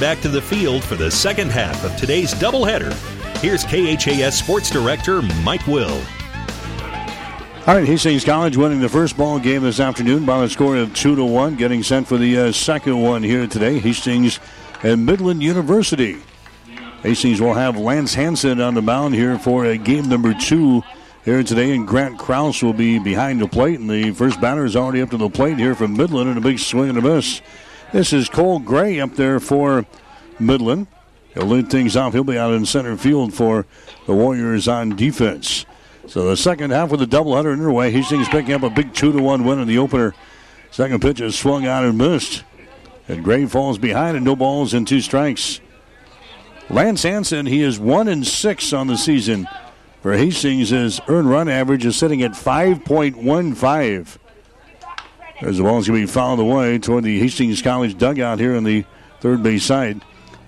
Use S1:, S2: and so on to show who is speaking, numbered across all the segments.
S1: Back to the field for the second half of today's doubleheader. Here's KHAS Sports Director Mike Will.
S2: All right, Hastings College winning the first ball game this afternoon by a score of two to one, getting sent for the uh, second one here today. Hastings and Midland University. Hastings will have Lance Hanson on the mound here for uh, game number two here today, and Grant Kraus will be behind the plate. And the first batter is already up to the plate here from Midland, and a big swing and a miss. This is Cole Gray up there for Midland. He'll lead things off. He'll be out in center field for the Warriors on defense. So the second half with a doubleheader underway. Hastings picking up a big two to one win in the opener. Second pitch is swung out and missed. And Gray falls behind and no balls and two strikes. Lance Hanson, he is one and six on the season. For Hastings, his earned run average is sitting at 5.15. There's the ball's going to be fouled away toward the Hastings College dugout here on the third base side.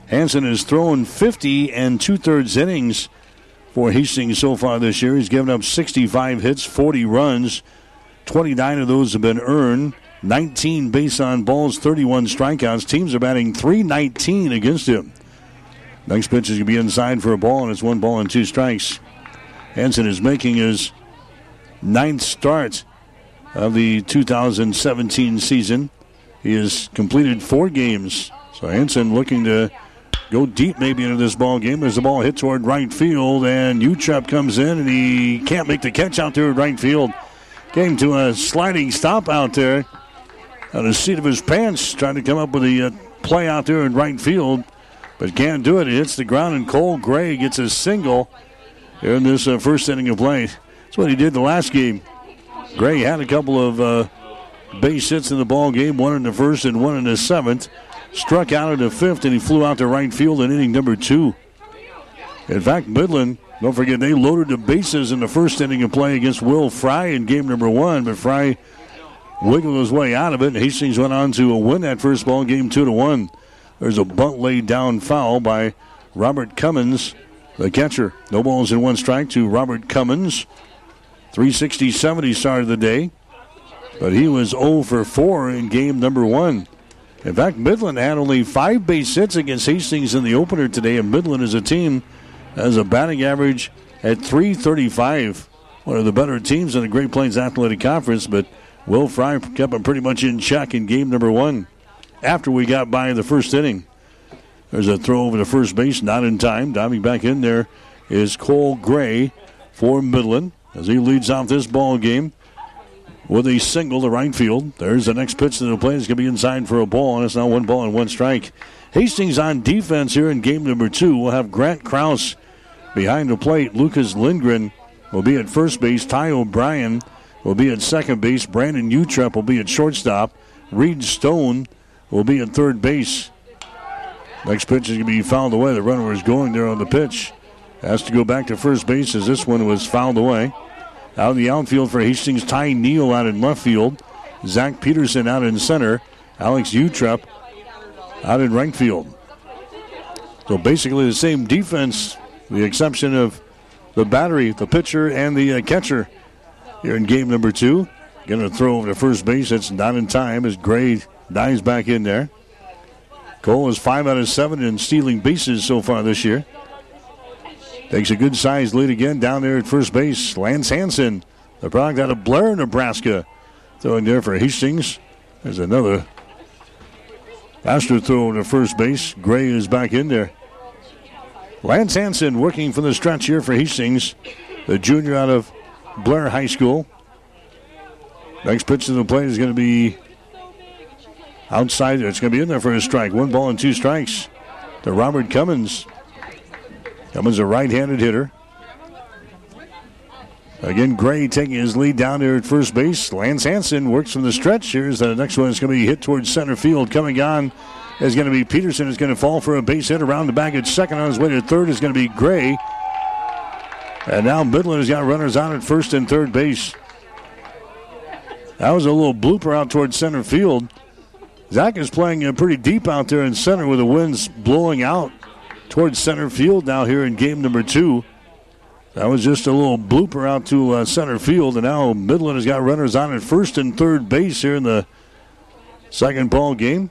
S2: Hanson has thrown 50 and two thirds innings for Hastings so far this year. He's given up 65 hits, 40 runs. 29 of those have been earned. 19 base on balls, 31 strikeouts. Teams are batting 319 against him. Next pitch is going to be inside for a ball, and it's one ball and two strikes. Hanson is making his ninth start of the 2017 season. He has completed four games. So Hanson looking to go deep maybe into this ball game as the ball hit toward right field, and Utrep comes in and he can't make the catch out there at right field. Came to a sliding stop out there on the seat of his pants, trying to come up with a uh, play out there in right field, but can't do it. He hits the ground, and Cole Gray gets a single in this uh, first inning of play. That's what he did the last game. Gray had a couple of uh, base hits in the ball game, one in the first and one in the seventh struck out in the fifth, and he flew out to right field in inning number two. In fact, Midland, don't forget, they loaded the bases in the first inning of play against Will Fry in game number one, but Fry wiggled his way out of it. Hastings went on to win that first ball game two to one. There's a bunt laid down foul by Robert Cummins, the catcher. No balls in one strike to Robert Cummins. 367 he started the day, but he was 0 for 4 in game number one. In fact, Midland had only five base hits against Hastings in the opener today, and Midland is a team has a batting average at 335. One of the better teams in the Great Plains Athletic Conference, but Will Fry kept them pretty much in check in game number one after we got by the first inning. There's a throw over to first base, not in time. Diving back in there is Cole Gray for Midland as he leads off this ball game with a single to right field. There's the next pitch to the plate. It's going to be inside for a ball, and it's now one ball and one strike. Hastings on defense here in game number two. We'll have Grant Kraus behind the plate. Lucas Lindgren will be at first base. Ty O'Brien will be at second base. Brandon Utrep will be at shortstop. Reed Stone will be at third base. Next pitch is going to be fouled away. The runner is going there on the pitch. Has to go back to first base as this one was fouled away. Out in the outfield for Hastings, Ty Neal out in left field. Zach Peterson out in center. Alex Utrep out in right field. So basically the same defense, the exception of the battery, the pitcher, and the uh, catcher here in game number two. Going to throw over to first base. It's not in time as Gray dives back in there. Cole is five out of seven in stealing bases so far this year. Takes a good sized lead again down there at first base. Lance Hanson, the product out of Blair, Nebraska. Throwing there for Hastings. There's another faster throw to first base. Gray is back in there. Lance Hanson working for the stretch here for Hastings, the junior out of Blair High School. Next pitch to the plate is going to be outside. It's going to be in there for a strike. One ball and two strikes to Robert Cummins. Cummins a right-handed hitter. Again, Gray taking his lead down there at first base. Lance Hanson works from the stretch. Here's the next one. It's going to be hit towards center field. Coming on is going to be Peterson. Is going to fall for a base hit around the back at second. On his way to third is going to be Gray. And now Midland has got runners on at first and third base. That was a little blooper out towards center field. Zach is playing uh, pretty deep out there in center with the winds blowing out towards center field now here in game number two. That was just a little blooper out to uh, center field, and now Midland has got runners on at first and third base here in the second ball game.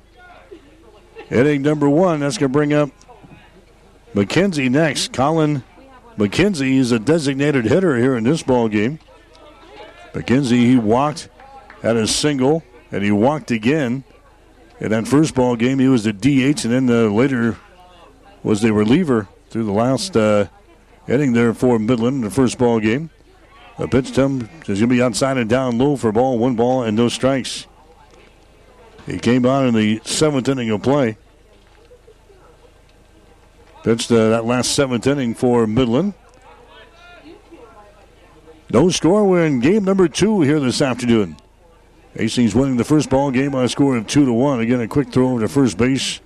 S2: Inning number one. That's going to bring up McKenzie next. Colin McKenzie is a designated hitter here in this ball game. McKenzie, he walked at a single, and he walked again. In that first ball game, he was the DH, and then uh, later was the reliever through the last uh, inning there for Midland in the first ball game. The pitch to him is going to be outside and down low for ball, one ball, and no strikes. He came on in the seventh inning of play. Pitched uh, that last seventh inning for Midland. No score. We're in game number two here this afternoon. Hastings winning the first ball game by a score of two to one. Again, a quick throw to first base.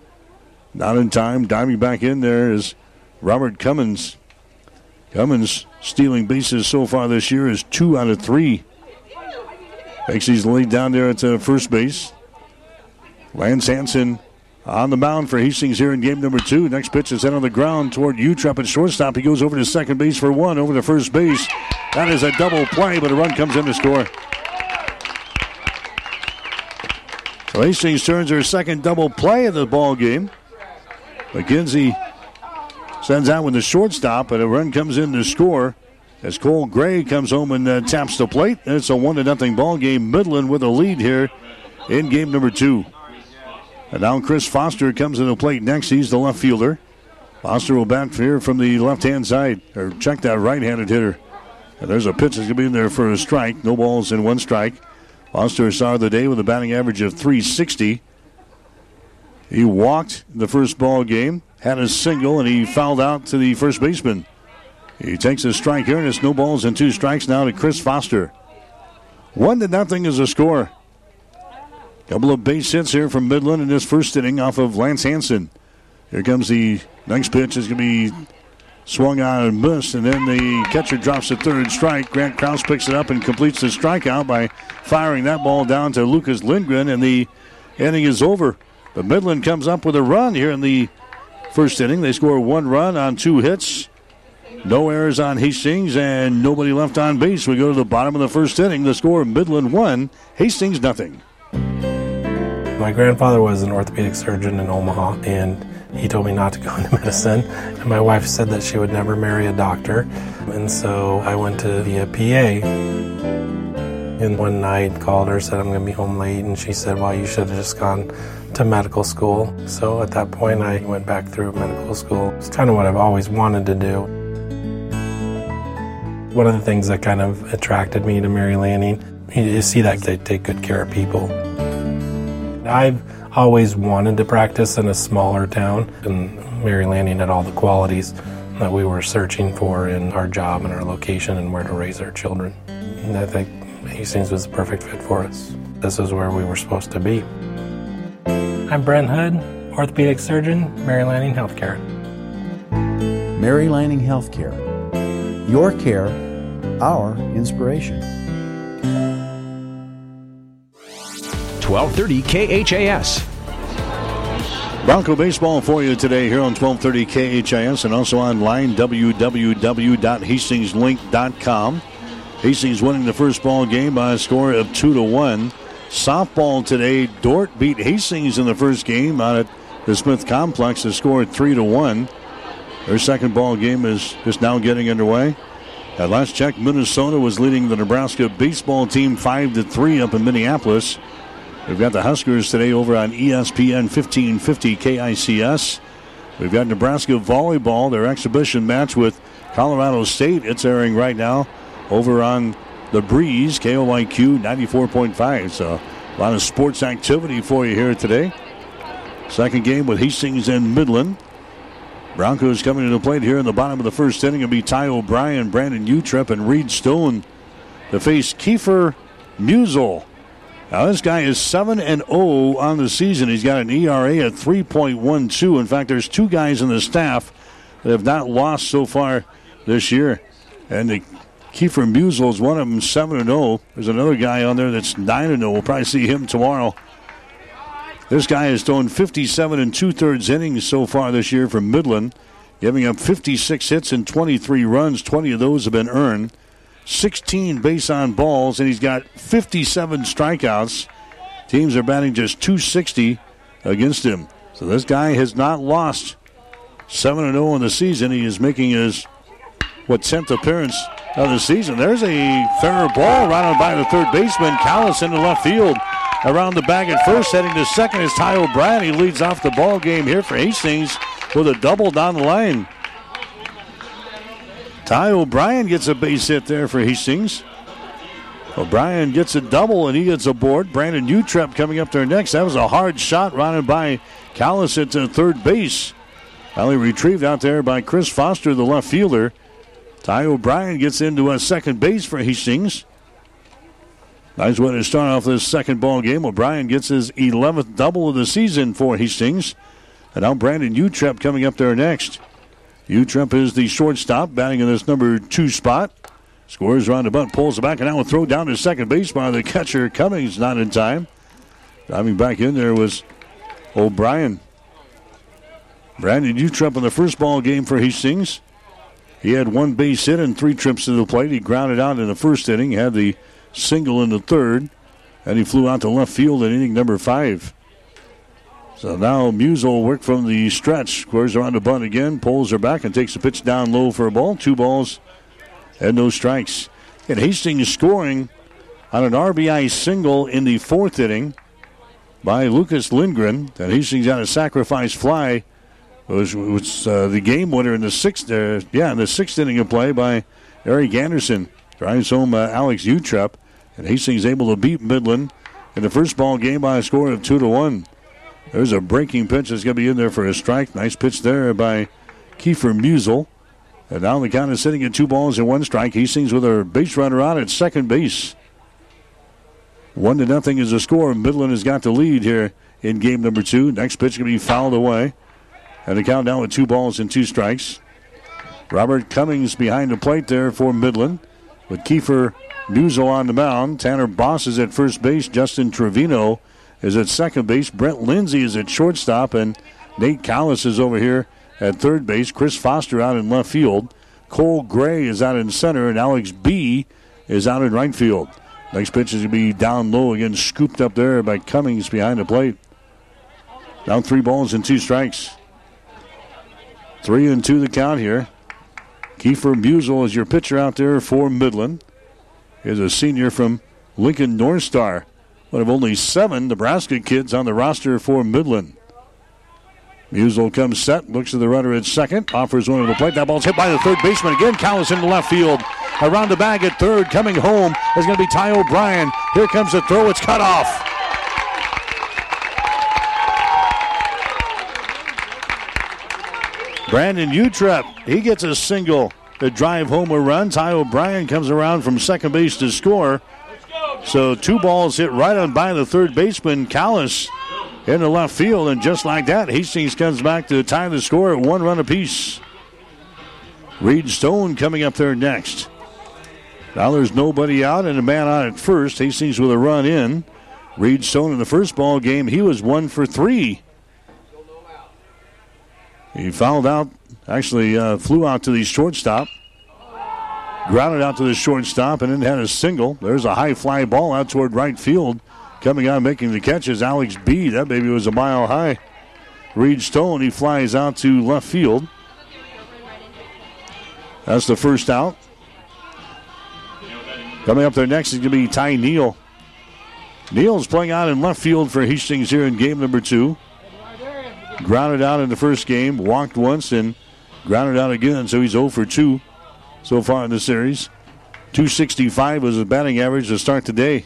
S2: Not in time. Diving back in there is Robert Cummins. Cummins stealing bases so far this year is two out of three. Hastings laid down there at uh, first base. Lance Hanson on the mound for Hastings here in game number two. Next pitch is head on the ground toward Utrep at shortstop. He goes over to second base for one, over to first base. That is a double play, but a run comes in to score. So Hastings turns their second double play of the ball game. McKenzie sends out with the shortstop, and a run comes in to score as Cole Gray comes home and uh, taps the plate. And it's a one to nothing ball game. Midland with a lead here in game number two. And now Chris Foster comes to the plate next. He's the left fielder. Foster will bat here from the left hand side, or check that right handed hitter. And there's a pitch that's going to be in there for a strike. No balls in one strike. Foster started the day with a batting average of 360. He walked the first ball game, had a single, and he fouled out to the first baseman. He takes a strike here, and it's no balls and two strikes now to Chris Foster. One to nothing is a score. Couple of base hits here from Midland in this first inning off of Lance Hanson. Here comes the next pitch. is going to be swung on and missed, and then the catcher drops the third strike. Grant Kraus picks it up and completes the strikeout by firing that ball down to Lucas Lindgren, and the inning is over. But Midland comes up with a run here in the first inning. They score one run on two hits. No errors on Hastings and nobody left on base. We go to the bottom of the first inning. The score Midland 1, Hastings nothing.
S3: My grandfather was an orthopedic surgeon in Omaha, and he told me not to go into medicine. And my wife said that she would never marry a doctor. And so I went to be a PA. And one night called her, said I'm going to be home late, and she said, "Well, you should have just gone to medical school." So at that point, I went back through medical school. It's kind of what I've always wanted to do. One of the things that kind of attracted me to Mary Lanning, you see that they take good care of people. I've always wanted to practice in a smaller town, and Mary Lanning had all the qualities that we were searching for in our job and our location and where to raise our children. And I think Hastings was the perfect fit for us. This is where we were supposed to be. I'm Brent Hood, orthopedic surgeon, Mary Lanning Healthcare.
S4: Mary Lanning Healthcare. Your care, our inspiration.
S1: 1230 KHAS.
S2: Bronco baseball for you today here on 1230 KHAS and also online www.hastingslink.com. Hastings winning the first ball game by a score of 2 to 1. Softball today, Dordt beat Hastings in the first game out at the Smith Complex. The scored 3 to 1. Their second ball game is just now getting underway. At last check, Minnesota was leading the Nebraska baseball team 5 to 3 up in Minneapolis. We've got the Huskers today over on ESPN 1550 KICS. We've got Nebraska volleyball, their exhibition match with Colorado State. It's airing right now over on the Breeze, KOIQ 94.5. So a lot of sports activity for you here today. Second game with Hastings and Midland. Broncos coming to the plate here in the bottom of the first inning. It'll be Ty O'Brien, Brandon Utrep, and Reed Stone to face Kiefer Musel. Now, this guy is 7 and 0 on the season. He's got an ERA at 3.12. In fact, there's two guys in the staff that have not lost so far this year. And the Kiefer Musel is one of them, 7 and 0. There's another guy on there that's 9 and 0. We'll probably see him tomorrow. This guy has thrown 57 and two thirds innings so far this year for Midland, giving up 56 hits and 23 runs. 20 of those have been earned. 16 base on balls, and he's got 57 strikeouts. Teams are batting just 260 against him. So this guy has not lost 7 0 in the season. He is making his, what, 10th appearance of the season. There's a fair ball rounded by the third baseman. Callis into left field. Around the bag at first, heading to second is Ty O'Brien. He leads off the ball game here for Hastings with a double down the line. Ty O'Brien gets a base hit there for Hastings. O'Brien gets a double and he gets a board. Brandon Utrep coming up there next. That was a hard shot rounded by Callis at third base. Finally retrieved out there by Chris Foster, the left fielder. Ty O'Brien gets into a second base for Hastings. Nice way to start off this second ball game. O'Brien gets his 11th double of the season for Hastings. And now Brandon Utrep coming up there next. Utrep is the shortstop, batting in this number two spot. Scores around the bunt, pulls it back, and now a throw down to second base by the catcher. Cummings not in time. Diving back in there was O'Brien. Brandon Utrep in the first ball game for Hastings. He had one base hit and three trips to the plate. He grounded out in the first inning, had the single in the third, and he flew out to left field in inning number five. So now Musel work from the stretch, squares around the bunt again, pulls her back and takes the pitch down low for a ball. Two balls and no strikes. And Hastings scoring on an RBI single in the fourth inning by Lucas Lindgren. And Hastings got a sacrifice fly. It was, was uh, the game winner in the sixth, uh, yeah, in the sixth inning of play by Eric Anderson. Drives home uh, Alex Utrep. And Hastings able to beat Midland in the first ball game by a score of two to one. There's a breaking pitch that's going to be in there for a strike. Nice pitch there by Kiefer Musel. And now the count is sitting at two balls and one strike. Hastings with a base runner on at second base. One to nothing is the score. And Midland has got the lead here in game number two. Next pitch going to be fouled away. And the count down with two balls and two strikes. Robert Cummings behind the plate there for Midland. With Kiefer Musel on the mound. Tanner Boss is at first base. Justin Trevino is at second base. Brent Lindsay is at shortstop. And Nate Callis is over here at third base. Chris Foster out in left field. Cole Gray is out in center. And Alex B is out in right field. Next pitch is going to be down low again, scooped up there by Cummings behind the plate. Down three balls and two strikes. Three and two the count here. Kiefer Musel is your pitcher out there for Midland. Is a senior from Lincoln North Star. One of only seven Nebraska kids on the roster for Midland. Musel comes set, looks at the runner at second, offers one to the plate. That ball's hit by the third baseman again. Callis into left field. Around the bag at third, coming home is going to be Ty O'Brien. Here comes the throw. It's cut off. Brandon Utrep, he gets a single to drive home a run. Ty O'Brien comes around from second base to score. So two balls hit right on by the third baseman, Callis, into left field. And just like that, Hastings comes back to tie the score at one run apiece. Reed Stone coming up there next. Now there's nobody out and a man out at first. Hastings with a run in. Reed Stone in the first ball game, he was one for three. He fouled out, actually uh, flew out to the shortstop, grounded out to the shortstop, and then had a single. There's a high fly ball out toward right field. Coming out making the catch is Alex B. That baby was a mile high. Reed Stone, he flies out to left field. That's the first out. Coming up there next is going to be Ty Neal. Neal's playing out in left field for Hastings here in game number two. Grounded out in the first game, walked once, and grounded out again. So he's 0 for 2 so far in the series. 265 was his batting average to start today.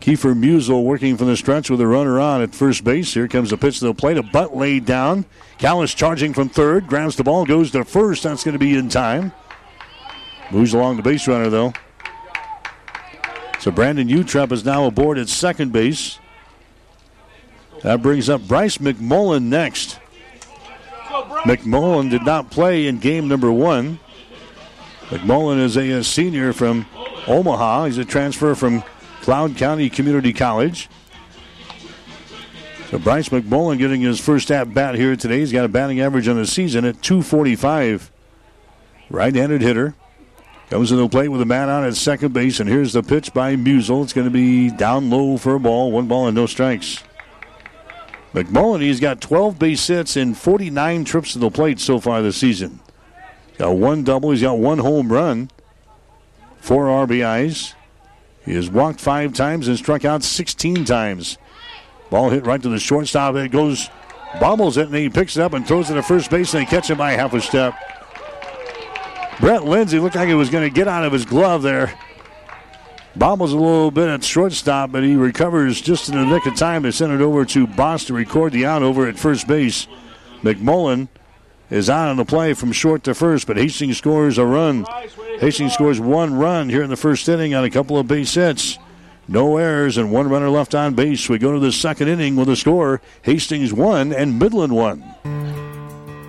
S2: Kiefer Musel working from the stretch with a runner on at first base. Here comes the pitch to the plate. A butt laid down. Callis charging from third. Grabs the ball, goes to first. That's going to be in time. Moves along the base runner, though. So Brandon Utrep is now aboard at second base. That brings up Bryce McMullen next. McMullen did not play in game number one. McMullen is a, a, senior from Omaha. He's a transfer from Cloud County Community College. So Bryce McMullen getting his first at bat here today. He's got a batting average on the season at 245. Right handed hitter. Comes to the plate with a man on at second base, and here's the pitch by Musel. It's going to be down low for a ball. One ball and no strikes. McMullen, he's got 12 base hits and 49 trips to the plate so far this season. He's Got one double, he's got one home run, four RBIs. He has walked five times and struck out 16 times. Ball hit right to the shortstop. It goes, bobbles it, and he picks it up and throws it to first base, and they catch it by half a step. Brett Lindsay looked like he was going to get out of his glove there. Bobbles a little bit at shortstop, but he recovers just in the nick of time to send it over to Boss to record the out over at first base. McMullen is out on the play from short to first, but Hastings scores a run. Hastings scores one run here in the first inning on a couple of base hits. No errors and one runner left on base. We go to the second inning with a score Hastings 1 and Midland 1.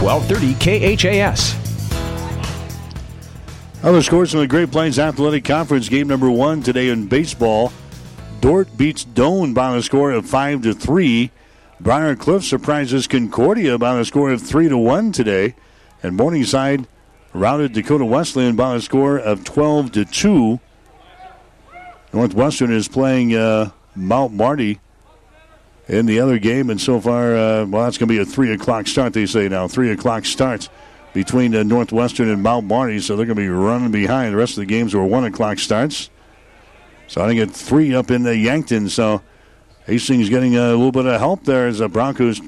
S1: 1230 KHAS.
S2: Other scores from the Great Plains Athletic Conference game number one today in baseball. Dordt beats Doane by a score of five to three. Briar Cliff surprises Concordia by a score of three to one today, and Morningside routed Dakota Wesleyan by a score of twelve to two. Northwestern is playing uh, Mount Marty in the other game. And so far, uh, well, that's going to be a 3 o'clock start, they say now. 3 o'clock starts between uh, Northwestern and Mount Marty, so they're going to be running behind. The rest of the games were 1 o'clock starts. So I think it's 3 up in the Yankton. So Hastings getting a little bit of help there as the Broncos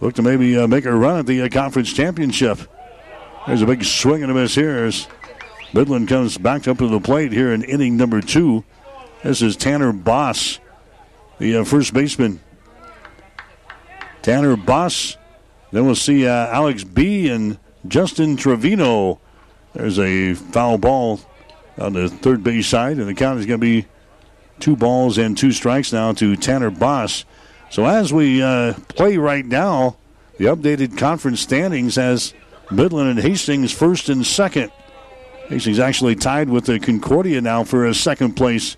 S2: look to maybe uh, make a run at the uh, conference championship. There's a big swing and a miss here as Midland comes back up to the plate here in inning number two. This is Tanner Boss, the uh, first baseman Tanner Boss. Then we'll see uh, Alex B. and Justin Trevino. There's a foul ball on the third base side, and the count is going to be two balls and two strikes now to Tanner Boss. So as we uh, play right now, the updated conference standings has Midland and Hastings first and second. Hastings actually tied with the Concordia now for a second place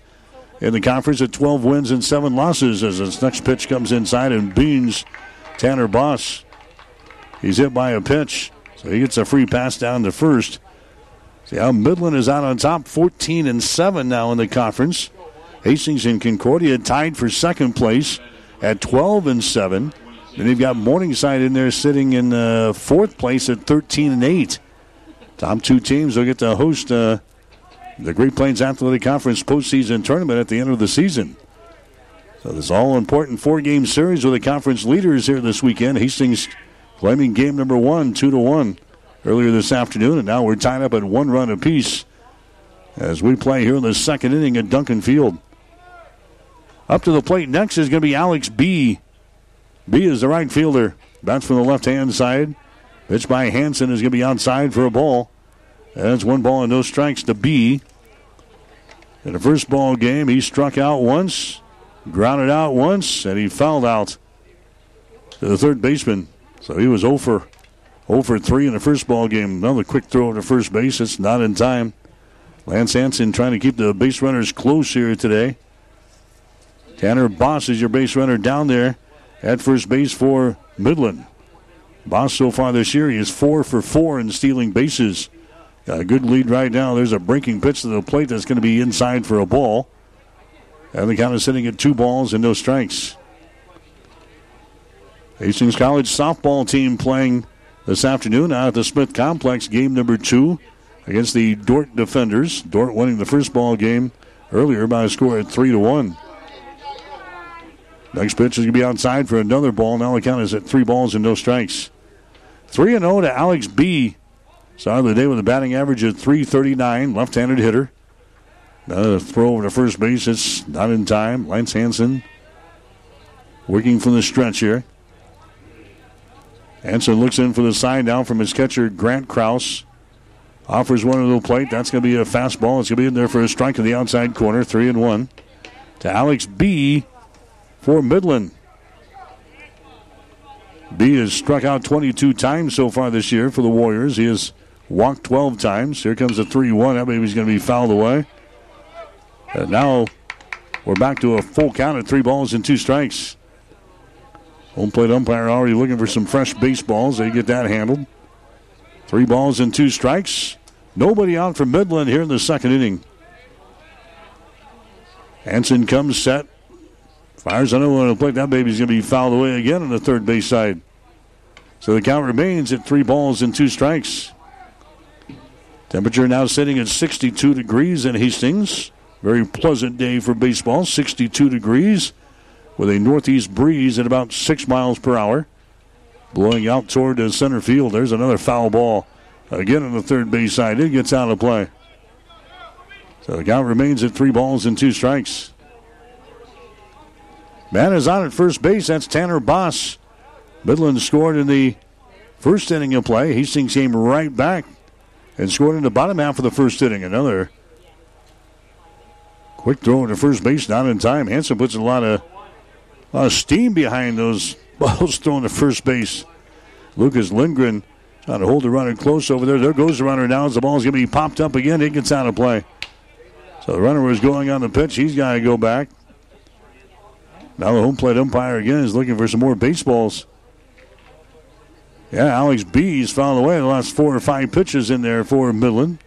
S2: in the conference at 12 wins and 7 losses as this next pitch comes inside and beans Tanner Boss. He's hit by a pitch, so he gets a free pass down to first. See how Midland is out on top, 14 and 7 now in the conference. Hastings and Concordia tied for second place at 12 and 7. Then you've got Morningside in there sitting in uh, fourth place at 13 and 8. Top two teams will get to host uh, the Great Plains Athletic Conference postseason tournament at the end of the season. So this all important four game series with the conference leaders here this weekend. Hastings claiming game number one, two to one earlier this afternoon, and now we're tied up at one run apiece as we play here in the second inning at Duncan Field. Up to the plate next is going to be Alex B. B is the right fielder. Bats from the left hand side. Pitch by Hanson is going to be outside for a ball. That's one ball and no strikes to B. In the first ball game, he struck out once grounded out once, and he fouled out to the third baseman. So he was oh over, over 3 in the first ball game. Another quick throw to first base. It's not in time. Lance Hanson trying to keep the base runners close here today. Tanner Boss is your base runner down there at first base for Midland. Boss so far this year, he is four for four in stealing bases. Got a good lead right now. There's a breaking pitch to the plate that's going to be inside for a ball. And the count is sitting at two balls and no strikes. Hastings College softball team playing this afternoon out at the Smith Complex, game number two against the Dordt defenders. Dordt winning the first ball game earlier by a score at three to one. Next pitch is going to be outside for another ball. Now the count is at three balls and no strikes. 3 0 to Alex B. Started the day with a batting average of 339, left handed hitter. Another throw over to first base. It's not in time. Lance Hanson working from the stretch here. Hanson looks in for the side down from his catcher, Grant Kraus. Offers one to the plate. That's going to be a fastball. It's going to be in there for a strike in the outside corner. Three and one to Alex B. for Midland. B has struck out 22 times so far this year for the Warriors. He has walked 12 times. Here comes a 3 1. That baby's going to be fouled away. And now we're back to a full count at three balls and two strikes. Home plate umpire already looking for some fresh baseballs. They get that handled. Three balls and two strikes. Nobody out for Midland here in the second inning. Hanson comes set. Fires on one to plate. That baby's going to be fouled away again on the third base side. So the count remains at three balls and two strikes. Temperature now sitting at 62 degrees in Hastings. Very pleasant day for baseball. 62 degrees with a northeast breeze at about six miles per hour. Blowing out toward the center field. There's another foul ball. Again on the third base side. It gets out of play. So the count remains at three balls and two strikes. Man is on at first base. That's Tanner Boss. Midland scored in the first inning of play. Hastings came right back and scored in the bottom half of the first inning. Another quick throw to first base, not in time. Hanson puts a lot of, a lot of steam behind those balls thrown to first base. Lucas Lindgren trying to hold the runner close over there. There goes the runner now as the ball's going to be popped up again. It gets out of play. So the runner was going on the pitch. He's got to go back. Now the home plate umpire again is looking for some more baseballs. Yeah, Alex B's fouled away the last four or five pitches in there for Midland.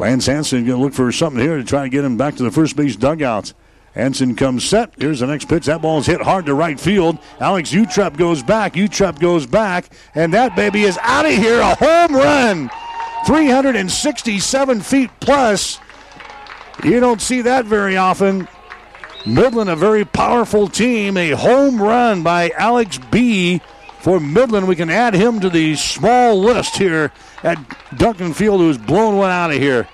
S2: Lance Hanson going to look for something here to try to get him back to the first base dugout. Hanson comes set. Here's the next pitch. That ball's hit hard to right field. Alex Utrep goes back. Utrep goes back. And that baby is out of here. A home run. 367 feet plus. You don't see that very often. Midland, a very powerful team. A home run by Alex B. for Midland. We can add him to the small list here at Duncan Field, who's blown one out of here.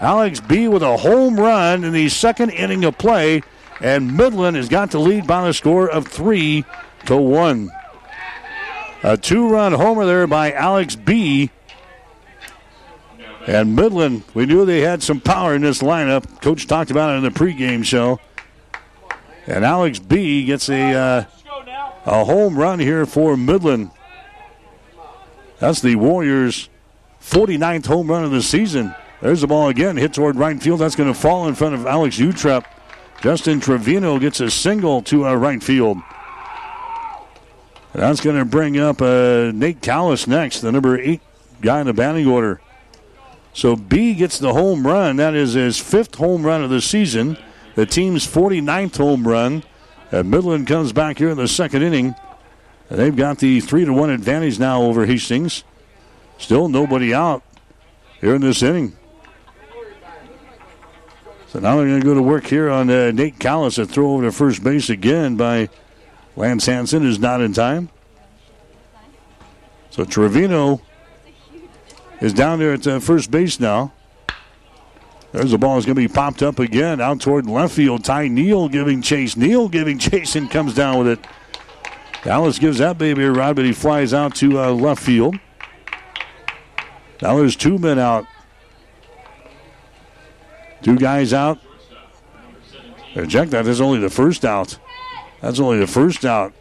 S2: Alex B. with a home run in the second inning of play, and Midland has got to lead by the score of three to one. A two-run homer there by Alex B. And Midland, we knew they had some power in this lineup. Coach talked about it in the pregame show. And Alex B gets a uh, a home run here for Midland. That's the Warriors' 49th home run of the season. There's the ball again, hit toward right field. That's going to fall in front of Alex Utrep. Justin Trevino gets a single to uh, right field. That's going to bring up uh, Nate Callis next, the number eight guy in the batting order. So B gets the home run. That is his fifth home run of the season. The team's 49th home run. And Midland comes back here in the second inning. They've got the 3 to 1 advantage now over Hastings. Still nobody out here in this inning. So now they're going to go to work here on uh, Nate Callis. A throw over to first base again by Lance Hanson is not in time. So Trevino is down there at uh, first base now. There's the ball is going to be popped up again out toward left field. Ty Neal giving chase. Neal giving chase and comes down with it. Callis gives that baby a ride, but he flies out to uh, left field. Now there's two men out. Two guys out. Check that. That's only the first out. That's only the first out.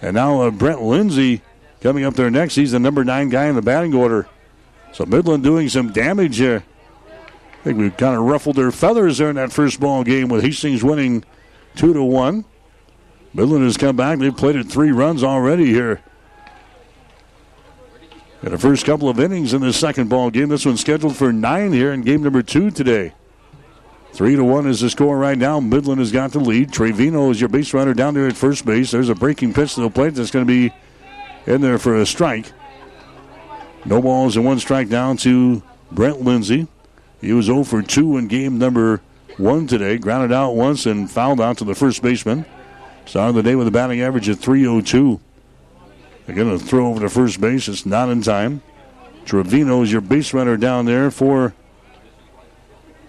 S2: And now uh, Brent Lindsay coming up there next. He's the number nine guy in the batting order. So Midland doing some damage here. I think we kind of ruffled their feathers there in that first ball game with Hastings winning two to one. Midland has come back. They've played it three runs already here. In the first couple of innings in the second ball game. This one's scheduled for nine here in game number two today. Three to one is the score right now. Midland has got the lead. Trevino is your base runner down there at first base. There's a breaking pitch to the plate that's going to be in there for a strike. No balls and one strike down to Brent Lindsay. He was 0 for 2 in game number one today. Grounded out once and fouled out to the first baseman. Started the day with a batting average of 302. They're going to throw over to first base. It's not in time. Trevino is your base runner down there for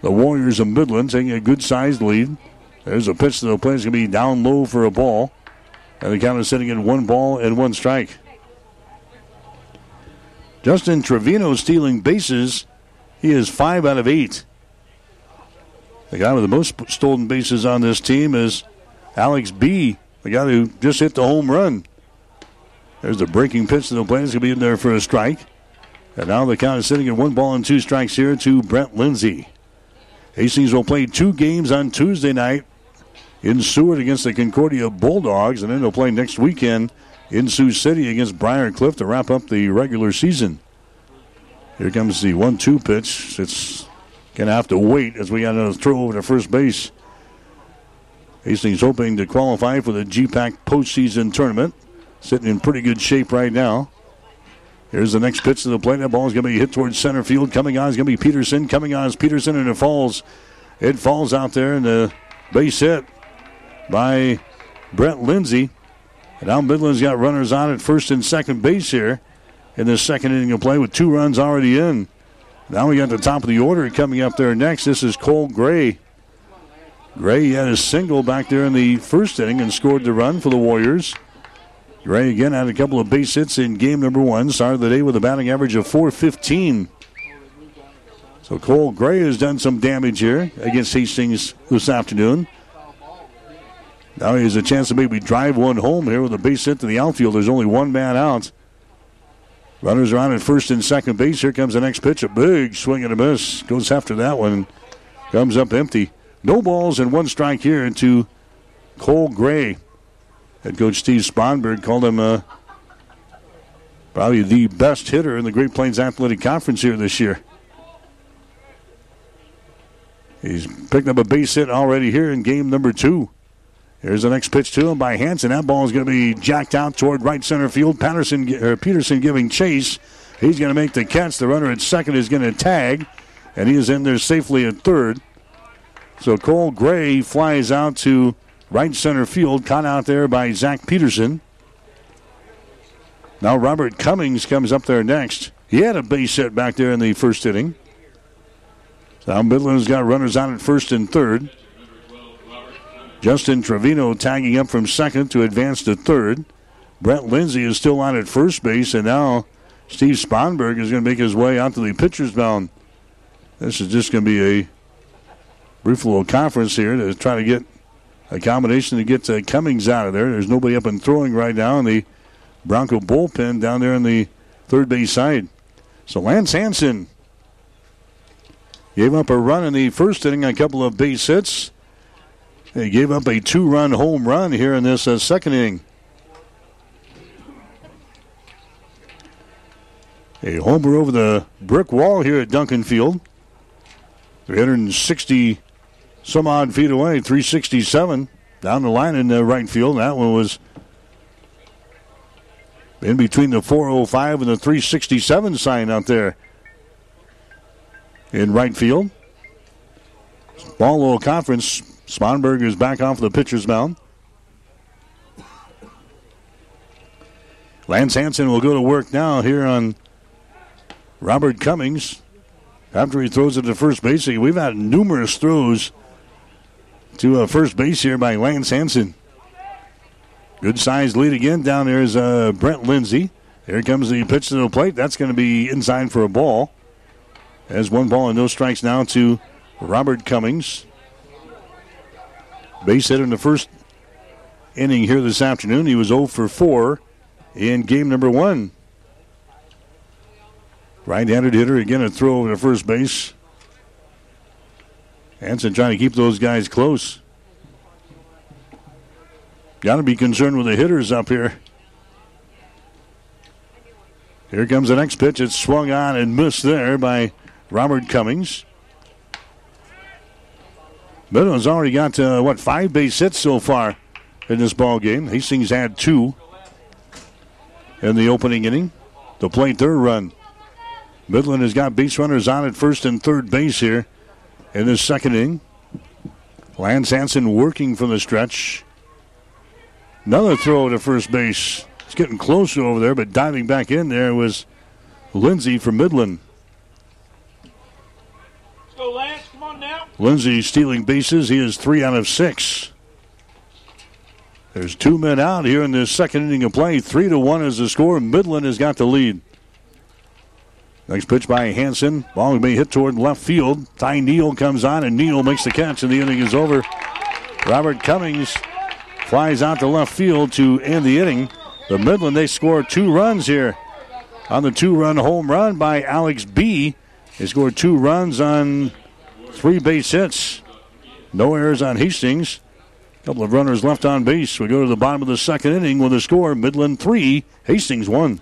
S2: the Warriors of Midland, taking a good sized lead. There's a pitch to the plate. It's going to be down low for a ball. And the count is sitting at one ball and one strike. Justin Trevino stealing bases. He is five out of eight. The guy with the most stolen bases on this team is Alex B., the guy who just hit the home run. There's a breaking pitch to the plate. It's going to be in there for a strike. And now the count is sitting at one ball and two strikes here to Brent Lindsay. Hastings will play two games on Tuesday night in Seward against the Concordia Bulldogs, and then they'll play next weekend in Sioux City against Briar Cliff to wrap up the regular season. Here comes the one-two pitch. It's going to have to wait as we got another throw over to first base. Hastings hoping to qualify for the GPAC postseason tournament. Sitting in pretty good shape right now. Here's the next pitch to the plate. That ball is going to be hit towards center field. Coming on is going to be Peterson. Coming on is Peterson, and it falls. It falls out there, and the base hit by Brent Lindsay. And now Midland's got runners on at first and second base here in this second inning of play with two runs already in. Now we got the top of the order coming up there next. This is Cole Gray. Gray had a single back there in the first inning and scored the run for the Warriors. Gray again had a couple of base hits in game number one. Started the day with a batting average of 415. So Cole Gray has done some damage here against Hastings this afternoon. Now he has a chance to maybe drive one home here with a base hit to the outfield. There's only one man out. Runners are on at first and second base. Here comes the next pitch. A big swing and a miss. Goes after that one. Comes up empty. No balls and one strike here to Cole Gray. Head coach Steve Sponberg called him uh, probably the best hitter in the Great Plains Athletic Conference here this year. He's picked up a base hit already here in game number two. Here's the next pitch to him by Hanson. That ball is going to be jacked out toward right center field. Patterson Peterson giving chase. He's going to make the catch. The runner at second is going to tag, and he is in there safely at third. So Cole Gray flies out to right center field, caught out there by Zach Peterson. Now Robert Cummings comes up there next. He had a base hit back there in the first inning. So now Midland's got runners on at first and third. Justin Trevino tagging up from second to advance to third. Brett Lindsay is still on at first base, and now Steve Sponberg is going to make his way out to the pitcher's mound. This is just going to be a brief little conference here to try to get a combination to get uh, Cummings out of there. There's nobody up and throwing right now in the Bronco bullpen down there on the third base side. So Lance Hanson gave up a run in the first inning, a couple of base hits. He gave up a two run home run here in this uh, second inning. A homer over the brick wall here at Duncan Field. 360 some odd feet away, 367 down the line in the right field. That one was in between the 405 and the 367 sign out there in right field. Ball little conference. Sponberg is back off the pitcher's mound. Lance Hanson will go to work now here on Robert Cummings. After he throws it to first base, we've had numerous throws to uh, first base here by Lance Hanson. Good sized lead again. Down there is uh, Brent Lindsay. Here comes the pitch to the plate. That's going to be inside for a ball. As one ball and no strikes now to Robert Cummings. Base hit in the first inning here this afternoon. He was 0 for 4 in game number one. Right handed hitter again a throw over to first base. Hanson trying to keep those guys close. Got to be concerned with the hitters up here. Here comes the next pitch. It's swung on and missed there by Robert Cummings. Midland's already got, uh, what, five base hits so far in this ball game. Hastings had two in the opening inning to play third run. Midland has got base runners on at first and third base here in this second inning. Lance Hanson working from the stretch. Another throw to first base. It's getting closer over there, but diving back in there was Lindsay from Midland.
S5: Let's go, Lance. Come on now.
S2: Lindsay stealing bases. He is three out of six. There's two men out here in this second inning of play. Three to one is the score. Midland has got the lead. Next pitch by Hanson. Ball may hit toward left field. Ty Neal comes on, and Neal makes the catch, and the inning is over. Robert Cummings flies out to left field to end the inning. The Midland, they score two runs here on the two run home run by Alex B. They scored two runs on three base hits. No errors on Hastings. A couple of runners left on base. We go to the bottom of the second inning with a score Midland 3, Hastings 1.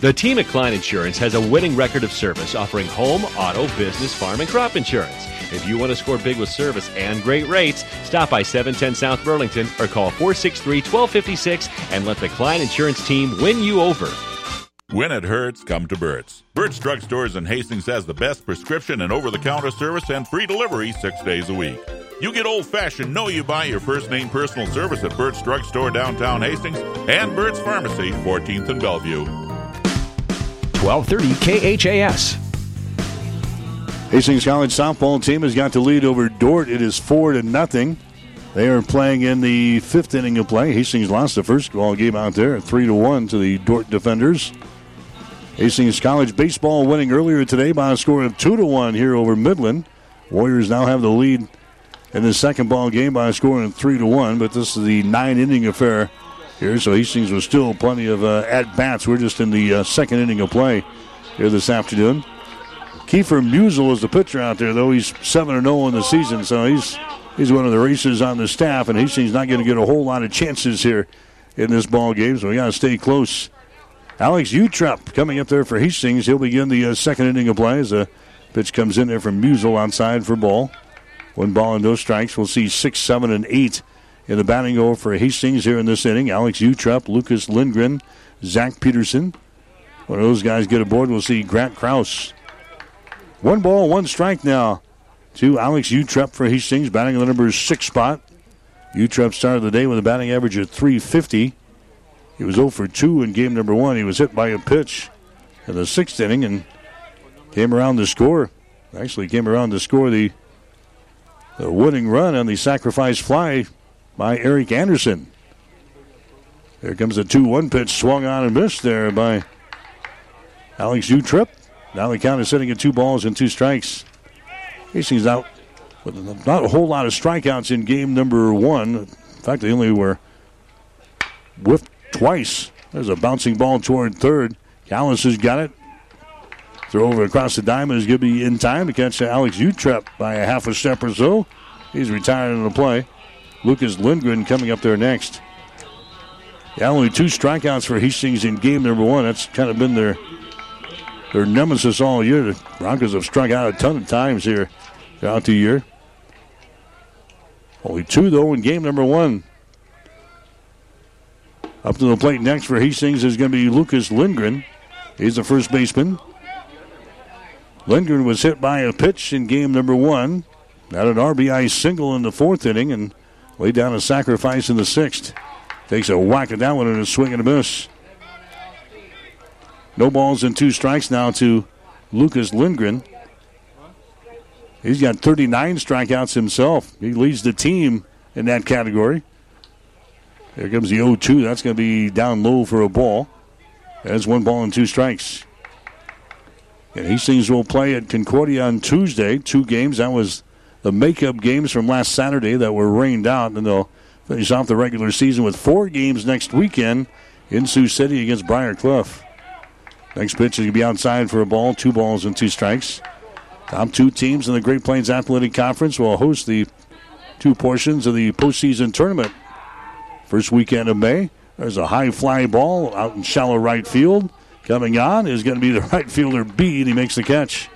S6: The team at Klein Insurance has a winning record of service offering home, auto, business, farm, and crop insurance. If you want to score big with service and great rates, stop by 710 South Burlington or call 463 1256 and let the Klein Insurance team win you over.
S7: When it hurts, come to Burt's. Burt's Drugstores in Hastings has the best prescription and over the counter service and free delivery six days a week. You get old fashioned, know you buy your first name personal service at Burt's Drugstore downtown Hastings and Burt's Pharmacy, 14th and Bellevue.
S8: 1230 KHAS.
S2: Hastings College softball team has got the lead over Dordt. It is four to nothing. They are playing in the fifth inning of play. Hastings lost the first ball game out there, three to one to the Dordt defenders. Hastings College baseball winning earlier today by a score of two to one here over Midland. Warriors now have the lead in the second ball game by a score of three to one. But this is the nine inning affair here, so Hastings was still plenty of uh, at bats. We're just in the uh, second inning of play here this afternoon. Kiefer Musel is the pitcher out there, though he's seven and zero in the season, so he's he's one of the racers on the staff, and Hastings not going to get a whole lot of chances here in this ball game, so we got to stay close. Alex Utrep coming up there for Hastings. He'll begin the uh, second inning of play as the pitch comes in there from Musel outside for ball. One ball and no strikes. We'll see six, seven, and eight in the batting over for Hastings here in this inning. Alex Utrep, Lucas Lindgren, Zach Peterson. Of those guys get aboard. We'll see Grant Kraus. One ball, one strike now to Alex Utrep for Hastings, batting in the number six spot. Utrep started the day with a batting average of 350. He was 0 for 2 in game number one. He was hit by a pitch in the sixth inning and came around to score. Actually, came around to score the, the winning run on the sacrifice fly by Eric Anderson. There comes a 2 1 pitch, swung on and missed there by Alex Utrep. Now the count is sitting at two balls and two strikes. Hastings out with not a whole lot of strikeouts in game number one. In fact, they only were whiffed twice. There's a bouncing ball toward third. Callis has got it. Throw over across the diamond is going to be in time to catch Alex Utrep by a half a step or so. He's retired in the play. Lucas Lindgren coming up there next. Yeah, only two strikeouts for Hastings in game number one. That's kind of been their their nemesis all year. The Broncos have struck out a ton of times here throughout the year. Only two, though, in game number one. Up to the plate next for Hastings is going to be Lucas Lindgren. He's the first baseman. Lindgren was hit by a pitch in game number one. Had an RBI single in the fourth inning and laid down a sacrifice in the sixth. Takes a whack at that one and a swing and a miss. No balls and two strikes now to Lucas Lindgren. He's got 39 strikeouts himself. He leads the team in that category. Here comes the 0 2. That's going to be down low for a ball. That's one ball and two strikes. And Hastings will play at Concordia on Tuesday. Two games. That was the makeup games from last Saturday that were rained out. And they'll finish off the regular season with four games next weekend in Sioux City against Briar Cliff. Next pitch is going to be outside for a ball, two balls and two strikes. Top two teams in the Great Plains Athletic Conference will host the two portions of the postseason tournament. First weekend of May. There's a high fly ball out in shallow right field. Coming on is going to be the right fielder B, and he makes the catch.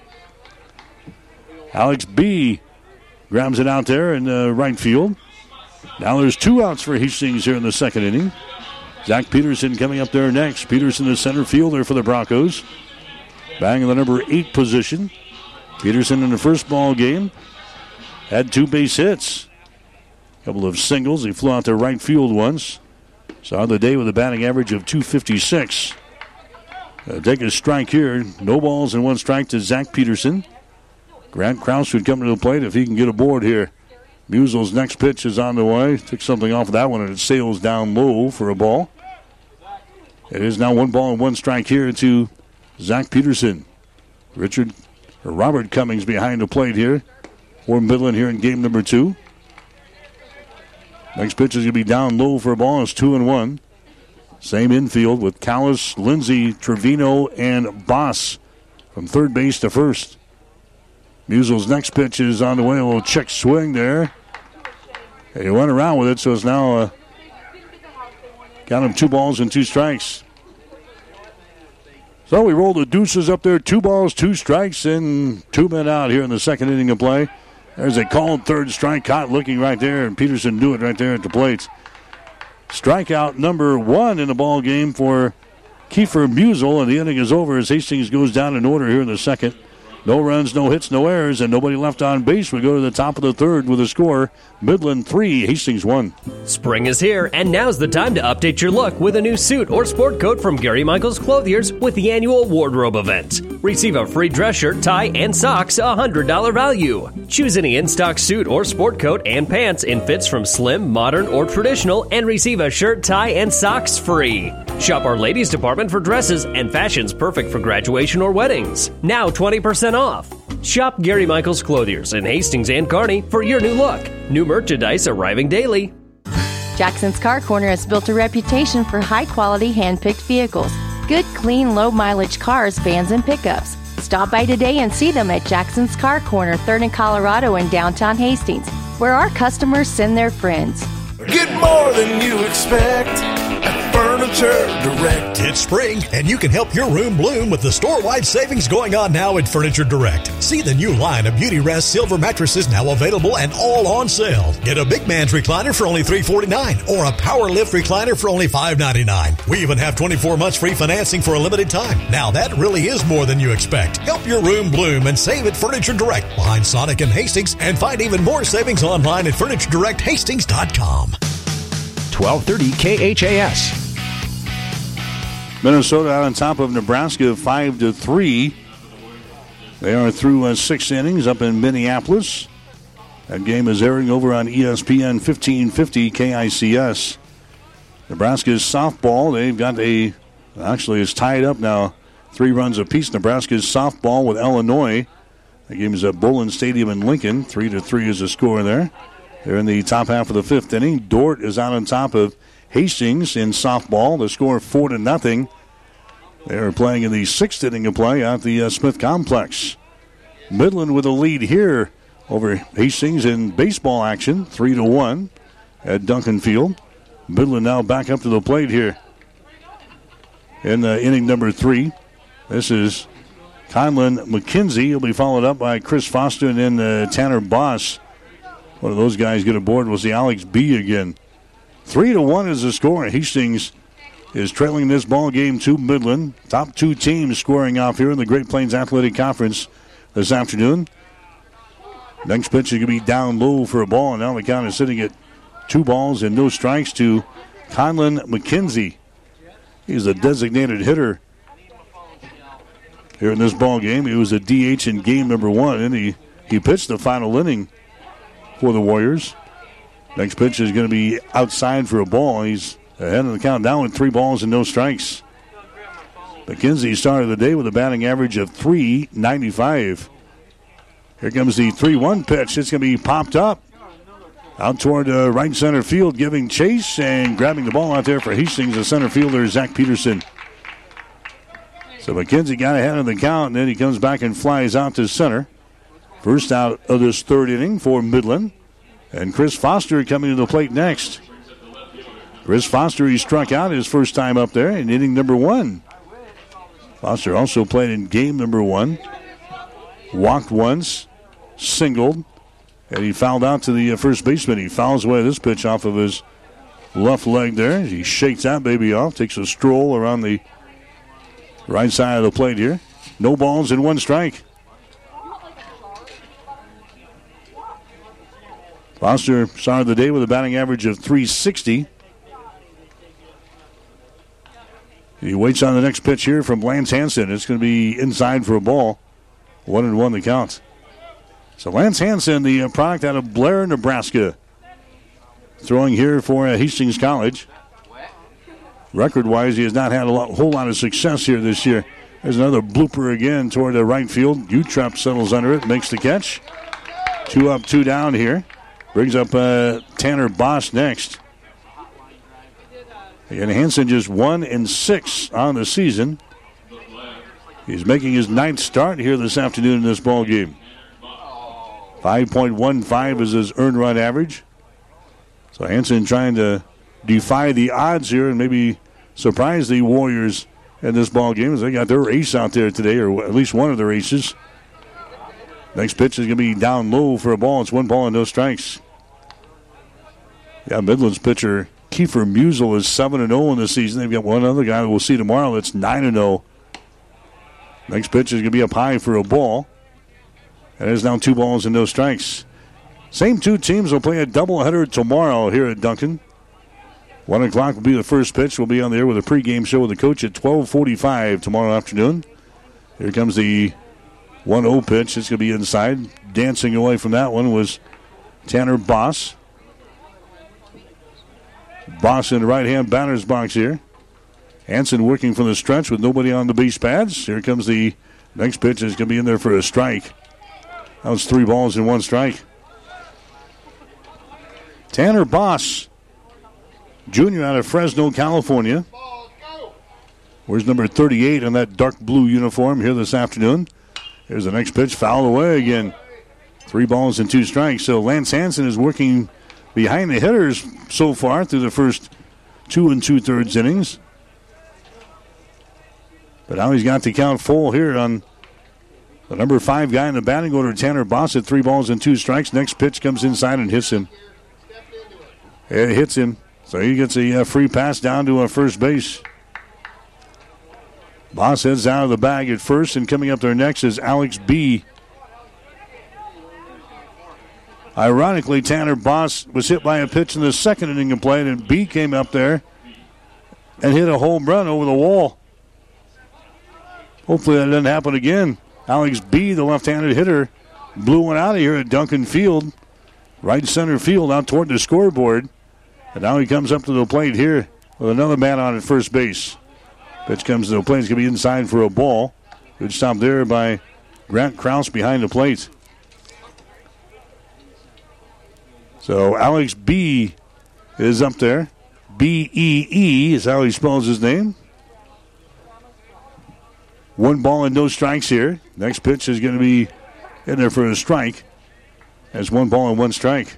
S2: Alex B grabs it out there in the right field. Now there's two outs for Hastings here in the second inning. Zach Peterson coming up there next. Peterson, the center fielder for the Broncos. Bang in the number eight position. Peterson in the first ball game had two base hits. A couple of singles. He flew out to right field once. Saw the day with a batting average of 256. Uh, take a strike here. No balls and one strike to Zach Peterson. Grant Kraus would come to the plate if he can get aboard here. Musel's next pitch is on the way. Took something off of that one and it sails down low for a ball. It is now one ball and one strike here to Zach Peterson. Richard or Robert Cummings behind the plate here for Midland here in game number two. Next pitch is going to be down low for a ball. It's two and one. Same infield with Callis, Lindsay, Trevino, and Boss from third base to first. Musel's next pitch is on the way. A little check swing there. He went around with it, so it's now uh, got him two balls and two strikes. So we roll the deuces up there. Two balls, two strikes, and two men out here in the second inning of play. There's a called third strike. Caught looking right there, and Peterson knew it right there at the plate. Strikeout number one in the ball game for Kiefer Musel, and the inning is over as Hastings goes down in order here in the second. No runs, no hits, no errors, and nobody left on base. We go to the top of the third with a score Midland 3, Hastings 1.
S9: Spring is here, and now's the time to update your look with a new suit or sport coat from Gary Michaels Clothiers with the annual wardrobe event. Receive a free dress shirt, tie, and socks, a $100 value. Choose any in stock suit or sport coat and pants in fits from slim, modern, or traditional, and receive a shirt, tie, and socks free. Shop our ladies department for dresses and fashions perfect for graduation or weddings. Now 20% off. Shop Gary Michaels Clothiers in Hastings and Kearney for your new look. New merchandise arriving daily.
S10: Jackson's Car Corner has built a reputation for high quality hand picked vehicles. Good, clean, low mileage cars, vans, and pickups. Stop by today and see them at Jackson's Car Corner, 3rd and Colorado in downtown Hastings, where our customers send their friends.
S11: Get more than you expect at Furniture Direct.
S12: It's spring, and you can help your room bloom with the store-wide savings going on now at Furniture Direct. See the new line of Beauty Rest silver mattresses now available and all on sale. Get a big man's recliner for only 349 or a power lift recliner for only 599. We even have 24 months free financing for a limited time. Now that really is more than you expect. Help your room bloom and save at Furniture Direct behind Sonic and Hastings and find even more savings online at FurnitureDirectHastings.com.
S8: 1230 KHAS.
S2: Minnesota out on top of Nebraska, five to three. They are through uh, six innings up in Minneapolis. That game is airing over on ESPN 1550 KICS. Nebraska's softball, they've got a, actually, it's tied up now, three runs apiece. Nebraska's softball with Illinois. The game is at Bowlin Stadium in Lincoln. Three to three is the score there. They're in the top half of the fifth inning. Dordt is out on top of Hastings in softball. The score four to nothing. They are playing in the sixth inning of play at the uh, Smith Complex. Midland with a lead here over Hastings in baseball action, three to one at Duncan Field. Midland now back up to the plate here in uh, inning number three. This is Conlon McKenzie. He'll be followed up by Chris Foster and then uh, Tanner Boss. One of those guys get aboard was the Alex B again. Three to one is the score. Hastings is trailing this ball game to Midland. Top two teams scoring off here in the Great Plains Athletic Conference this afternoon. Next pitch is going to be down low for a ball, and now the count is sitting at two balls and no strikes to Conlon McKenzie. He's a designated hitter here in this ball game. He was a DH in game number one, and he, he pitched the final inning for the Warriors. Next pitch is going to be outside for a ball. He's ahead of the count down with three balls and no strikes. McKenzie started the day with a batting average of 395. Here comes the 3 1 pitch. It's going to be popped up. Out toward uh, right center field, giving chase and grabbing the ball out there for Hastings, the center fielder, Zach Peterson. So McKenzie got ahead of the count, and then he comes back and flies out to center. First out of this third inning for Midland. And Chris Foster coming to the plate next. Chris Foster, he struck out his first time up there in inning number one. Foster also played in game number one. Walked once, singled, and he fouled out to the uh, first baseman. He fouls away this pitch off of his left leg there. He shakes that baby off, takes a stroll around the right side of the plate here. No balls in one strike. Foster started the day with a batting average of 360. He waits on the next pitch here from Lance Hanson. It's going to be inside for a ball. One and one the count. So Lance Hanson, the uh, product out of Blair, Nebraska, throwing here for uh, Hastings College. Record-wise, he has not had a lot, whole lot of success here this year. There's another blooper again toward the right field. Utrep settles under it, makes the catch. Two up, two down here. Brings up uh, Tanner Boss next. And Hanson just one and six on the season. He's making his ninth start here this afternoon in this ball game. 5.15 is his earned run average. So Hanson trying to defy the odds here and maybe surprise the Warriors in this ball game as they got their ace out there today, or at least one of their aces. Next pitch is going to be down low for a ball. It's one ball and no strikes. Yeah, Midland's pitcher Kiefer Musel is 7 0 in the season. They've got one other guy we'll see tomorrow that's 9 0. Next pitch is going to be up high for a ball. And it's now two balls and no strikes. Same two teams will play a doubleheader tomorrow here at Duncan. One o'clock will be the first pitch. We'll be on the air with a pregame show with the coach at 12:45 tomorrow afternoon. Here comes the 1-0 pitch. It's going to be inside. Dancing away from that one was Tanner Boss. Boss in the right-hand batter's box here. Hanson working from the stretch with nobody on the base pads. Here comes the next pitch. Is going to be in there for a strike. That was three balls and one strike. Tanner Boss, junior out of Fresno, California. Where's number 38 in that dark blue uniform here this afternoon? Here's the next pitch, foul away again. Three balls and two strikes. So Lance Hanson is working behind the hitters so far through the first two and two thirds innings. But now he's got the count full here on the number five guy in the batting order, Tanner Boss, at three balls and two strikes. Next pitch comes inside and hits him. It hits him. So he gets a uh, free pass down to a first base. Boss heads out of the bag at first, and coming up there next is Alex B. Ironically, Tanner Boss was hit by a pitch in the second inning of play, and B came up there and hit a home run over the wall. Hopefully that doesn't happen again. Alex B., the left-handed hitter, blew one out of here at Duncan Field, right center field out toward the scoreboard. And now he comes up to the plate here with another man on at first base. Pitch comes to the plate. It's going to be inside for a ball. Good stop there by Grant Kraus behind the plate. So Alex B is up there. B E E is how he spells his name. One ball and no strikes here. Next pitch is going to be in there for a strike. That's one ball and one strike.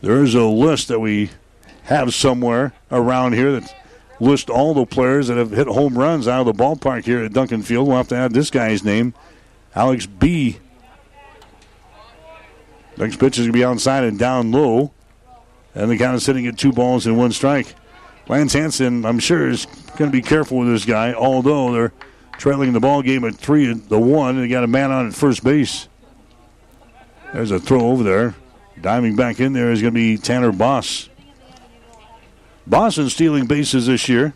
S2: There's a list that we have somewhere around here that lists all the players that have hit home runs out of the ballpark here at Duncan Field. We'll have to add this guy's name, Alex B. Next pitch is going to be outside and down low. And the count is sitting at two balls and one strike. Lance Hanson, I'm sure, is going to be careful with this guy, although they're trailing the ball game at three to one, and they got a man on at first base. There's a throw over there. Diving back in there is going to be Tanner Boss. Boston stealing bases this year.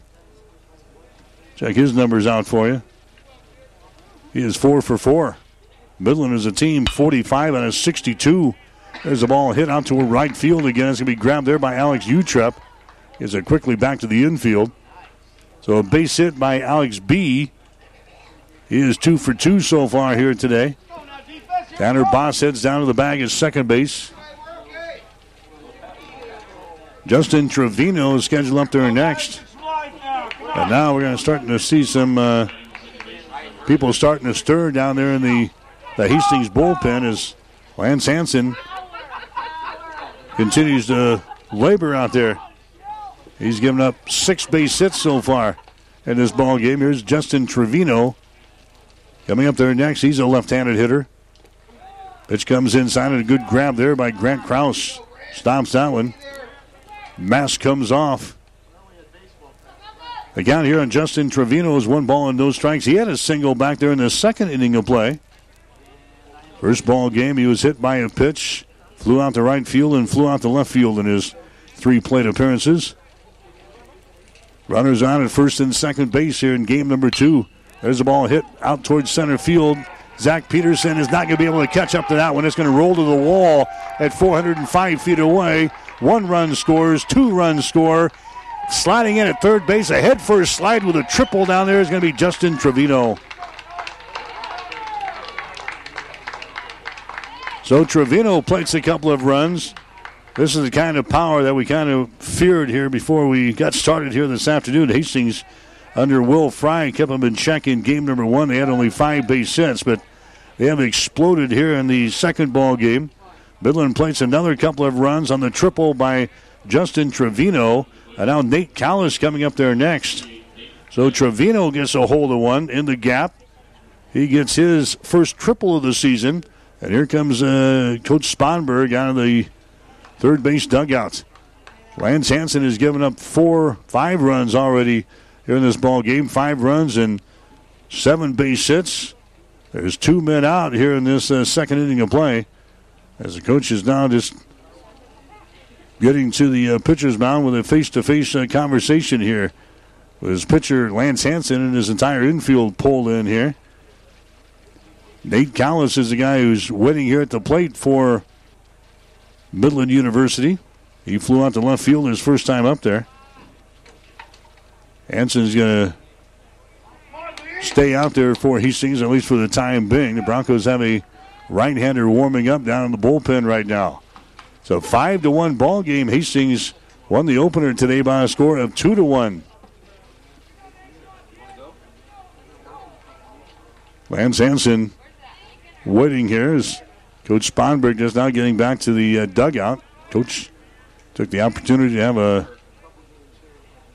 S2: Check his numbers out for you. He is four for four. Midland is a team 45 and a 62. There's a ball hit out to a right field again. It's going to be grabbed there by Alex Utrep. Is it quickly back to the infield. So a base hit by Alex B. He is two for two so far here today. Tanner Boss heads down to the bag at second base. Justin Trevino is scheduled up there next. And now we're going to start to see some uh, people starting to stir down there in the, the Hastings bullpen as Lance Hanson continues to labor out there. He's given up six base hits so far in this ball game. Here's Justin Trevino coming up there next. He's a left-handed hitter. Pitch comes inside and a good grab there by Grant Kraus. Stops that one. Mask comes off. The count here on Justin Trevino is one ball and no strikes. He had a single back there in the second inning of play. First ball game, he was hit by a pitch, flew out to right field and flew out to left field in his three plate appearances. Runners on at first and second base here in game number two. There's a ball hit out towards center field. Zach Peterson is not going to be able to catch up to that one. It's going to roll to the wall at 405 feet away. One run scores, two runs score. Sliding in at third base, a head first slide with a triple down there is going to be Justin Trevino. So Trevino plates a couple of runs. This is the kind of power that we kind of feared here before we got started here this afternoon. Hastings under Will Fry kept them in check in game number one. They had only five base hits, but they have exploded here in the second ball game. Midland plates another couple of runs on the triple by Justin Trevino. And now Nate Callis coming up there next. So Trevino gets a hold of one in the gap. He gets his first triple of the season. And here comes uh, Coach Sponberg out of the third base dugout. Lance Hanson has given up four, five runs already here in this ball game. Five runs and seven base hits. There's two men out here in this uh, second inning of play. As the coach is now just getting to the uh, pitcher's mound with a face-to-face uh, conversation here with his pitcher Lance Hanson and his entire infield pulled in here. Nate Callis is the guy who's waiting here at the plate for Midland University. He flew out to left field his first time up there. Hanson's going to stay out there for Hastings, at least for the time being. The Broncos have a right-hander warming up down in the bullpen right now. So five to one ball game. Hastings won the opener today by a score of two to one. Lance Hanson waiting here as Coach Sponberg just now getting back to the uh, dugout. Coach took the opportunity to have a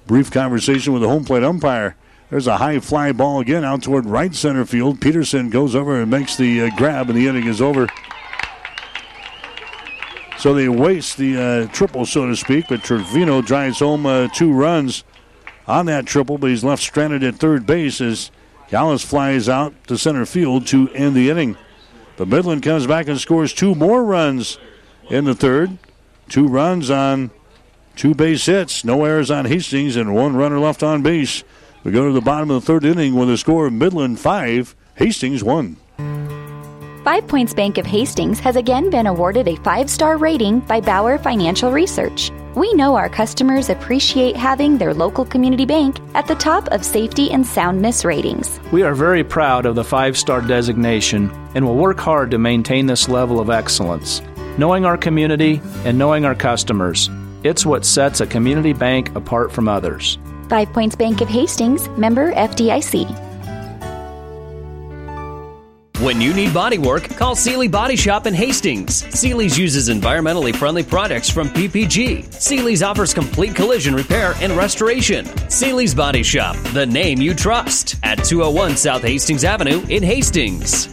S2: brief conversation with the home plate umpire. There's a high fly ball again out toward right center field. Peterson goes over and makes the uh, grab, and the inning is over. So they waste the uh, triple, so to speak, but Trevino drives home uh, two runs on that triple, but he's left stranded at third base as Callis flies out to center field to end the inning. But Midland comes back and scores two more runs in the third. Two runs on two base hits, no errors on Hastings, and one runner left on base. We go to the bottom of the third inning with a score of Midland 5, Hastings 1.
S13: Five Points Bank of Hastings has again been awarded a five star rating by Bauer Financial Research. We know our customers appreciate having their local community bank at the top of safety and soundness ratings.
S14: We are very proud of the five star designation and will work hard to maintain this level of excellence. Knowing our community and knowing our customers, it's what sets a community bank apart from others.
S13: Five Points Bank of Hastings, member FDIC.
S9: When you need body work, call Seely Body Shop in Hastings. Seely's uses environmentally friendly products from PPG. Seely's offers complete collision repair and restoration. Seely's Body Shop, the name you trust, at 201 South Hastings Avenue in Hastings.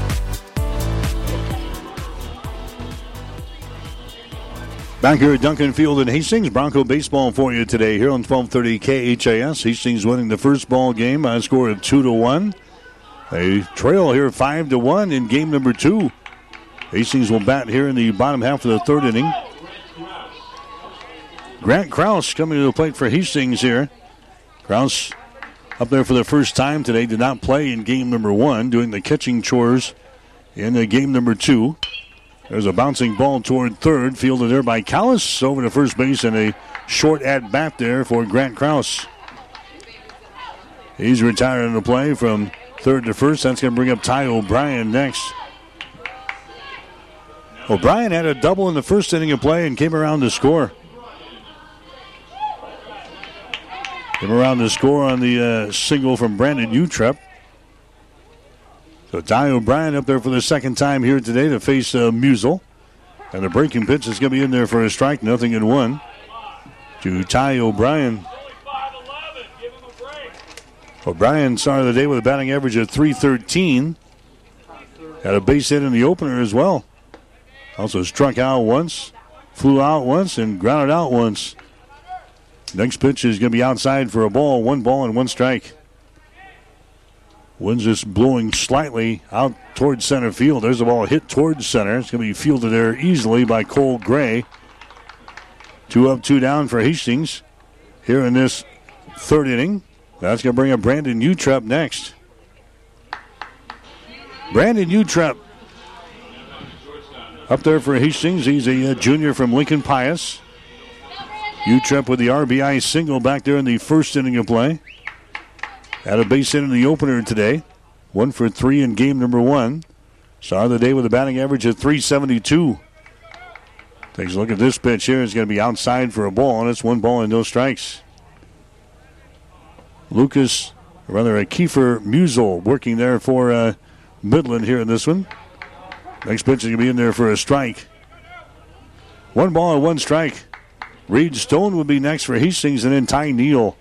S2: Back here at Duncan Field in Hastings, Bronco baseball for you today here on 1230 KHAS. Hastings winning the first ball game by a score of 2 to 1. A trail here 5 to 1 in game number 2. Hastings will bat here in the bottom half of the third inning. Grant Kraus coming to the plate for Hastings here. Kraus up there for the first time today did not play in game number 1, doing the catching chores in the game number 2. There's a bouncing ball toward third, fielded there by Callis over to first base, and a short at bat there for Grant Kraus. He's retiring to play from Third to first. That's going to bring up Ty O'Brien next. O'Brien had a double in the first inning of play and came around to score. Came around to score on the uh, single from Brandon Utrep. So Ty O'Brien up there for the second time here today to face uh, Musel. And the breaking pitch is going to be in there for a strike. Nothing in one to Ty O'Brien. O'Brien started the day with a batting average of 313. Had a base hit in the opener as well. Also struck out once, flew out once, and grounded out once. Next pitch is going to be outside for a ball. One ball and one strike. Wind's just blowing slightly out towards center field. There's a ball hit towards center. It's going to be fielded there easily by Cole Gray. Two up, two down for Hastings here in this third inning. That's going to bring up Brandon Utrep next. Brandon Utrep up there for Hastings. He's a, a junior from Lincoln Pius. Utrep with the RBI single back there in the first inning of play. Had a base hit in the opener today. One for three in game number one. Started the day with a batting average of 372. Takes a look at this pitch here. It's going to be outside for a ball, and it's one ball and no strikes. Lucas, or rather, a Kiefer Musel working there for uh, Midland here in this one. Next pitch is going to be in there for a strike. One ball and one strike. Reed Stone would be next for Hastings, and then Ty Neal.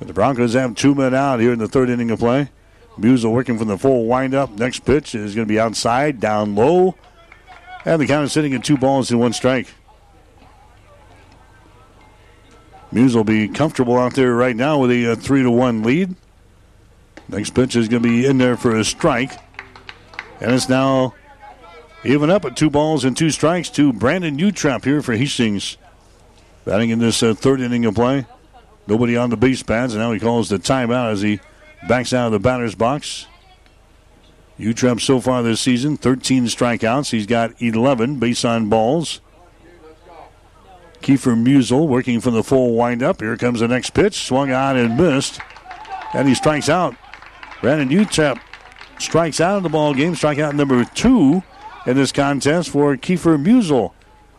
S2: But the Broncos have two men out here in the third inning of play. Musel working from the full windup. Next pitch is going to be outside, down low. And the count is sitting at two balls and one strike. Muse will be comfortable out there right now with a, a three to one lead. Next pitch is going to be in there for a strike, and it's now even up at two balls and two strikes to Brandon Utrep here for Hastings. Batting in this uh, third inning of play. Nobody on the base pads, and now he calls the timeout as he backs out of the batter's box. Utrep so far this season, 13 strikeouts. He's got 11 base on balls. Kiefer Musel working from the full windup. Here comes the next pitch. Swung on and missed. And he strikes out. Brandon Utrep strikes out of the ball game. Strikeout number two in this contest for Kiefer Musel.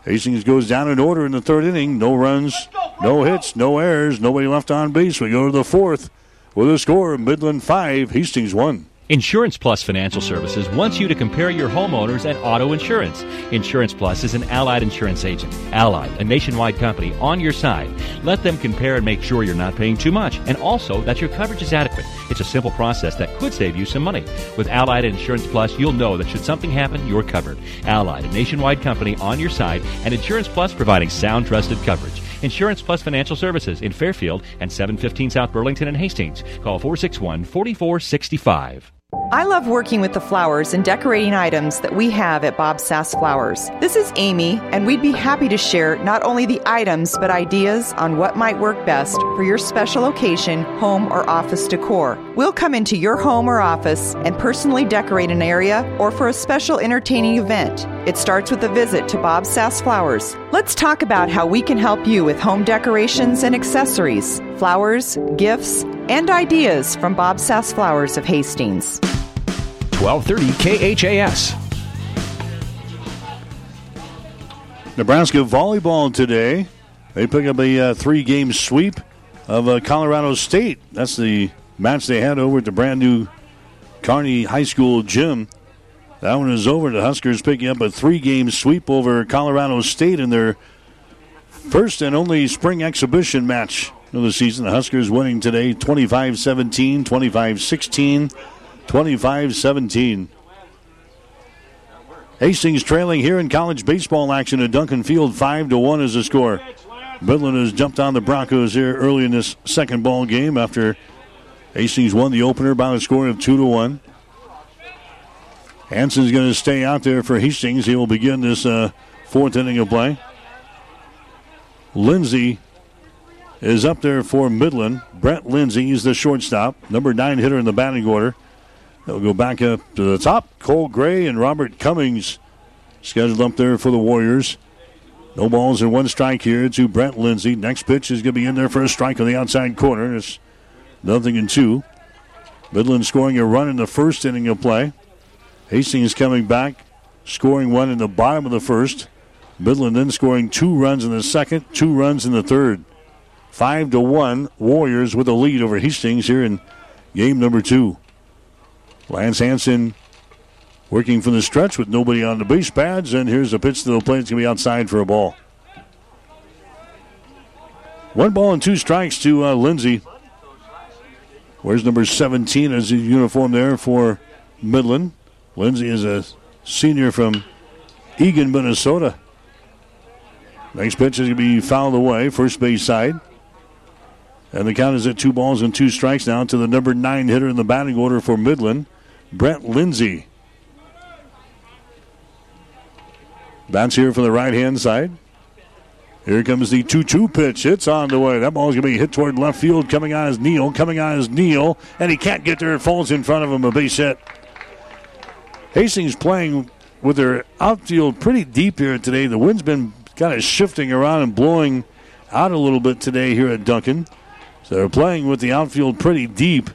S2: Hastings goes down in order in the third inning. No runs, no hits, no errors, nobody left on base. We go to the fourth with a score Midland 5, Hastings 1.
S6: Insurance Plus Financial Services wants you to compare your homeowners and auto insurance. Insurance Plus is an allied insurance agent. Allied, a nationwide company, on your side. Let them compare and make sure you're not paying too much and also that your coverage is adequate. It's a simple process that could save you some money. With Allied Insurance Plus, you'll know that should something happen, you're covered. Allied, a nationwide company on your side, and Insurance Plus providing sound, trusted coverage. Insurance Plus Financial Services in Fairfield and 715 South Burlington and Hastings. Call 461 4465.
S15: I love working with the flowers and decorating items that we have at Bob Sass Flowers. This is Amy, and we'd be happy to share not only the items, but ideas on what might work best for your special occasion, home, or office decor. We'll come into your home or office and personally decorate an area or for a special entertaining event. It starts with a visit to Bob Sass Flowers. Let's talk about how we can help you with home decorations and accessories, flowers, gifts, and ideas from Bob Sass Flowers of Hastings.
S6: 1230 KHAS.
S2: Nebraska volleyball today. They pick up a uh, three game sweep of uh, Colorado State. That's the match they had over at the brand new Kearney High School gym. That one is over. The Huskers picking up a three game sweep over Colorado State in their first and only spring exhibition match of the season. The Huskers winning today 25 17, 25 16, 25 17. Hastings trailing here in college baseball action at Duncan Field, 5 to 1 is the score. Midland has jumped on the Broncos here early in this second ball game after Hastings won the opener by a score of 2 to 1. Hanson's going to stay out there for Hastings. He will begin this uh, fourth inning of play. Lindsay is up there for Midland. Brett Lindsay is the shortstop, number nine hitter in the batting order. They'll go back up to the top. Cole Gray and Robert Cummings scheduled up there for the Warriors. No balls and one strike here to Brett Lindsay. Next pitch is going to be in there for a strike on the outside corner. It's nothing in two. Midland scoring a run in the first inning of play. Hastings coming back, scoring one in the bottom of the first. Midland then scoring two runs in the second, two runs in the third. Five to one, Warriors with a lead over Hastings here in game number two. Lance Hanson working from the stretch with nobody on the base pads, and here's a pitch to the plate. It's going to be outside for a ball. One ball and two strikes to uh, Lindsay. Where's number 17 as a uniform there for Midland? Lindsay is a senior from Eagan, Minnesota. Next pitch is going to be fouled away, first base side. And the count is at two balls and two strikes now to the number nine hitter in the batting order for Midland, Brent Lindsay. Bats here from the right hand side. Here comes the 2 2 pitch. It's on the way. That ball's going to be hit toward left field. Coming on is Neal. Coming on is Neal. And he can't get there. It falls in front of him. A base hit. Hastings playing with their outfield pretty deep here today. The wind's been kind of shifting around and blowing out a little bit today here at Duncan. So they're playing with the outfield pretty deep.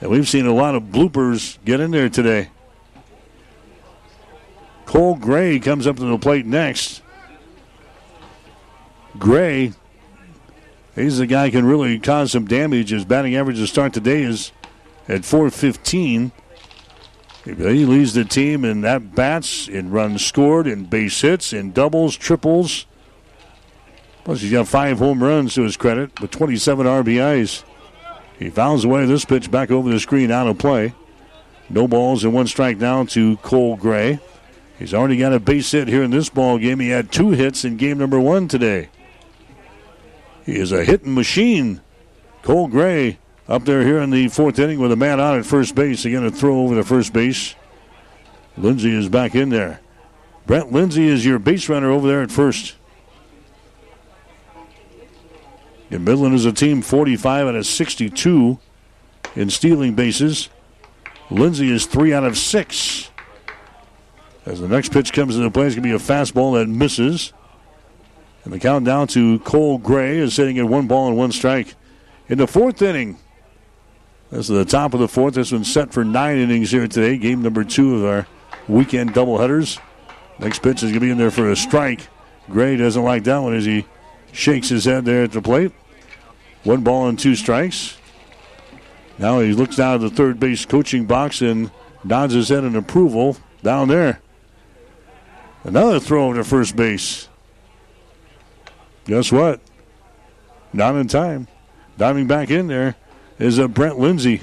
S2: And we've seen a lot of bloopers get in there today. Cole Gray comes up to the plate next. Gray, he's the guy who can really cause some damage. His batting average to start today is at 415. He leads the team in that bats, in runs scored, in base hits, in doubles, triples. Plus, he's got five home runs to his credit with 27 RBIs. He fouls away this pitch back over the screen out of play. No balls and one strike down to Cole Gray. He's already got a base hit here in this ball game. He had two hits in game number one today. He is a hitting machine. Cole Gray up there here in the fourth inning with a man out at first base. Again, a throw over to first base. Lindsay is back in there. Brent Lindsay is your base runner over there at first. And Midland is a team 45 out of 62 in stealing bases. Lindsay is three out of six. As the next pitch comes into play, it's going to be a fastball that misses. And the count down to Cole Gray is sitting at one ball and one strike. In the fourth inning, this is the top of the fourth. This one's set for nine innings here today. Game number two of our weekend doubleheaders. Next pitch is going to be in there for a strike. Gray doesn't like that one as he shakes his head there at the plate. One ball and two strikes. Now he looks down at the third base coaching box and nods his head in approval down there. Another throw to first base. Guess what? Not in time. Diving back in there is a Brent Lindsay.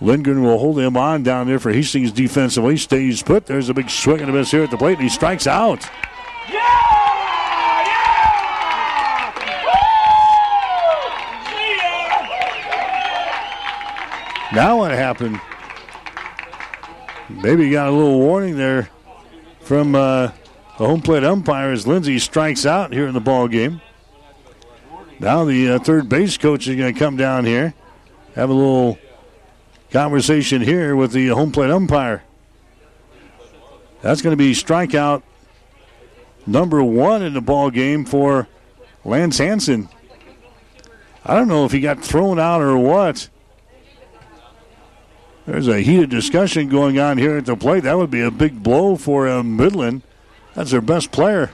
S2: Lindgren will hold him on down there for Hastings defensively. Stays put. There's a big swing and a miss here at the plate, and he strikes out. Now what happened? Maybe got a little warning there from uh, the home plate umpire as Lindsay strikes out here in the ball game. Now the uh, third base coach is going to come down here, have a little conversation here with the home plate umpire. That's going to be strikeout number one in the ball game for Lance Hanson. I don't know if he got thrown out or what. There's a heated discussion going on here at the plate. That would be a big blow for uh, Midland. That's their best player.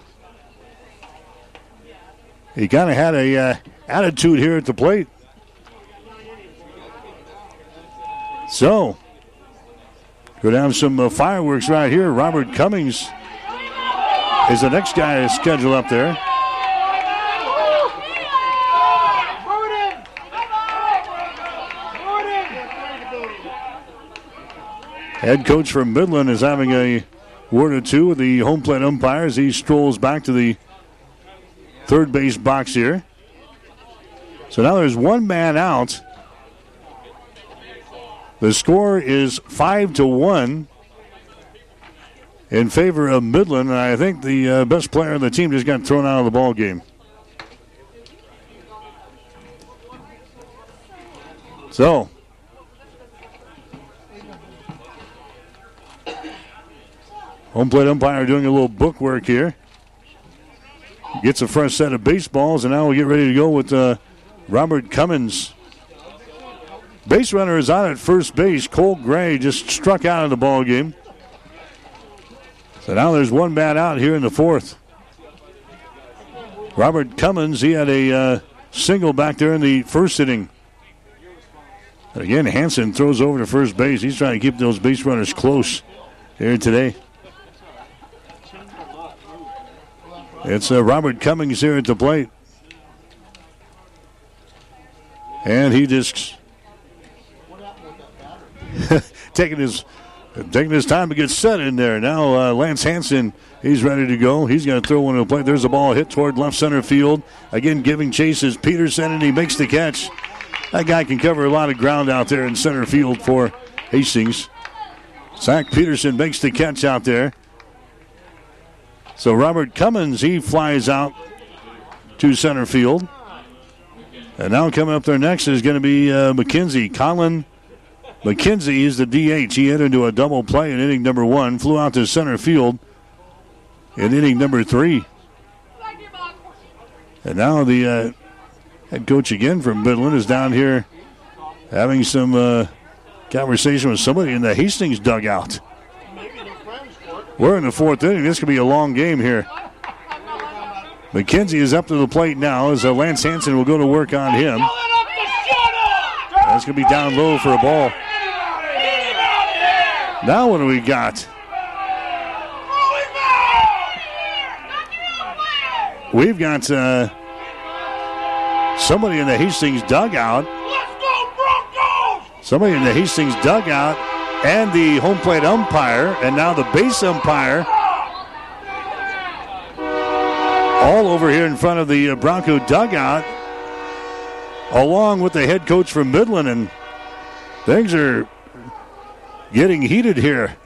S2: He kind of had a uh, attitude here at the plate. So, to have some uh, fireworks right here. Robert Cummings is the next guy scheduled up there. Head coach from Midland is having a word or two with the home plate umpires. He strolls back to the third base box here. So now there's one man out. The score is five to one in favor of Midland, and I think the uh, best player on the team just got thrown out of the ball game. So Home plate umpire doing a little book work here. Gets a fresh set of baseballs, and now we get ready to go with uh, Robert Cummings. Base runner is on at first base. Cole Gray just struck out of the ball game. So now there's one bat out here in the fourth. Robert Cummings, he had a uh, single back there in the first inning. again, Hanson throws over to first base. He's trying to keep those base runners close here today. It's uh, Robert Cummings here at the plate. And he just taking his taking his time to get set in there. Now uh, Lance Hanson, he's ready to go. He's going to throw one to the plate. There's a ball hit toward left center field. Again, giving chases Peterson, and he makes the catch. That guy can cover a lot of ground out there in center field for Hastings. Zach Peterson makes the catch out there. So Robert Cummings, he flies out to center field. And now coming up there next is going to be uh, McKenzie. Colin McKenzie is the DH. He hit into a double play in inning number one, flew out to center field in inning number three. And now the uh, head coach again from Midland is down here having some uh, conversation with somebody in the Hastings dugout. We're in the fourth inning. This could be a long game here. McKenzie is up to the plate now as uh, Lance Hanson will go to work on him. That's going to be down low for a ball. Now what do we got? We've got uh, somebody in the Hastings dugout. Somebody in the Hastings dugout and the home plate umpire, and now the base umpire. All over here in front of the uh, Bronco dugout, along with the head coach from Midland, and things are getting heated here.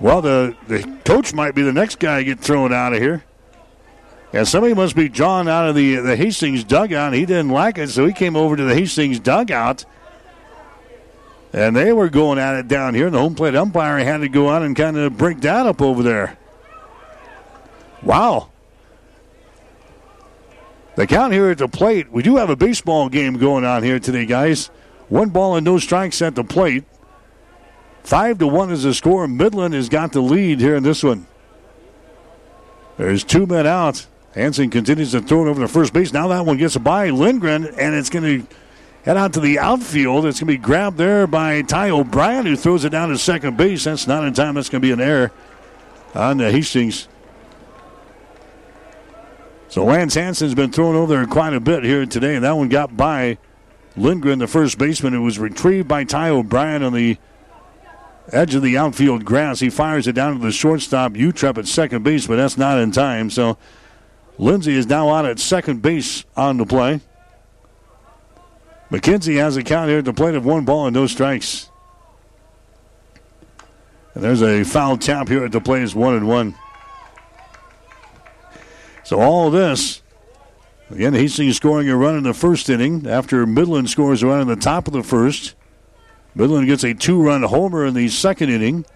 S2: Well, the, the coach might be the next guy to get thrown out of here. Yeah, somebody must be drawn out of the the Hastings dugout. He didn't like it, so he came over to the Hastings dugout. And they were going at it down here. The home plate umpire had to go out and kind of break that up over there. Wow. The count here at the plate, we do have a baseball game going on here today, guys. One ball and no strikes at the plate. Five to one is the score. Midland has got the lead here in this one. There's two men out. Hanson continues to throw it over to first base. Now that one gets by Lindgren, and it's going to head out to the outfield. It's going to be grabbed there by Ty O'Brien, who throws it down to second base. That's not in time. That's going to be an error on the Hastings. So Lance Hanson's been thrown over there quite a bit here today, and that one got by Lindgren, the first baseman. It was retrieved by Ty O'Brien on the edge of the outfield grass. He fires it down to the shortstop, Utrep at second base, but that's not in time. So Lindsay is now on at second base on the play. McKenzie has a count here at the plate of one ball and no strikes. And there's a foul tap here at the plate is one and one. So all this, again, Hastings scoring a run in the first inning after Midland scores a run in the top of the first. Midland gets a two-run homer in the second inning.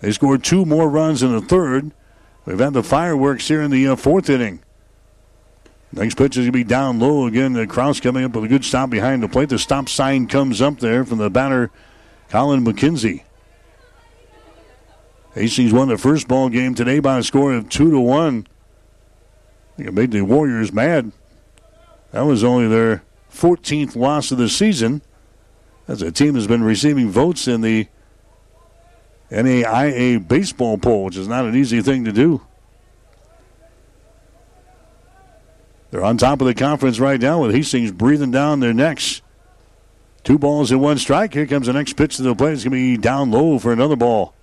S2: They scored two more runs in the third. We've had the fireworks here in the uh, fourth inning. Next pitch is going to be down low again. Uh, Kraus coming up with a good stop behind the plate. The stop sign comes up there from the batter, Colin McKenzie. Hastings won the first ball game today by a score of two to one. It made the Warriors mad. That was only their 14th loss of the season, as the team has been receiving votes in the NAIA baseball poll, which is not an easy thing to do. They're on top of the conference right now with Hastings breathing down their necks. Two balls and one strike. Here comes the next pitch to the plate. It's going to be down low for another ball.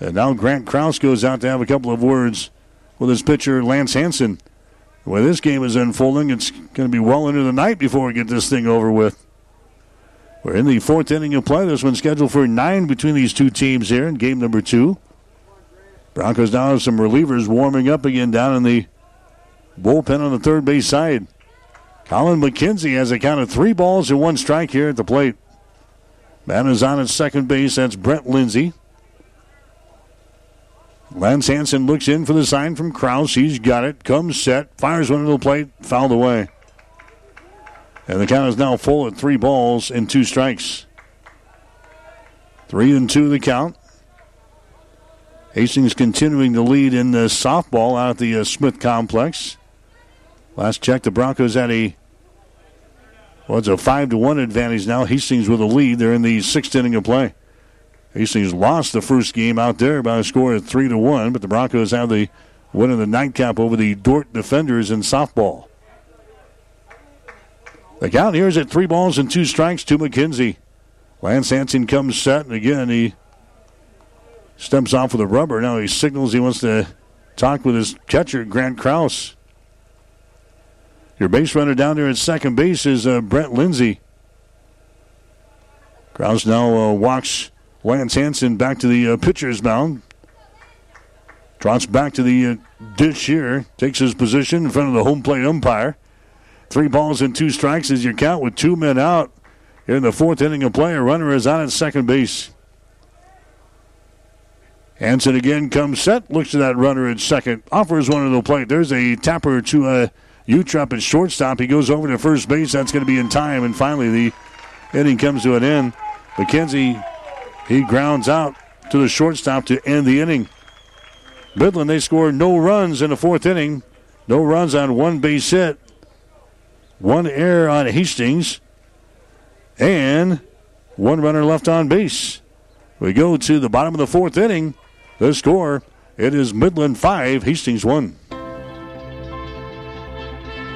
S2: And now Grant Kraus goes out to have a couple of words with his pitcher, Lance Hanson. The way this game is unfolding, it's going to be well into the night before we get this thing over with. We're in the fourth inning of play. This one's scheduled for nine between these two teams here in game number two. Broncos now have some relievers warming up again down in the bullpen on the third base side. Colin McKenzie has a count of three balls and one strike here at the plate. Man is on at second base. That's Brett Lindsay. Lance Hanson looks in for the sign from Krause. He's got it. Comes set. Fires one into the plate. Fouled away. And the count is now full at three balls and two strikes. Three and two the count. Hastings continuing to lead in the softball out at the uh, Smith Complex. Last check, the Broncos had a well, a five to one advantage now. Hastings with a lead. They're in the sixth inning of play. Hastings lost the first game out there by a score of three to one, but the Broncos have the win in the nightcap over the Dordt defenders in softball. The count here is at three balls and two strikes to McKenzie. Lance Hanson comes set, and again he steps off with a rubber. Now he signals he wants to talk with his catcher, Grant Kraus. Your base runner down there at second base is uh, Brent Lindsay. Kraus now uh, walks Lance Hanson back to the uh, pitcher's mound. Trots back to the uh, dish here. Takes his position in front of the home plate umpire. Three balls and two strikes is your count with two men out. Here in the fourth inning of play, a runner is on at second base. Hanson again comes set, looks at that runner at second, offers one to the plate. There's a tapper to uh, Utrep at shortstop. He goes over to first base. That's going to be in time. And finally, the inning comes to an end. McKenzie, he grounds out to the shortstop to end the inning. Midland, they score no runs in the fourth inning. No runs on one base hit. One error on Hastings. And one runner left on base. We go to the bottom of the fourth inning. The score, it is Midland 5, Hastings 1.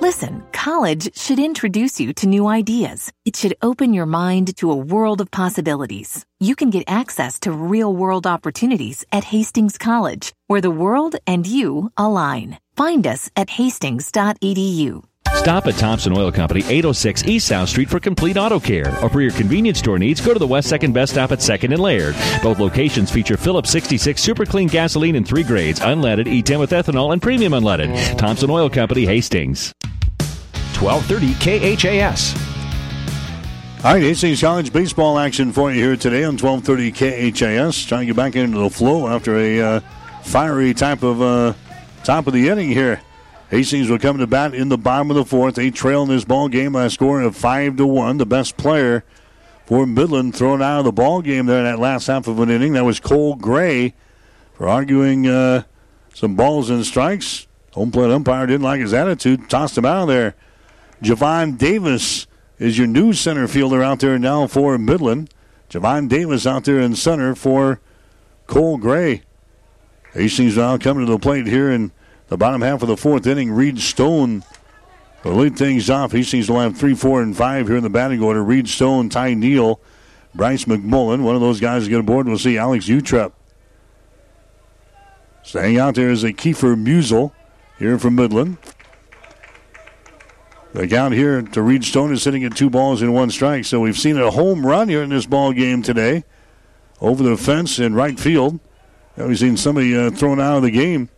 S16: Listen, college should introduce you to new ideas. It should open your mind to a world of possibilities. You can get access to real world opportunities at Hastings College, where the world and you align. Find us at hastings.edu.
S6: Stop at Thompson Oil Company, 806 East South Street for complete auto care. Or for your convenience store needs, go to the West 2nd Best Stop at 2nd and Laird. Both locations feature Phillips 66 Super Clean gasoline in three grades, unleaded, E10 with ethanol, and premium unleaded. Thompson Oil Company, Hastings.
S1: 1230 KHAS.
S2: All right, Hastings College baseball action for you here today on 1230 KHAS. Trying to get back into the flow after a uh, fiery type of uh, top of the inning here. Hastings will come to bat in the bottom of the fourth. They trail in this ball game by a score of five to one. The best player for Midland thrown out of the ball game there in that last half of an inning. That was Cole Gray for arguing uh, some balls and strikes. Home plate umpire didn't like his attitude, tossed him out of there. Javon Davis is your new center fielder out there now for Midland. Javon Davis out there in center for Cole Gray. Hastings now coming to the plate here in the bottom half of the fourth inning. Reed Stone will lead things off. Hastings will have three, four, and five here in the batting order. Reed Stone, Ty Neal, Bryce McMullen. One of those guys to get aboard. We'll see Alex Utrep. Staying out there is a Kiefer Musel here from Midland. The count here to Reed Stone is sitting at two balls and one strike. So we've seen a home run here in this ball game today, over the fence in right field. We've seen somebody uh, thrown out of the game.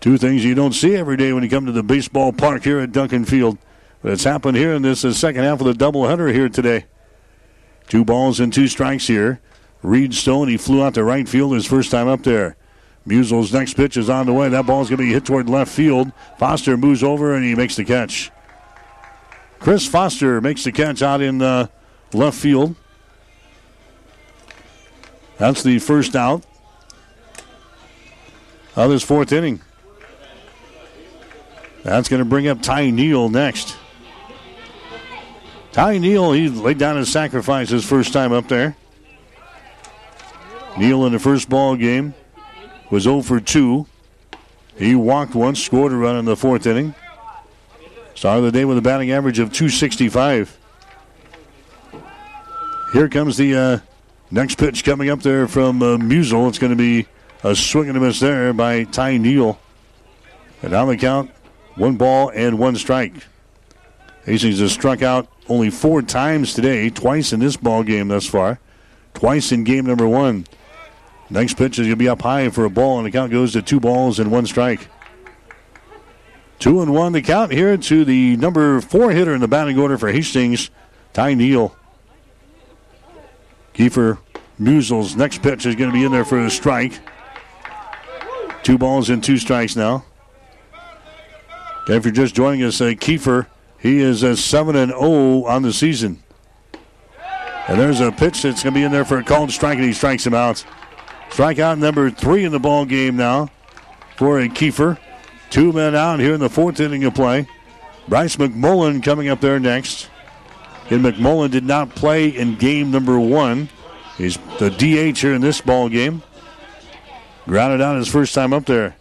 S2: Two things you don't see every day when you come to the baseball park here at Duncan Field. But it's happened here in this uh, second half of the doubleheader here today. Two balls and two strikes here. Reed Stone, he flew out to right field his first time up there. Musel's next pitch is on the way. That ball's going to be hit toward left field. Foster moves over and he makes the catch. Chris Foster makes the catch out in uh, left field. That's the first out of this fourth inning. That's going to bring up Ty Neal next. Ty Neal, he laid down his sacrifice his first time up there. Neal in the first ball game was 0 for 2. He walked once, scored a run in the fourth inning. Started the day with a batting average of 265. Here comes the uh, next pitch coming up there from uh, Musel. It's going to be A swing and a miss there by Ty Neal. And on the count, one ball and one strike. Hastings has struck out only four times today, twice in this ball game thus far, twice in game number one. Next pitch is going to be up high for a ball, and the count goes to two balls and one strike. Two and one the count here to the number four hitter in the batting order for Hastings, Ty Neal. Kiefer Musel's next pitch is going to be in there for a strike. Two balls and two strikes now. If you're just joining us, uh, Kiefer, he is a 7 and 0 on the season. And there's a pitch that's going to be in there for a called strike, and he strikes him out. Strikeout number three in the ball game now for a Kiefer. Two men out here in the fourth inning of play. Bryce McMullen coming up there next. And McMullen did not play in game number one. He's the DH here in this ball game. Grounded out his first time up there.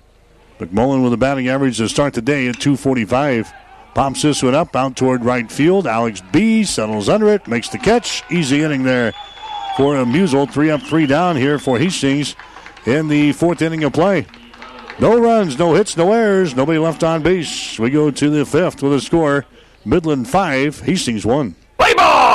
S2: McMullen with a batting average to start the day at 245. Pops this one up out toward right field. Alex B settles under it, makes the catch. Easy inning there for Musel. Three up, three down here for Hastings in the fourth inning of play. No runs, no hits, no errors, nobody left on base. We go to the fifth with a score Midland 5, Hastings 1.
S17: Play ball!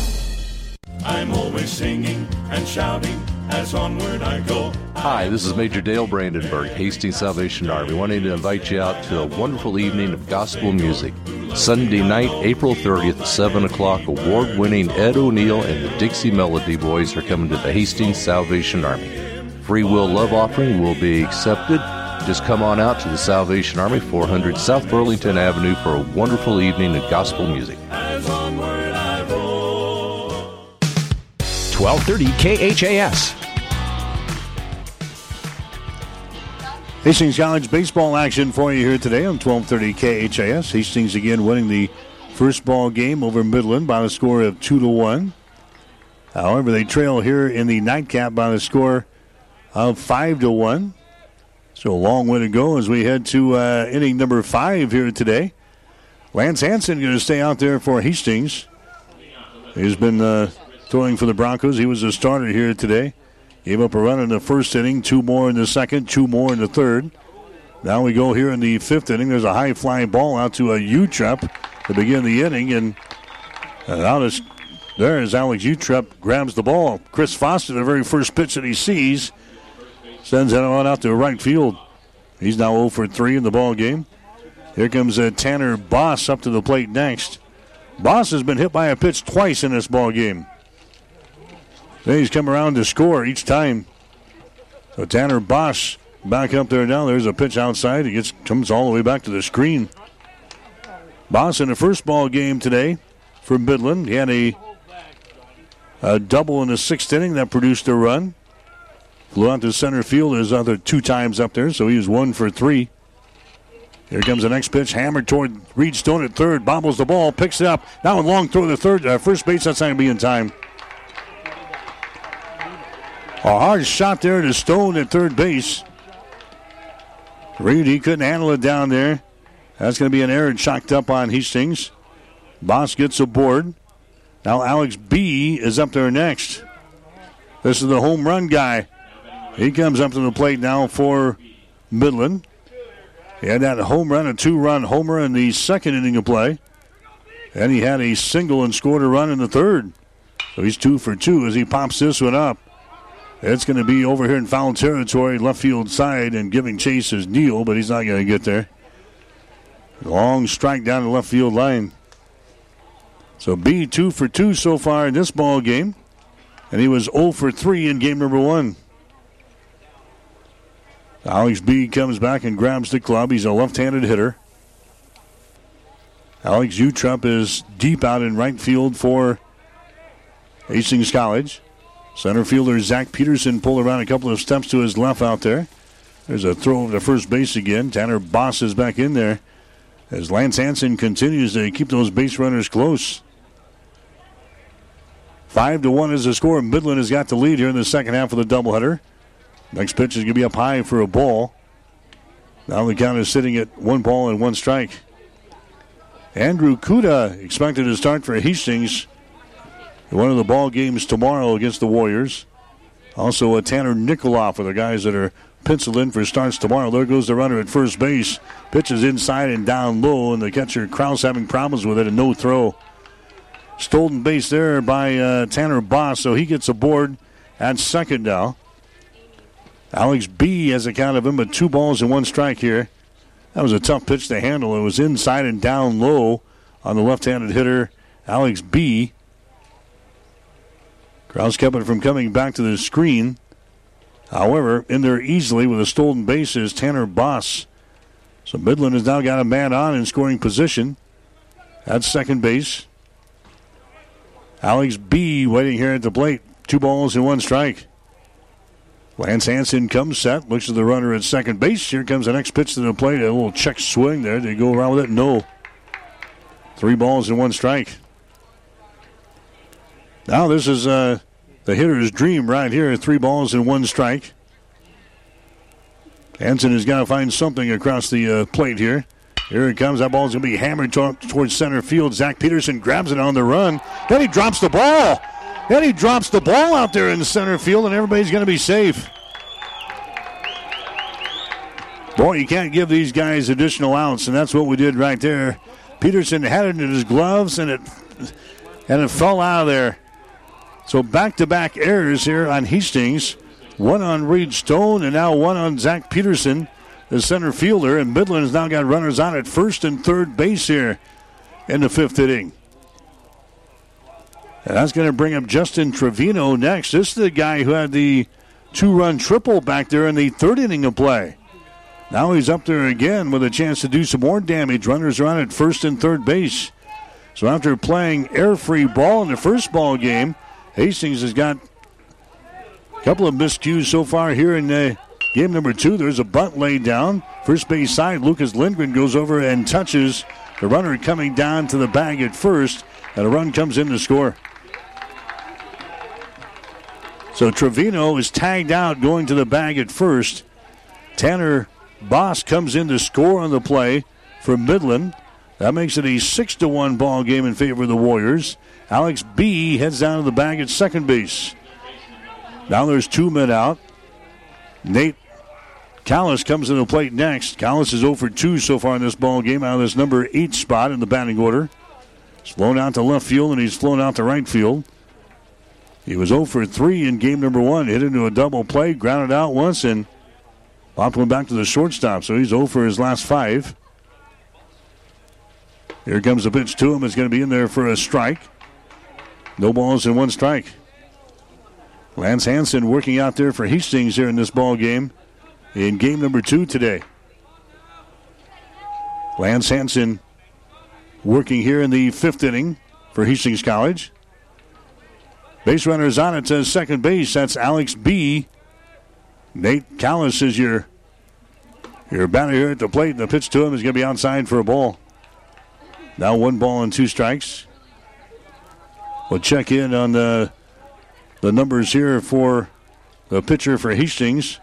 S11: I'm always singing and shouting as onward I go.
S18: Hi, this is Major Dale Brandenburg, Hastings Salvation Army, wanting to invite you out to a wonderful evening of gospel music. Sunday night, April 30th at 7 o'clock, award winning Ed O'Neal and the Dixie Melody Boys are coming to the Hastings Salvation Army. Free will love offering will be accepted. Just come on out to the Salvation Army, 400 South Burlington Avenue, for a wonderful evening of gospel music.
S17: 1230 KHAS.
S2: Hastings College baseball action for you here today on 1230 KHAS. Hastings again winning the first ball game over Midland by the score of 2 to 1. However, they trail here in the nightcap by the score of 5 to 1. So a long way to go as we head to uh, inning number 5 here today. Lance Hanson going to stay out there for Hastings. He's been uh, throwing for the Broncos. He was a starter here today. Gave up a run in the first inning, two more in the second, two more in the third. Now we go here in the fifth inning. There's a high flying ball out to a Utrep to begin the inning, and, out is there as Alex Utrep grabs the ball. Chris Foster, the very first pitch that he sees, sends that on out to right field. He's now 0 for 3 in the ball game. Here comes uh, Tanner Boss up to the plate next. Boss has been hit by a pitch twice in this ball game. Then he's come around to score each time. So Tanner Bosch back up there now. There's a pitch outside. He gets comes all the way back to the screen. Boss in the first ball game today for Midland. He had a, a double in the sixth inning that produced a run. Flew out to center field his other two times up there, so he was one for three. Here comes the next pitch, hammered toward Reed Stone at third, bobbles the ball, picks it up. Now a long throw to the third, uh, first base. That's not going to be in time. A hard shot there to Stone at third base. Reed, he couldn't handle it down there. That's going to be an error chalked up on Hastings. Boss gets aboard. Now Alex B is up there next. This is the home run guy. He comes up to the plate now for Midland. He had that home run, a two run homer in the second inning of play. And he had a single and scored a run in the third. So he's two for two as he pops this one up. It's going to be over here in foul territory, left field side, and giving chase is Neal, but he's not going to get there. Long strike down the left field line. So B two for two so far in this ball game, and he was 0 for three in game number one. Alex B comes back and grabs the club. He's a left-handed hitter. Alex Utrep is deep out in right field for Hastings College. Center fielder Zach Peterson pulled around a couple of steps to his left out there. There's a throw to first base again. Tanner Boss is back in there as Lance Hanson continues to keep those base runners close. Five to one is the score. Midland has got the lead here in the second half of the doubleheader. Next pitch is going to be up high for a ball. Now the count is sitting at one ball and one strike. Andrew Kuda expected to start for Hastings in one of the ball games tomorrow against the Warriors. Also, a Tanner Nikoloff are the guys that are penciled in for starts tomorrow. There goes the runner at first base. Pitches inside and down low, and the catcher Kraus having problems with it, and no throw. Stolen base there by uh, Tanner Boss, so he gets aboard at second now. Alex B has a count of him, but two balls and one strike here. That was a tough pitch to handle. It was inside and down low on the left handed hitter, Alex B. Kraus kept it from coming back to the screen. However, in there easily with a stolen base is Tanner Boss. So Midland has now got a man on in scoring position at second base. Alex B waiting here at the plate. Two balls and one strike. Lance Hanson comes set, looks at the runner at second base. Here comes the next pitch to the plate. A little check swing there. They go around with it. No. Three balls and one strike. Now this is uh, the hitter's dream right here. Three balls and one strike. Hanson has got to find something across the uh, plate here. Here it comes. That ball's going to be hammered to- towards center field. Zach Peterson grabs it on the run. Then he drops the ball. Then he drops the ball out there in center field, and everybody's going to be safe. Boy, you can't give these guys additional outs, and that's what we did right there. Peterson had it in his gloves, and it and it fell out of there. So back-to-back errors here on Hastings. One on Reed Stone, and now one on Zach Peterson, the center fielder. And Midland has now got runners on at first and third base here in the fifth inning. And that's going to bring up Justin Trevino next. This is the guy who had the two run triple back there in the third inning of play. Now he's up there again with a chance to do some more damage. Runners are on at first and third base. So after playing air free ball in the first ball game, Hastings has got a couple of miscues so far here in uh, game number two. There's a bunt laid down. First base side, Lucas Lindgren goes over and touches the runner coming down to the bag at first, and a run comes in to score. So Trevino is tagged out going to the bag at first. Tanner Boss comes in to score on the play for Midland. That makes it a six to one ball game in favor of the Warriors. Alex B heads down to the bag at second base. Now there's two men out. Nate Callis comes into plate next. Callis is 0 for 2 so far in this ball game out of this number eight spot in the batting order. He's flown out to left field and he's flown out to right field. He was 0 for 3 in game number one. Hit into a double play, grounded out once, and popped one back to the shortstop. So he's 0 for his last five. Here comes the pitch to him. It's going to be in there for a strike. No balls and one strike. Lance Hanson working out there for Hastings here in this ball game in game number two today. Lance Hanson working here in the fifth inning for Hastings College. Base runner is on it to second base. That's Alex B. Nate Callis is your your batter here at the plate. And the pitch to him is going to be outside for a ball. Now one ball and two strikes. We'll check in on the the numbers here for the pitcher for Hastings,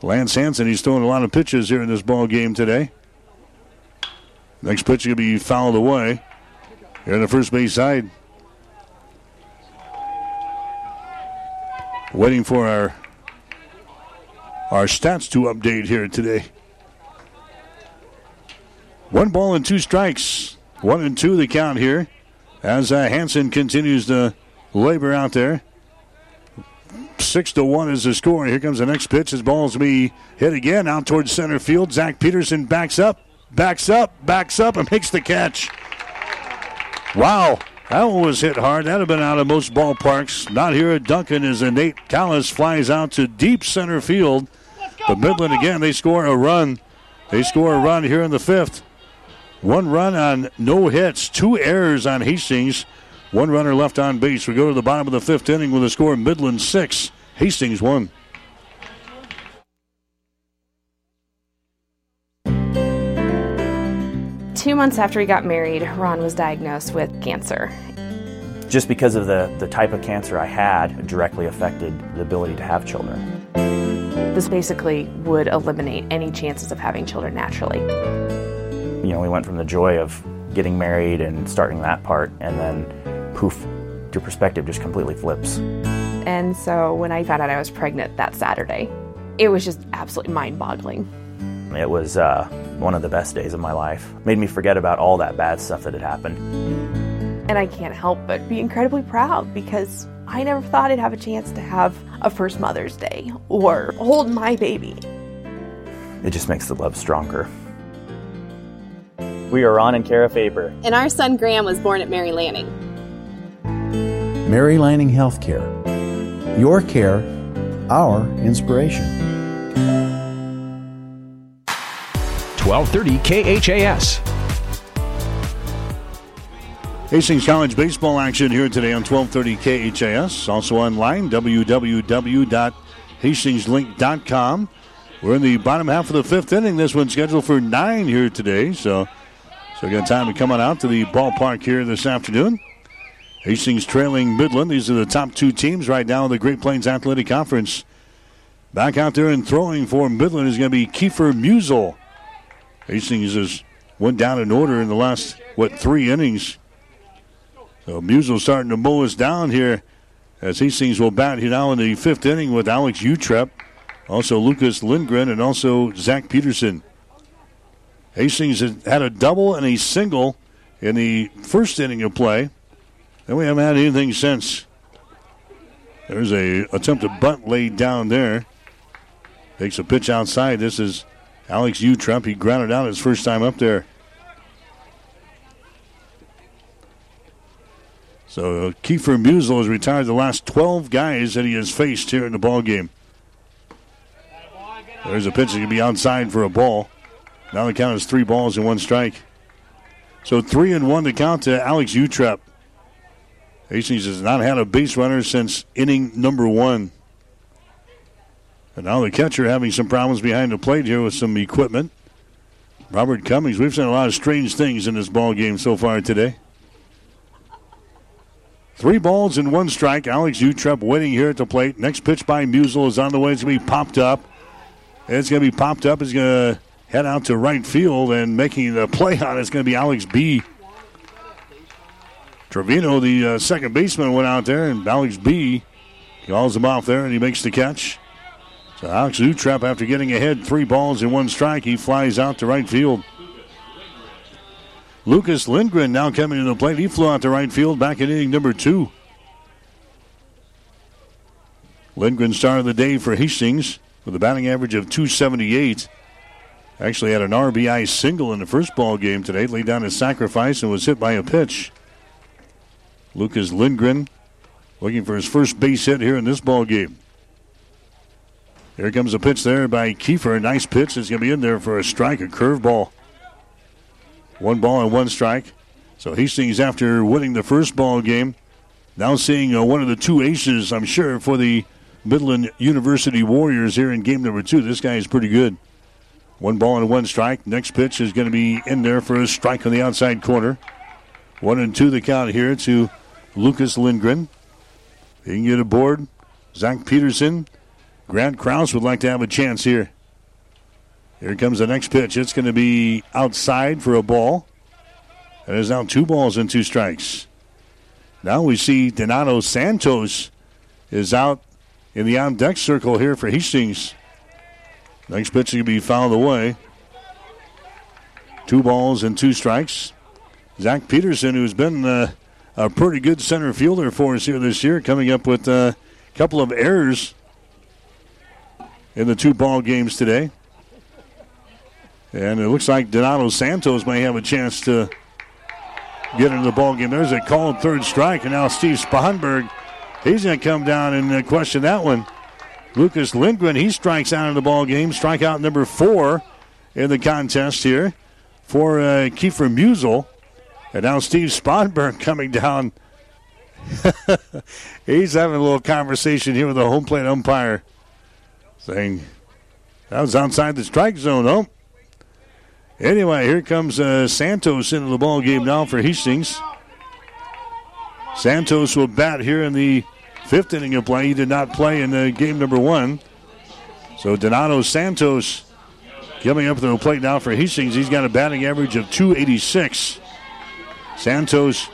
S2: Lance Hanson. He's throwing a lot of pitches here in this ball game today. Next pitch will be fouled away. Here on the first base side. Waiting for our our stats to update here today. One ball and two strikes. One and two the count here as uh, Hanson continues to labor out there. Six to one is the score. Here comes the next pitch. His ball's be hit again out towards center field. Zach Peterson backs up, backs up, backs up, and makes the catch. Wow, that one was hit hard. That'd have been out of most ballparks. Not here at Duncan as Nate Callis flies out to deep center field. But Midland again, they score a run. They score a run here in the fifth. One run on no hits, two errors on Hastings, one runner left on base. We go to the bottom of the fifth inning with a score Midland 6, Hastings 1.
S19: Two months after he got married, Ron was diagnosed with cancer.
S20: Just because of the, the type of cancer I had, directly affected the ability to have children.
S19: This basically would eliminate any chances of having children naturally.
S20: You know, we went from the joy of getting married and starting that part, and then poof, your perspective just completely flips.
S19: And so when I found out I was pregnant that Saturday, it was just absolutely mind boggling.
S20: It was uh, one of the best days of my life. Made me forget about all that bad stuff that had happened.
S19: And I can't help but be incredibly proud because I never thought I'd have a chance to have a first Mother's Day or hold my baby.
S20: It just makes the love stronger. We are Ron and Kara Faber.
S21: And our son Graham was born at Mary Lanning.
S22: Mary Lanning Healthcare. Your care, our inspiration.
S8: 1230 KHAS.
S2: Hastings College baseball action here today on 1230 KHAS. Also online, www.hastingslink.com. We're in the bottom half of the fifth inning. This one's scheduled for nine here today, so so got time to come on out to the ballpark here this afternoon. Hastings trailing Midland. These are the top two teams right now in the Great Plains Athletic Conference. Back out there and throwing for Midland is going to be Kiefer Musel. Hastings has went down in order in the last what three innings. So Musel starting to mow us down here as Hastings will bat here now in the fifth inning with Alex Utrep, also Lucas Lindgren, and also Zach Peterson. Hastings had a double and a single in the first inning of play. And we haven't had anything since. There's a attempted bunt laid down there. Takes a pitch outside. This is Alex Utrep. He grounded out his first time up there. So uh, Kiefer Musel has retired the last 12 guys that he has faced here in the ball game. There's a pitch that can be outside for a ball. Now the count is three balls and one strike. So three and one to count to Alex Utrep. Hastings has not had a base runner since inning number one. And now the catcher having some problems behind the plate here with some equipment. Robert Cummings, we've seen a lot of strange things in this ball game so far today. Three balls and one strike. Alex Utrep waiting here at the plate. Next pitch by Musel is on the way. It's going to be popped up. It's going to be popped up. It's going to head out to right field and making the play on it is going to be Alex B. Trevino, the uh, second baseman, went out there, and Alex B. calls him off there, and he makes the catch. So Alex Utrep, after getting ahead three balls and one strike, he flies out to right field. Lucas Lindgren now coming to the plate. He flew out to right field back in inning number two. Lindgren started the day for Hastings with a batting average of 278. Actually had an RBI single in the first ball game today. Laid down his sacrifice and was hit by a pitch. Lucas Lindgren looking for his first base hit here in this ball game. Here comes a pitch there by Kiefer. A nice pitch. It's going to be in there for a strike, a curveball. One ball and one strike. So Hastings, after winning the first ball game, now seeing uh, one of the two aces, I'm sure, for the Midland University Warriors here in game number two. This guy is pretty good. One ball and one strike. Next pitch is going to be in there for a strike on the outside corner. One and two the count here to Lucas Lindgren. He can get aboard. Zach Peterson. Grant Kraus would like to have a chance here. Here comes the next pitch. It's going to be outside for a ball. And there's now two balls and two strikes. Now we see Donato Santos is out in the on deck circle here for Hastings. Next pitch to be fouled away. Two balls and two strikes. Zach Peterson, who's been uh, a pretty good center fielder for us here this year, coming up with a couple of errors in the two ball games today. And it looks like Donato Santos may have a chance to get into the ball game. There's a called third strike, and now Steve Spahnberg, he's going to come down and uh, question that one. Lucas Lindgren, he strikes out in the ball game. Strikeout number four in the contest here for uh, Kiefer Musel. And now Steve Sponberg coming down. He's having a little conversation here with the home plate umpire, saying that was outside the strike zone, though. Anyway, here comes uh, Santos into the ball game now for Hastings. Santos will bat here in the fifth inning of play. He did not play in uh, game number one. So Donato Santos coming up to the plate now for Hastings. He's got a batting average of 286. Santos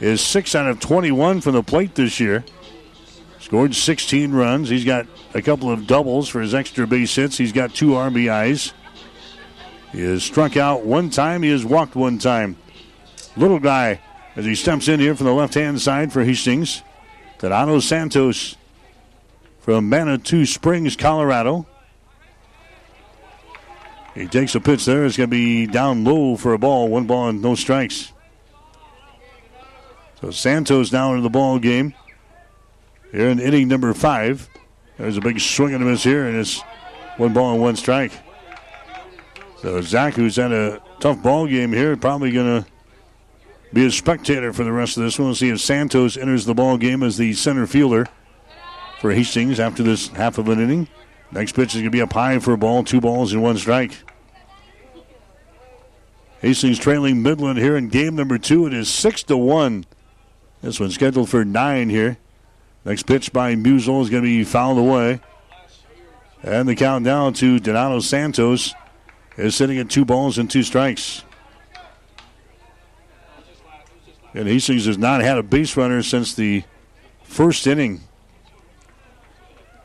S2: is 6 out of 21 from the plate this year. Scored 16 runs. He's got a couple of doubles for his extra base hits. He's got two RBIs. He has struck out one time. He has walked one time. Little guy as he steps in here from the left hand side for Hastings. Donato Santos from Manitou Springs, Colorado. He takes a pitch there. It's going to be down low for a ball. One ball and no strikes. So Santos now into the ball game. Here in inning number five. There's a big swing and a miss here, and it's one ball and one strike. So Zach, who's had a tough ball game here, probably going to be a spectator for the rest of this one. We'll see if Santos enters the ball game as the center fielder for Hastings after this half of an inning. Next pitch is going to be up high for a ball, two balls and one strike. Hastings trailing Midland here in game number two. It is six to one. This one's scheduled for nine here. Next pitch by Musel is going to be fouled away. And the count down to Donato Santos is sitting at two balls and two strikes. And Hastings has not had a base runner since the first inning.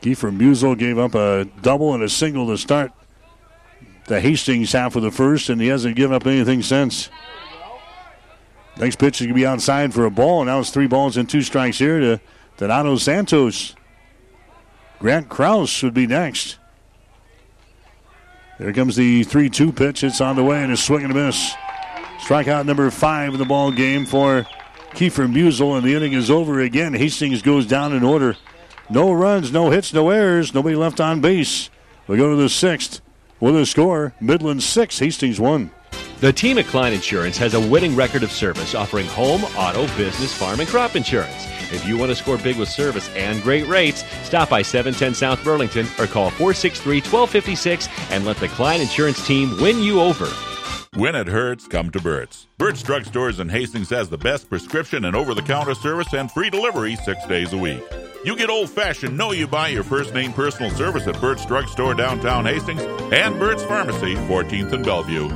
S2: Kiefer Musel gave up a double and a single to start the Hastings half of the first, and he hasn't given up anything since. Next pitch is going to be outside for a ball, and now it's three balls and two strikes here to Donato Santos. Grant Kraus would be next. There comes the 3 2 pitch. It's on the way, and a swing and a miss. Strikeout number five in the ball game for Kiefer Musel, and the inning is over again. Hastings goes down in order. No runs, no hits, no errors, nobody left on base. We go to the sixth with a score Midland 6, Hastings 1.
S6: The team at Klein Insurance has a winning record of service offering home, auto, business, farm, and crop insurance. If you want to score big with service and great rates, stop by 710 South Burlington or call 463 1256 and let the Klein Insurance team win you over.
S7: When it hurts, come to Burt's. Burt's Drugstores in Hastings has the best prescription and over the counter service and free delivery six days a week. You get old fashioned, know you buy your first name personal service at Burt's Drugstore downtown Hastings and Burt's Pharmacy, 14th and Bellevue.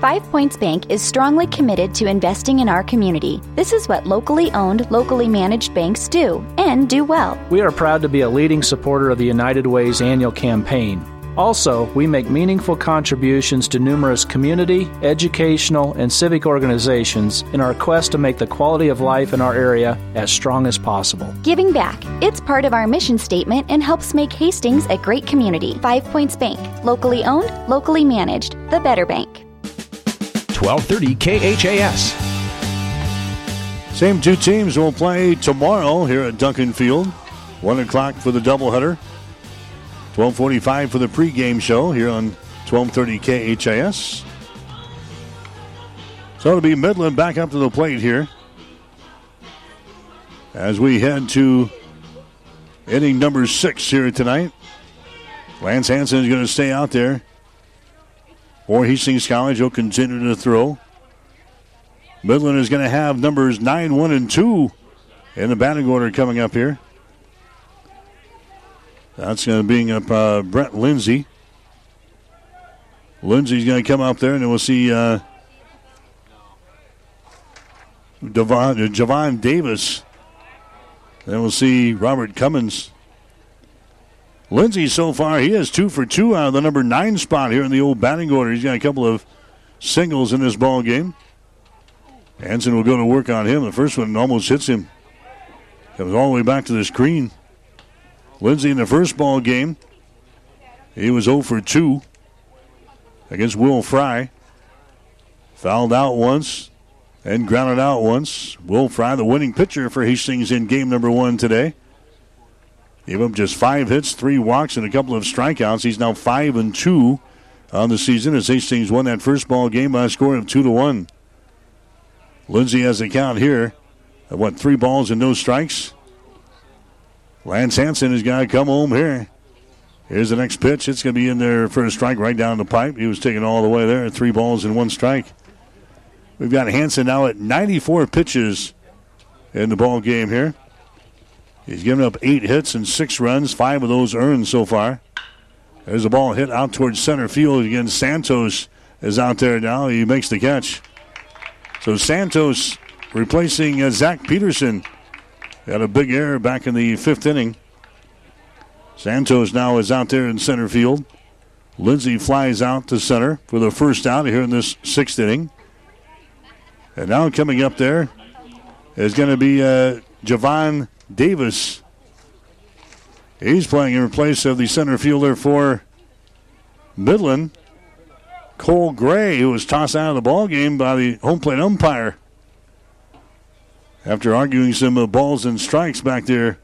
S13: Five Points Bank is strongly committed to investing in our community. This is what locally owned, locally managed banks do, and do well.
S14: We are proud to be a leading supporter of the United Way's annual campaign. Also, we make meaningful contributions to numerous community, educational, and civic organizations in our quest to make the quality of life in our area as strong as possible.
S13: Giving back. It's part of our mission statement and helps make Hastings a great community. Five Points Bank. Locally owned, locally managed. The better bank.
S1: 1230 KHAS.
S2: Same two teams will play tomorrow here at Duncan Field. 1 o'clock for the doubleheader. 1245 for the pregame show here on 1230 KHAS. So it'll be Midland back up to the plate here. As we head to inning number six here tonight. Lance Hanson is going to stay out there. Or Hastings College will continue to throw. Midland is going to have numbers 9, 1, and 2 in the batting order coming up here. That's going to be up uh, Brett Lindsay. Lindsay's going to come up there, and then we'll see uh, Devon, uh, Javon Davis. Then we'll see Robert Cummings. Lindsay, so far, he has two for two out of the number nine spot here in the old batting order. He's got a couple of singles in this ball game. Hanson will go to work on him. The first one almost hits him. Comes all the way back to the screen. Lindsay in the first ball game, he was 0 for 2 against Will Fry. Fouled out once and grounded out once. Will Fry, the winning pitcher for Hastings in game number one today. Gave up just five hits, three walks, and a couple of strikeouts. He's now five and two on the season as Hastings won that first ball game by a score of two to one. Lindsay has a count here what three balls and no strikes. Lance Hanson has got to come home here Here's the next pitch. It's going to be in there for a strike right down the pipe. He was taking all the way there. Three balls and one strike. We've got Hanson now at 94 pitches in the ball game here. He's given up eight hits and six runs, five of those earned so far. There's a ball hit out towards center field. Again, Santos is out there now. He makes the catch. So Santos replacing uh, Zach Peterson. Had a big error back in the fifth inning. Santos now is out there in center field. Lindsay flies out to center for the first out here in this sixth inning. And now coming up there is going to be uh, Javon Davis. He's playing in place of the center fielder for Midland, Cole Gray, who was tossed out of the ball game by the home plate umpire after arguing some uh, balls and strikes back there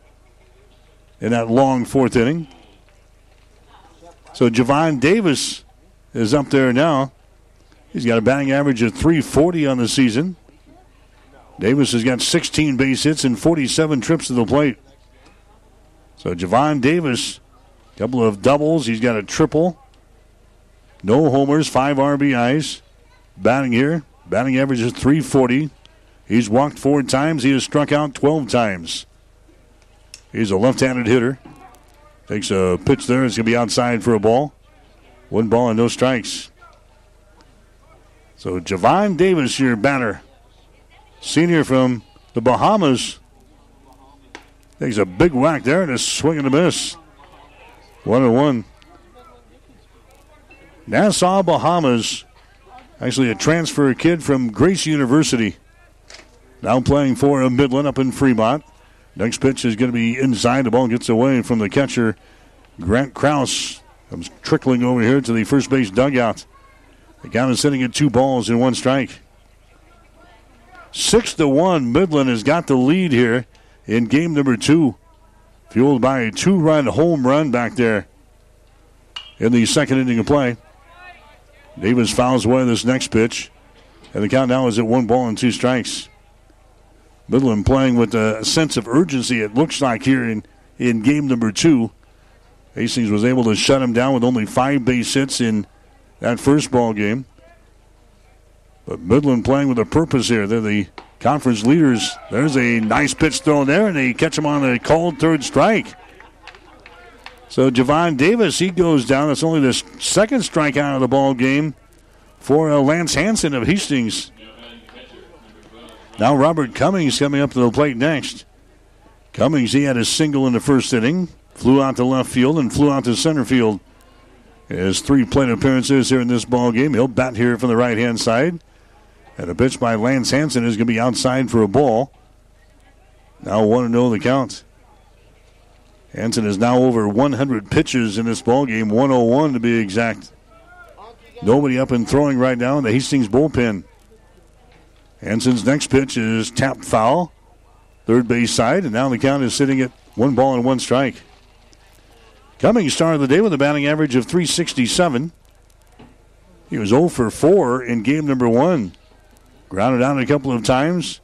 S2: in that long fourth inning. So Javon Davis is up there now. He's got a batting average of 340 on the season. Davis has got 16 base hits and 47 trips to the plate. So Javon Davis, couple of doubles. He's got a triple. No homers, five RBIs. Batting here, batting average is 340. He's walked four times. He has struck out 12 times. He's a left-handed hitter. Takes a pitch there. It's going to be outside for a ball. One ball and no strikes. So Javon Davis, your batter, senior from the Bahamas, takes a big whack there and a swing and a miss. One and one. Nassau, Bahamas, actually a transfer kid from Grace University. Now playing for Midland up in Fremont. Next pitch is going to be inside. The ball gets away from the catcher, Grant Kraus. Comes trickling over here to the first base dugout. The count is sitting at two balls and one strike. Six to one, Midland has got the lead here in game number two, fueled by a two-run home run back there in the second inning of play. Davis fouls away this next pitch, and the count now is at one ball and two strikes. Midland playing with a sense of urgency, it looks like here in, in game number two. Hastings was able to shut him down with only five base hits in that first ball game. But Midland playing with a purpose here. They're the conference leaders. There's a nice pitch thrown there, and they catch him on a called third strike. So Javon Davis, he goes down. That's only the second strikeout of the ball game for uh, Lance Hanson of Hastings. Now Robert Cummings coming up to the plate next. Cummings, he had a single in the first inning, flew out to left field and flew out to center field. His three plate appearances here in this ball game. He'll bat here from the right hand side. And a pitch by Lance Hanson is going to be outside for a ball. Now 1 0 the count. Hanson is now over 100 pitches in this ball game, 101 to be exact. Nobody up and throwing right now in the Hastings bullpen. Hanson's next pitch is tapped foul, third base side, and now the count is sitting at one ball and one strike. Cummings of the day with a batting average of 367. He was 0 for 4 in game number one. Grounded out a couple of times,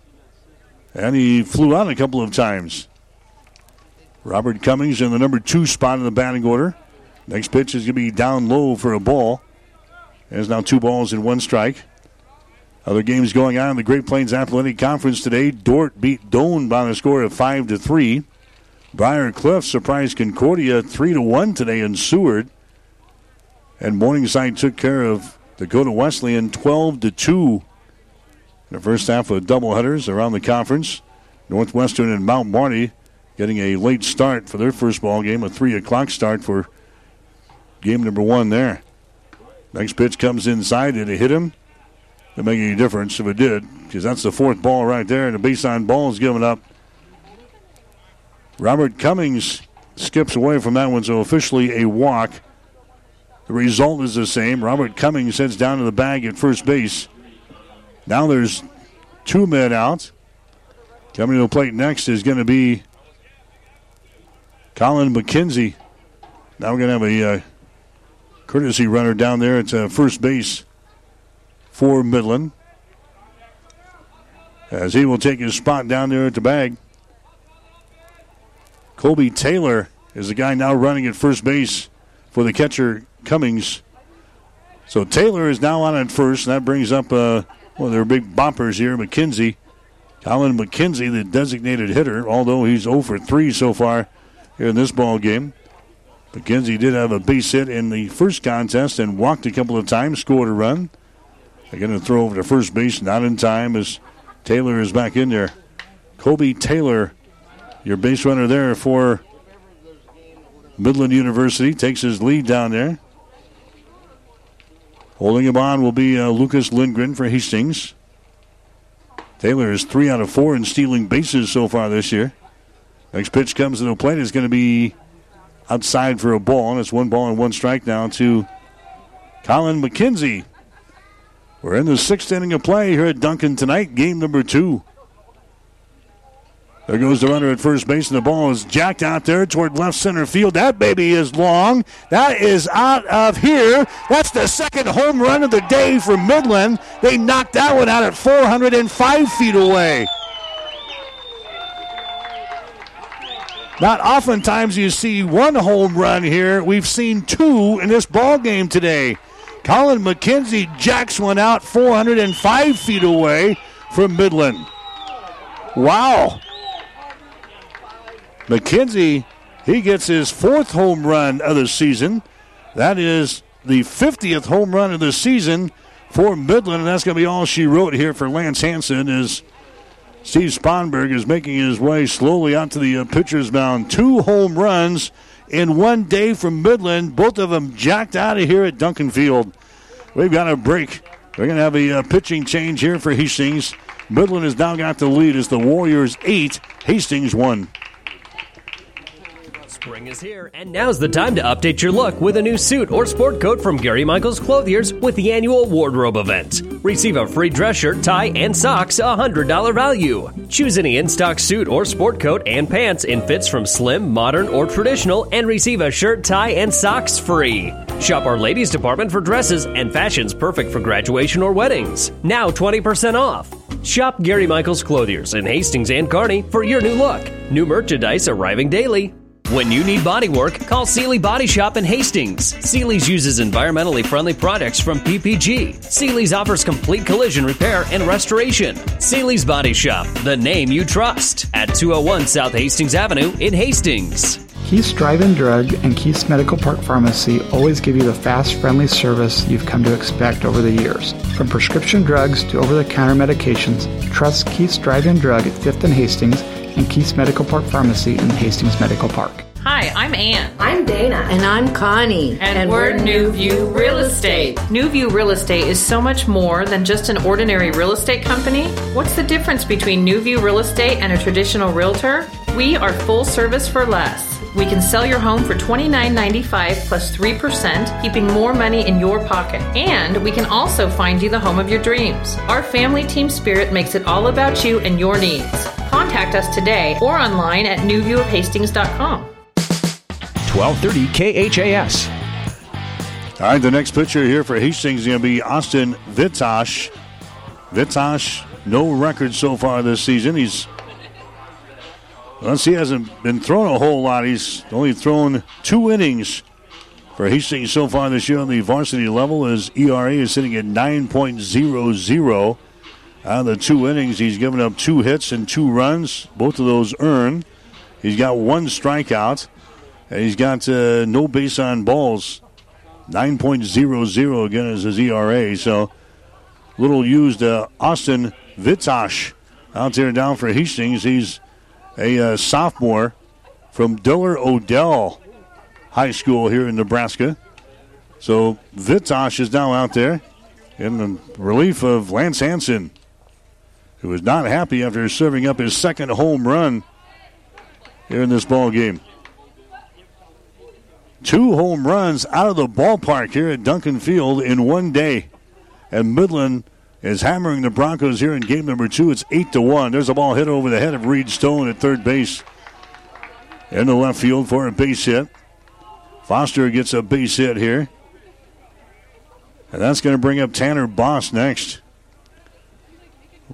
S2: and he flew out a couple of times. Robert Cummings in the number two spot in the batting order. Next pitch is going to be down low for a ball. There's now two balls and one strike. Other games going on in the Great Plains Athletic Conference today. Dordt beat Doane by a score of five to three. Briar Cliff surprised Concordia three to one today in Seward. And Morningside took care of Dakota Wesleyan twelve to two. In the first half of doubleheaders around the conference, Northwestern and Mount Marty getting a late start for their first ball game, a three o'clock start for game number one there. Next pitch comes inside. Did it hit him? To make any difference if it did, because that's the fourth ball right there, and the baseline ball is given up. Robert Cummings skips away from that one, so officially a walk. The result is the same. Robert Cummings heads down to the bag at first base. Now there's two men out. Coming to the plate next is going to be Colin McKenzie. Now we're going to have a uh, courtesy runner down there at uh, first base for Midland. As he will take his spot down there at the bag. Colby Taylor is the guy now running at first base for the catcher Cummings. So Taylor is now on at first, and that brings up uh, one of their big boppers here, McKenzie. Colin McKenzie, the designated hitter, although he's 0 for 3 so far here in this ball game. McKenzie did have a base hit in the first contest and walked a couple of times, scored a run. Going to throw over to first base, not in time as Taylor is back in there. Kobe Taylor, your base runner there for Midland University, takes his lead down there. Holding him on will be uh, Lucas Lindgren for Hastings. Taylor is three out of four in stealing bases so far this year. Next pitch comes to the plate. It's going to be outside for a ball, and it's one ball and one strike now to Colin McKenzie. We're in the sixth inning of play here at Duncan tonight, game number two. There goes the runner at first base, and the ball is jacked out there toward left center field. That baby is long. That is out of here. That's the second home run of the day for Midland. They knocked that one out at 405 feet away. Not oftentimes you see one home run here. We've seen two in this ball game today. Colin McKenzie jacks one out 405 feet away from Midland. Wow. McKenzie, he gets his fourth home run of the season. That is the 50th home run of the season for Midland, and that's going to be all she wrote here for Lance Hanson as Steve Sponberg is making his way slowly out to the uh, pitcher's mound. Two home runs in one day from Midland, both of them jacked out of here at Duncan Field. We've got a break. We're going to have a uh, pitching change here for Hastings. Midland has now got the lead as the Warriors 8, Hastings 1.
S9: Spring is here, and now's the time to update your look with a new suit or sport coat from Gary Michaels Clothiers with the annual wardrobe event. Receive a free dress shirt, tie, and socks, a $100 value. Choose any in stock suit or sport coat and pants in fits from slim, modern, or traditional, and receive a shirt, tie, and socks free. Shop our ladies department for dresses and fashions perfect for graduation or weddings. Now 20% off. Shop Gary Michaels Clothiers in Hastings and Kearney for your new look. New merchandise arriving daily. When you need body work, call Seely Body Shop in Hastings. Seely's uses environmentally friendly products from PPG. Seely's offers complete collision repair and restoration. Seely's Body Shop, the name you trust, at 201 South Hastings Avenue in Hastings.
S23: Keith's Drive-In Drug and Keith's Medical Park Pharmacy always give you the fast, friendly service you've come to expect over the years. From prescription drugs to over-the-counter medications, trust Keith's Drive-In Drug at 5th and Hastings and Keith's Medical Park Pharmacy in Hastings Medical Park.
S24: Hi, I'm Ann.
S10: I'm Dana.
S24: And I'm Connie. And, and we're, we're New View Real Estate. New View Real Estate is so much more than just an ordinary real estate company. What's the difference between New View Real Estate and a traditional realtor? We are full service for less. We can sell your home for $29.95 plus 3%, keeping more money in your pocket. And we can also find you the home of your dreams. Our family team spirit makes it all about you and your needs. Contact us today or online at newviewofhastings.com.
S8: 1230 KHAS.
S2: All right, the next pitcher here for Hastings is going to be Austin Vitosh. Vitosh, no record so far this season. He's well, he hasn't been thrown a whole lot. He's only thrown two innings for Hastings so far this year on the varsity level. His ERA is sitting at 9.00. Out of the two innings, he's given up two hits and two runs, both of those earned. He's got one strikeout, and he's got uh, no base on balls. 9.00 again is his ERA. So, little used uh, Austin Vitosh out there down for Hastings. He's a uh, sophomore from Diller Odell High School here in Nebraska. So Vitosh is now out there in the relief of Lance Hanson, who was not happy after serving up his second home run here in this ball game. Two home runs out of the ballpark here at Duncan Field in one day. And Midland is hammering the Broncos here in game number two. It's eight to one. There's a ball hit over the head of Reed Stone at third base. In the left field for a base hit. Foster gets a base hit here. And that's going to bring up Tanner Boss next.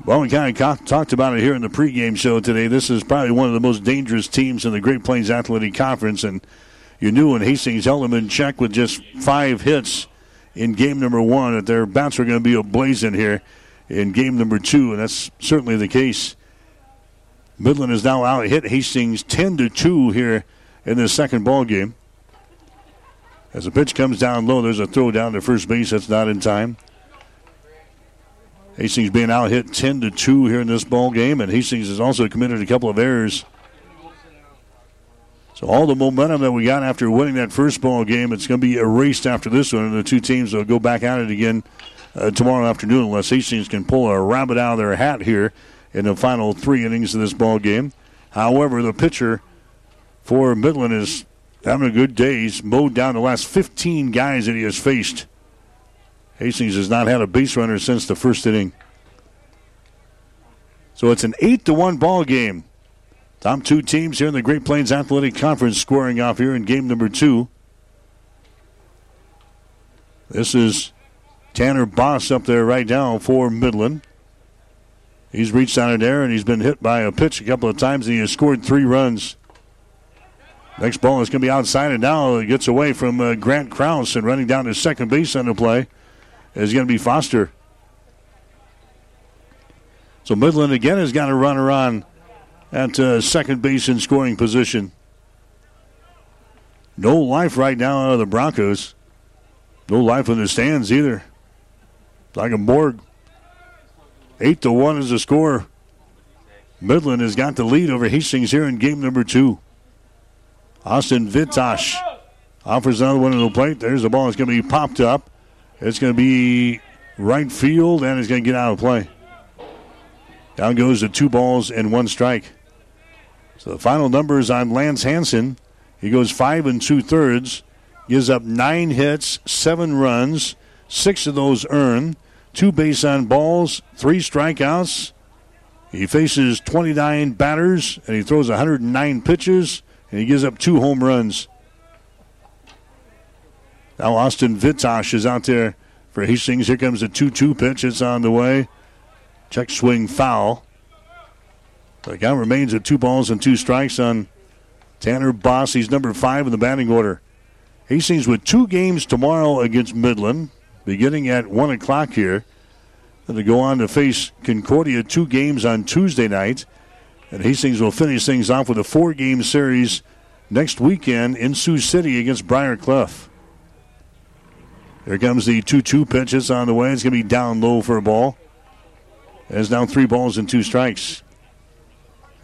S2: Well, we kind of talked about it here in the pregame show today. This is probably one of the most dangerous teams in the Great Plains Athletic Conference. And you knew when Hastings held them in check with just five hits in game number one that their bats were going to be ablazing here in game number two, and that's certainly the case. Midland is now out hit Hastings 10 to 2 here in the second ball game. As the pitch comes down low, there's a throw down to first base that's not in time. Hastings being out hit 10 to 2 here in this ball game, and Hastings has also committed a couple of errors. So all the momentum that we got after winning that first ball game, it's going to be erased after this one, and the two teams will go back at it again uh, tomorrow afternoon unless Hastings can pull a rabbit out of their hat here in the final three innings of this ball game. However, the pitcher for Midland is having a good day. He's mowed down the last 15 guys that he has faced. Hastings has not had a base runner since the first inning. So it's an 8 to 1 ball game. Top two teams here in the Great Plains Athletic Conference scoring off here in game number two. This is Tanner Boss up there right now for Midland. He's reached out in there and he's been hit by a pitch a couple of times and he has scored three runs. Next ball is going to be outside and now it gets away from uh, Grant Kraus and running down to second base on the play is going to be Foster. So Midland again has got a runner on at uh, second base in scoring position. No life right now out of the Broncos. No life in the stands either. Like a Borg. Eight to one is the score. Midland has got the lead over Hastings here in game number two. Austin Vitosh offers another one to the plate. There's the ball. It's going to be popped up. It's going to be right field, and it's going to get out of play. Down goes the two balls and one strike. So the final numbers on Lance Hanson. He goes five and two thirds, gives up nine hits, seven runs, six of those earned, two base on balls, three strikeouts. He faces 29 batters and he throws 109 pitches and he gives up two home runs. Now Austin Vitosh is out there for Hastings. Here comes the 2 2 pitch. It's on the way. Check swing foul. The count remains at two balls and two strikes on Tanner Boss. He's number five in the batting order. Hastings with two games tomorrow against Midland, beginning at 1 o'clock here. And to go on to face Concordia two games on Tuesday night. And Hastings will finish things off with a four game series next weekend in Sioux City against Briar Cliff. Here comes the 2 2 pitch. It's on the way. It's going to be down low for a ball. It's now three balls and two strikes.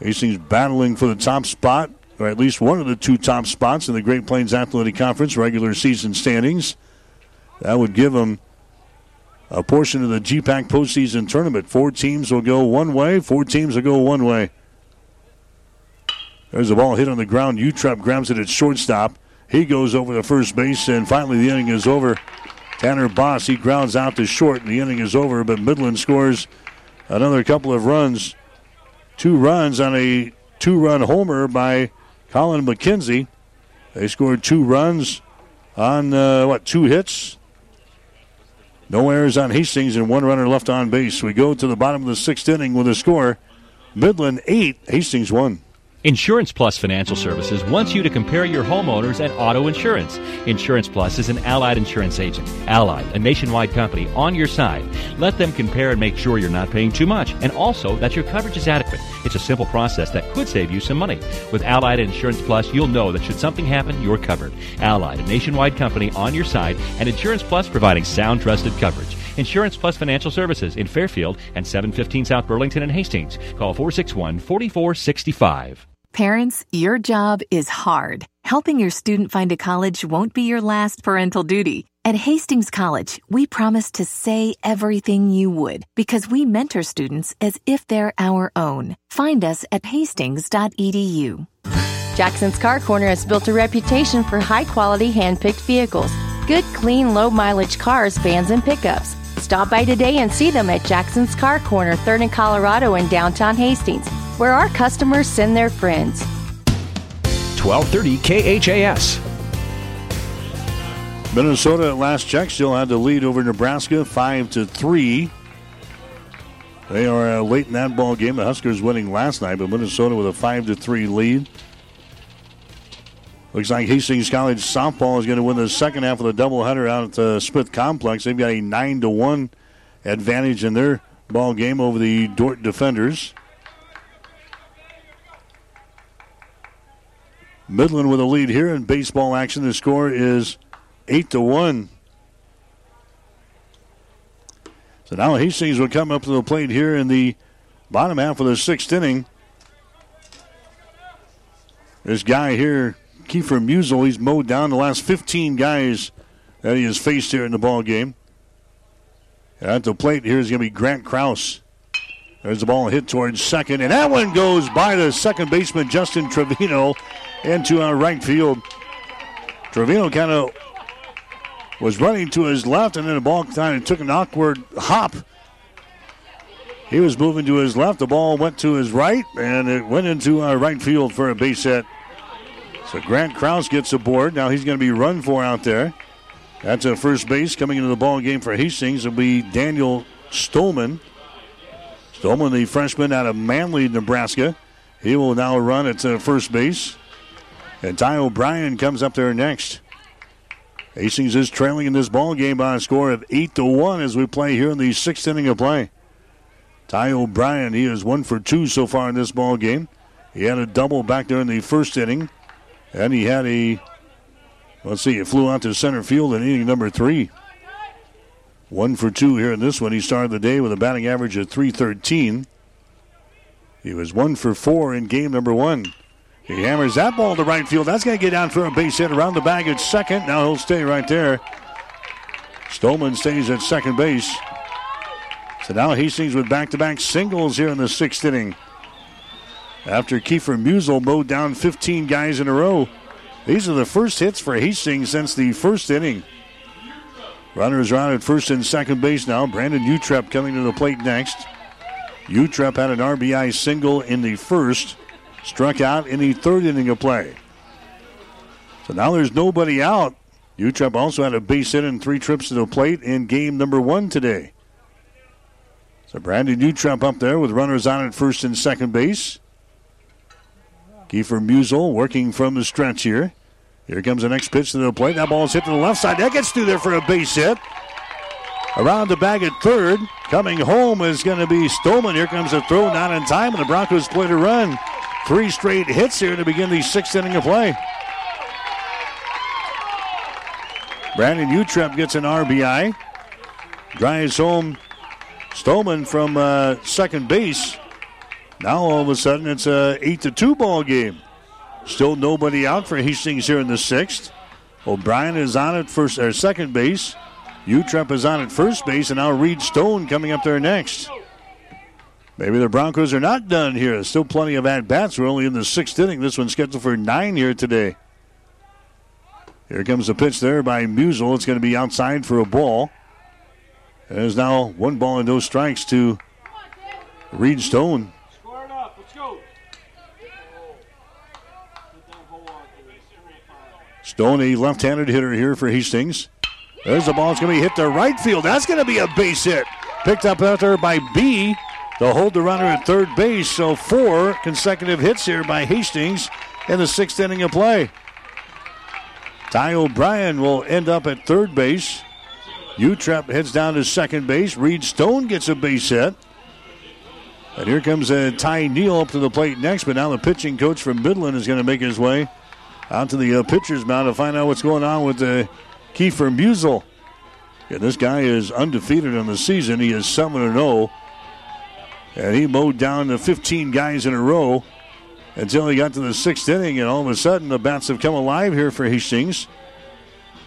S2: Hastings battling for the top spot, or at least one of the two top spots in the Great Plains Athletic Conference regular season standings. That would give them a portion of the GPAC postseason tournament. Four teams will go one way, four teams will go one way. There's a ball hit on the ground. Utrep grabs it at shortstop. He goes over the first base, and finally the inning is over. Tanner Boss, he grounds out to short, and the inning is over, but Midland scores another couple of runs. Two runs on a two run homer by Colin McKenzie. They scored two runs on, uh, what, two hits? No errors on Hastings and one runner left on base. We go to the bottom of the sixth inning with a score Midland 8, Hastings 1.
S6: Insurance Plus Financial Services wants you to compare your homeowners and auto insurance. Insurance Plus is an allied insurance agent. Allied, a nationwide company, on your side. Let them compare and make sure you're not paying too much and also that your coverage is adequate. It's a simple process that could save you some money. With Allied Insurance Plus, you'll know that should something happen, you're covered. Allied, a nationwide company on your side, and Insurance Plus providing sound, trusted coverage. Insurance Plus Financial Services in Fairfield and 715 South Burlington and Hastings. Call 461 4465.
S16: Parents, your job is hard. Helping your student find a college won't be your last parental duty. At Hastings College, we promise to say everything you would because we mentor students as if they're our own. Find us at hastings.edu.
S10: Jackson's Car Corner has built a reputation for high quality hand picked vehicles. Good, clean, low mileage cars, vans, and pickups. Stop by today and see them at Jackson's Car Corner, 3rd and Colorado in downtown Hastings, where our customers send their friends.
S8: 1230 KHAS.
S2: Minnesota at last check still had the lead over Nebraska, five to three. They are uh, late in that ball game. The Huskers winning last night, but Minnesota with a five to three lead. Looks like Hastings College softball is going to win the second half of the doubleheader out at the Smith Complex. They've got a nine to one advantage in their ball game over the Dordt defenders. Midland with a lead here in baseball action. The score is eight to one. So now Hastings will come up to the plate here in the bottom half of the sixth inning. This guy here, Kiefer Musel, he's mowed down the last 15 guys that he has faced here in the ball game. At the plate here is going to be Grant Kraus. There's the ball hit towards second, and that one goes by the second baseman Justin Trevino into our right field. Trevino kind of was running to his left, and then the ball kind of took an awkward hop. He was moving to his left. The ball went to his right, and it went into our right field for a base hit. So Grant Kraus gets aboard. Now he's going to be run for out there. That's a first base coming into the ball game for Hastings. Will be Daniel Stolman. Stolman, the freshman out of Manley, Nebraska. He will now run at uh, first base. And Ty O'Brien comes up there next. Hastings is trailing in this ball game by a score of eight to one as we play here in the sixth inning of play. Ty O'Brien, he is one for two so far in this ball game. He had a double back there in the first inning, and he had a let's see, it flew out to center field in inning number three. One for two here in this one. He started the day with a batting average of 313. He was one for four in game number one. He hammers that ball to right field. That's going to get down for a base hit around the bag at second. Now he'll stay right there. Stolman stays at second base. So now Hastings with back to back singles here in the sixth inning. After Kiefer Musel mowed down 15 guys in a row. These are the first hits for Hastings since the first inning. Runners are on at first and second base now. Brandon Utrep coming to the plate next. Utrep had an RBI single in the first struck out in the third inning of play. So now there's nobody out. Utrep also had a base hit and three trips to the plate in game number one today. So Brandon Utrep up there with runners on at first and second base. Kiefer Musel working from the stretch here. Here comes the next pitch to the plate. That ball is hit to the left side. That gets through there for a base hit. Around the bag at third. Coming home is going to be Stolman. Here comes a throw, not in time, and the Broncos play to run. Three straight hits here to begin the sixth inning of play. Brandon Utrep gets an RBI. Drives home Stolman from uh, second base. Now all of a sudden it's a eight to two ball game. Still nobody out for Hastings here in the sixth. O'Brien is on at first or second base. Utrep is on at first base, and now Reed Stone coming up there next. Maybe the Broncos are not done here. Still plenty of at bats. We're only in the sixth inning. This one's scheduled for nine here today. Here comes the pitch there by Musel. It's going to be outside for a ball. There's now one ball and no strikes to Reed Stone. Stone, a left handed hitter here for Hastings. There's the ball. It's going to be hit to right field. That's going to be a base hit. Picked up out there by B to hold the runner at third base. So four consecutive hits here by Hastings in the sixth inning of play. Ty O'Brien will end up at third base. Utrep heads down to second base. Reed Stone gets a base hit. And here comes uh, Ty Neal up to the plate next, but now the pitching coach from Midland is going to make his way out to the uh, pitcher's mound to find out what's going on with uh, Kiefer Musel. Yeah, this guy is undefeated in the season. He is 7 0. And he mowed down the 15 guys in a row until he got to the sixth inning, and all of a sudden the bats have come alive here for Hastings.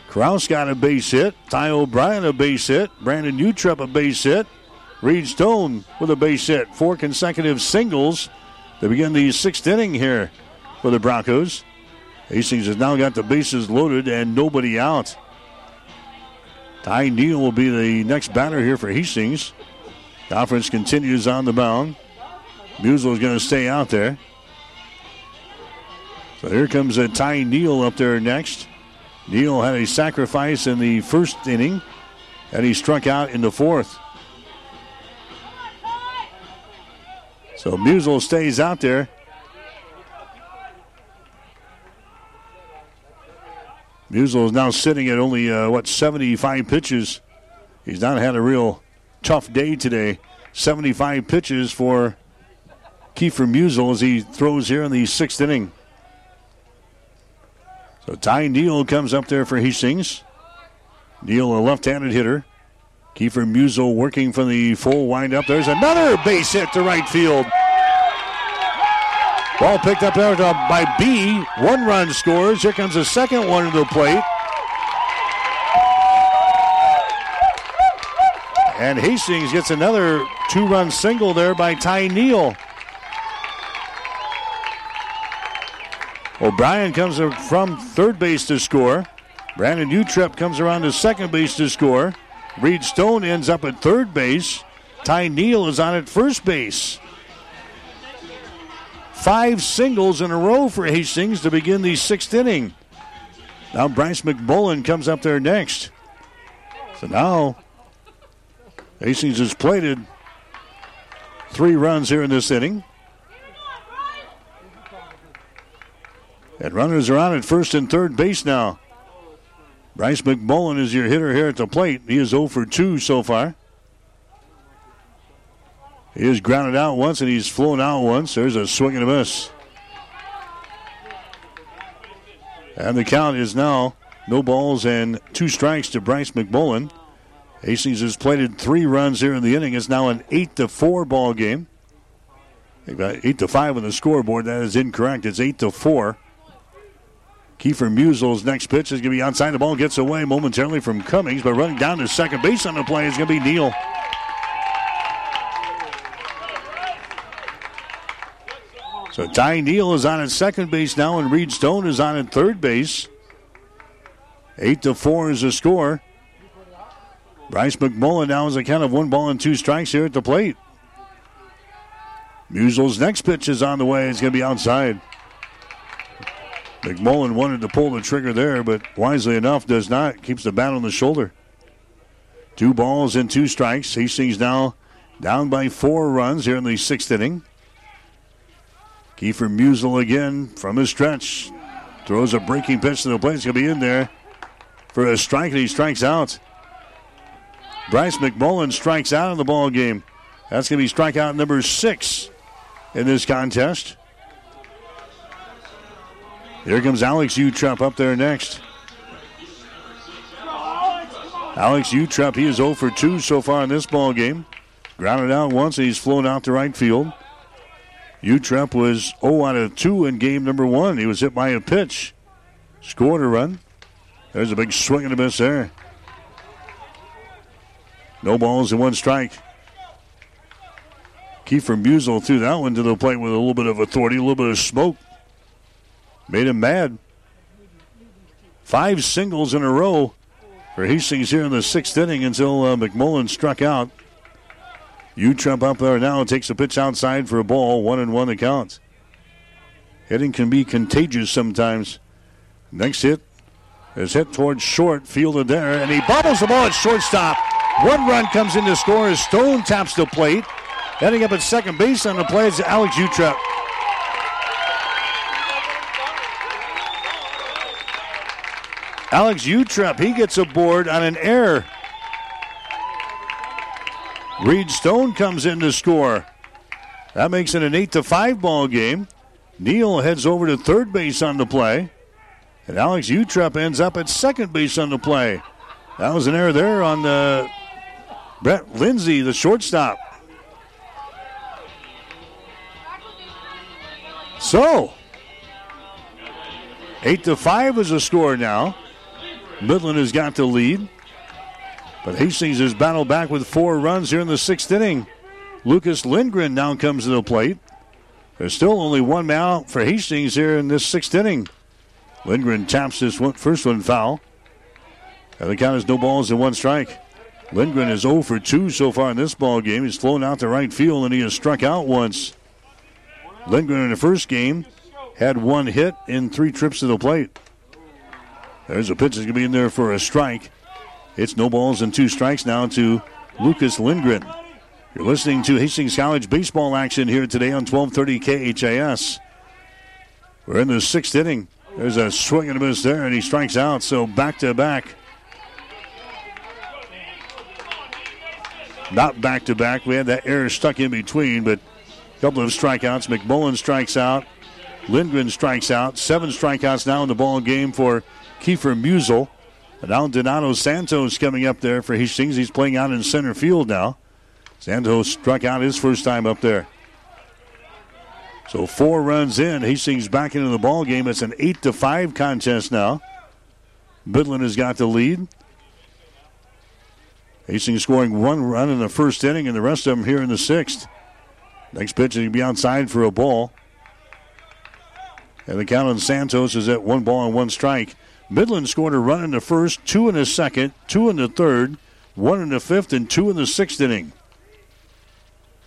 S2: Kraus got a base hit. Ty O'Brien a base hit. Brandon Utrep a base hit. Reed Stone with a base hit. Four consecutive singles to begin the sixth inning here for the Broncos. Hastings has now got the bases loaded and nobody out. Ty Neal will be the next batter here for Hastings. Conference continues on the mound. Musel is going to stay out there. So here comes a Ty Neal up there next. Neal had a sacrifice in the first inning, and he struck out in the fourth. So Musel stays out there. Musial is now sitting at only, uh, what, 75 pitches. He's not had a real tough day today. 75 pitches for Kiefer Musial as he throws here in the sixth inning. So Ty Neal comes up there for Hastings. Neal, a left-handed hitter. Kiefer Musial working from the full windup. There's another base hit to right field. Ball picked up there by B. One run scores. Here comes the second one to the plate. And Hastings gets another two run single there by Ty Neal. O'Brien comes from third base to score. Brandon Utrep comes around to second base to score. Reed Stone ends up at third base. Ty Neal is on at first base. Five singles in a row for Hastings to begin the sixth inning. Now Bryce McMullen comes up there next. So now Hastings has plated three runs here in this inning. And runners are on at first and third base now. Bryce McMullen is your hitter here at the plate. He is 0 for 2 so far. He has grounded out once and he's flown out once. There's a swing and a miss. And the count is now no balls and two strikes to Bryce McMullen. Hastings has plated three runs here in the inning. It's now an eight to four ball game. They've got eight to five on the scoreboard. That is incorrect. It's eight to four. Kiefer Musial's next pitch is going to be outside. The ball gets away momentarily from Cummings, but running down to second base on the play is going to be Neal. So Ty Neal is on at second base now, and Reed Stone is on at third base. Eight to four is the score. Bryce McMullen now is a count of one ball and two strikes here at the plate. Musial's next pitch is on the way. It's going to be outside. McMullen wanted to pull the trigger there, but wisely enough does not. Keeps the bat on the shoulder. Two balls and two strikes. Hastings now down by four runs here in the sixth inning. Kiefer Musel again from his stretch. Throws a breaking pitch to the plate. It's going to be in there for a strike, and he strikes out. Bryce McMullen strikes out in the ball game. That's going to be strikeout number six in this contest. Here comes Alex Utrep up there next. Alex Utrep, he is 0 for 2 so far in this ball game. Grounded out once, and he's flown out to right field. Utrep was 0 out of 2 in game number one. He was hit by a pitch. Scored a run. There's a big swing and a miss there. No balls and one strike. Kiefer Musial threw that one to the plate with a little bit of authority, a little bit of smoke. Made him mad. Five singles in a row for Hastings here in the sixth inning until uh, McMullen struck out. Utrep up there now takes a pitch outside for a ball. One and one the count. Hitting can be contagious sometimes. Next hit is hit towards short, fielded there, and he bobbles the ball at shortstop. One run comes in to score as Stone taps the plate. Heading up at second base on the play is Alex Utrep. Alex Utrep, he gets aboard on an error. Reed Stone comes in to score. That makes it an 8 to 5 ball game. Neal heads over to third base on the play. And Alex Utrep ends up at second base on the play. That was an error there on the Brett Lindsay, the shortstop. So, 8 to 5 is the score now. Midland has got the lead. But Hastings has battled back with four runs here in the sixth inning. Lucas Lindgren now comes to the plate. There's still only one out for Hastings here in this sixth inning. Lindgren taps this one, first one foul. And the count is no balls and one strike. Lindgren is 0 for 2 so far in this ball game. He's flown out to right field and he has struck out once. Lindgren in the first game had one hit in three trips to the plate. There's a pitch that's going to be in there for a strike. It's no balls and two strikes now to Lucas Lindgren. You're listening to Hastings College baseball action here today on 1230 KHAS. We're in the sixth inning. There's a swing and a miss there, and he strikes out. So back to back. Not back to back. We had that error stuck in between, but a couple of strikeouts. McMullen strikes out. Lindgren strikes out. Seven strikeouts now in the ball game for Kiefer Musel. Now Donato Santos coming up there for Hastings. He's playing out in center field now. Santos struck out his first time up there. So four runs in. Hastings back into the ball game. It's an eight to five contest now. Midland has got the lead. Hastings scoring one run in the first inning, and the rest of them here in the sixth. Next pitch to be outside for a ball. And the count on Santos is at one ball and one strike. Midland scored a run in the first, two in the second, two in the third, one in the fifth, and two in the sixth inning.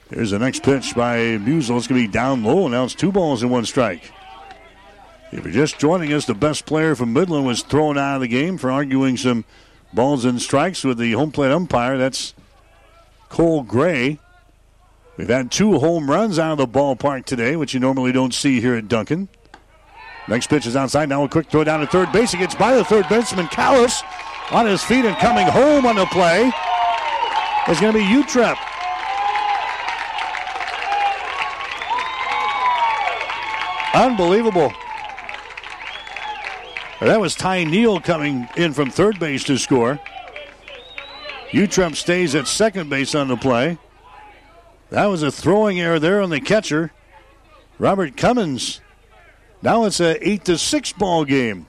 S2: Here's the next pitch by Musel. It's going to be down low. Now it's two balls and one strike. If you're just joining us, the best player from Midland was thrown out of the game for arguing some balls and strikes with the home plate umpire. That's Cole Gray. We've had two home runs out of the ballpark today, which you normally don't see here at Duncan. Next pitch is outside. Now a quick throw down to third base. He gets by the third baseman, Callis, on his feet and coming home on the play. It's going to be Utrep. Unbelievable. That was Ty Neal coming in from third base to score. Utrep stays at second base on the play. That was a throwing error there on the catcher, Robert Cummings. Now it's a eight to six ball game.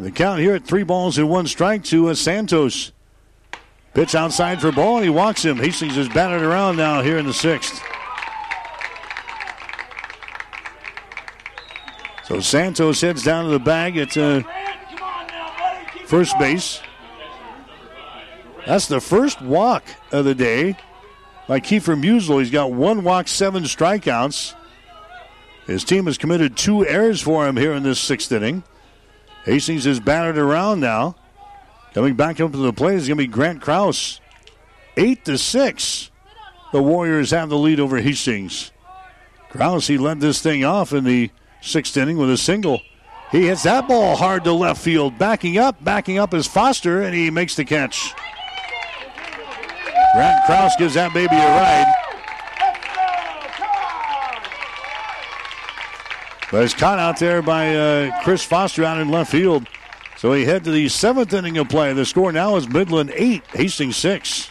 S2: The count here at three balls and one strike to uh, Santos. Pitch outside for ball, and he walks him. Hastings is batted around now here in the sixth. So Santos heads down to the bag at uh, first base. That's the first walk of the day by Kiefer Musel. He's got one walk, seven strikeouts. His team has committed two errors for him here in this sixth inning. Hastings is battered around now. Coming back up to the plate is going to be Grant Kraus. Eight to six. The Warriors have the lead over Hastings. Kraus, he led this thing off in the sixth inning with a single. He hits that ball hard to left field. Backing up, backing up is Foster, and he makes the catch. Grant Kraus gives that baby a ride. But it's caught out there by uh, Chris Foster out in left field. So he head to the seventh inning of play. The score now is Midland 8, Hastings 6.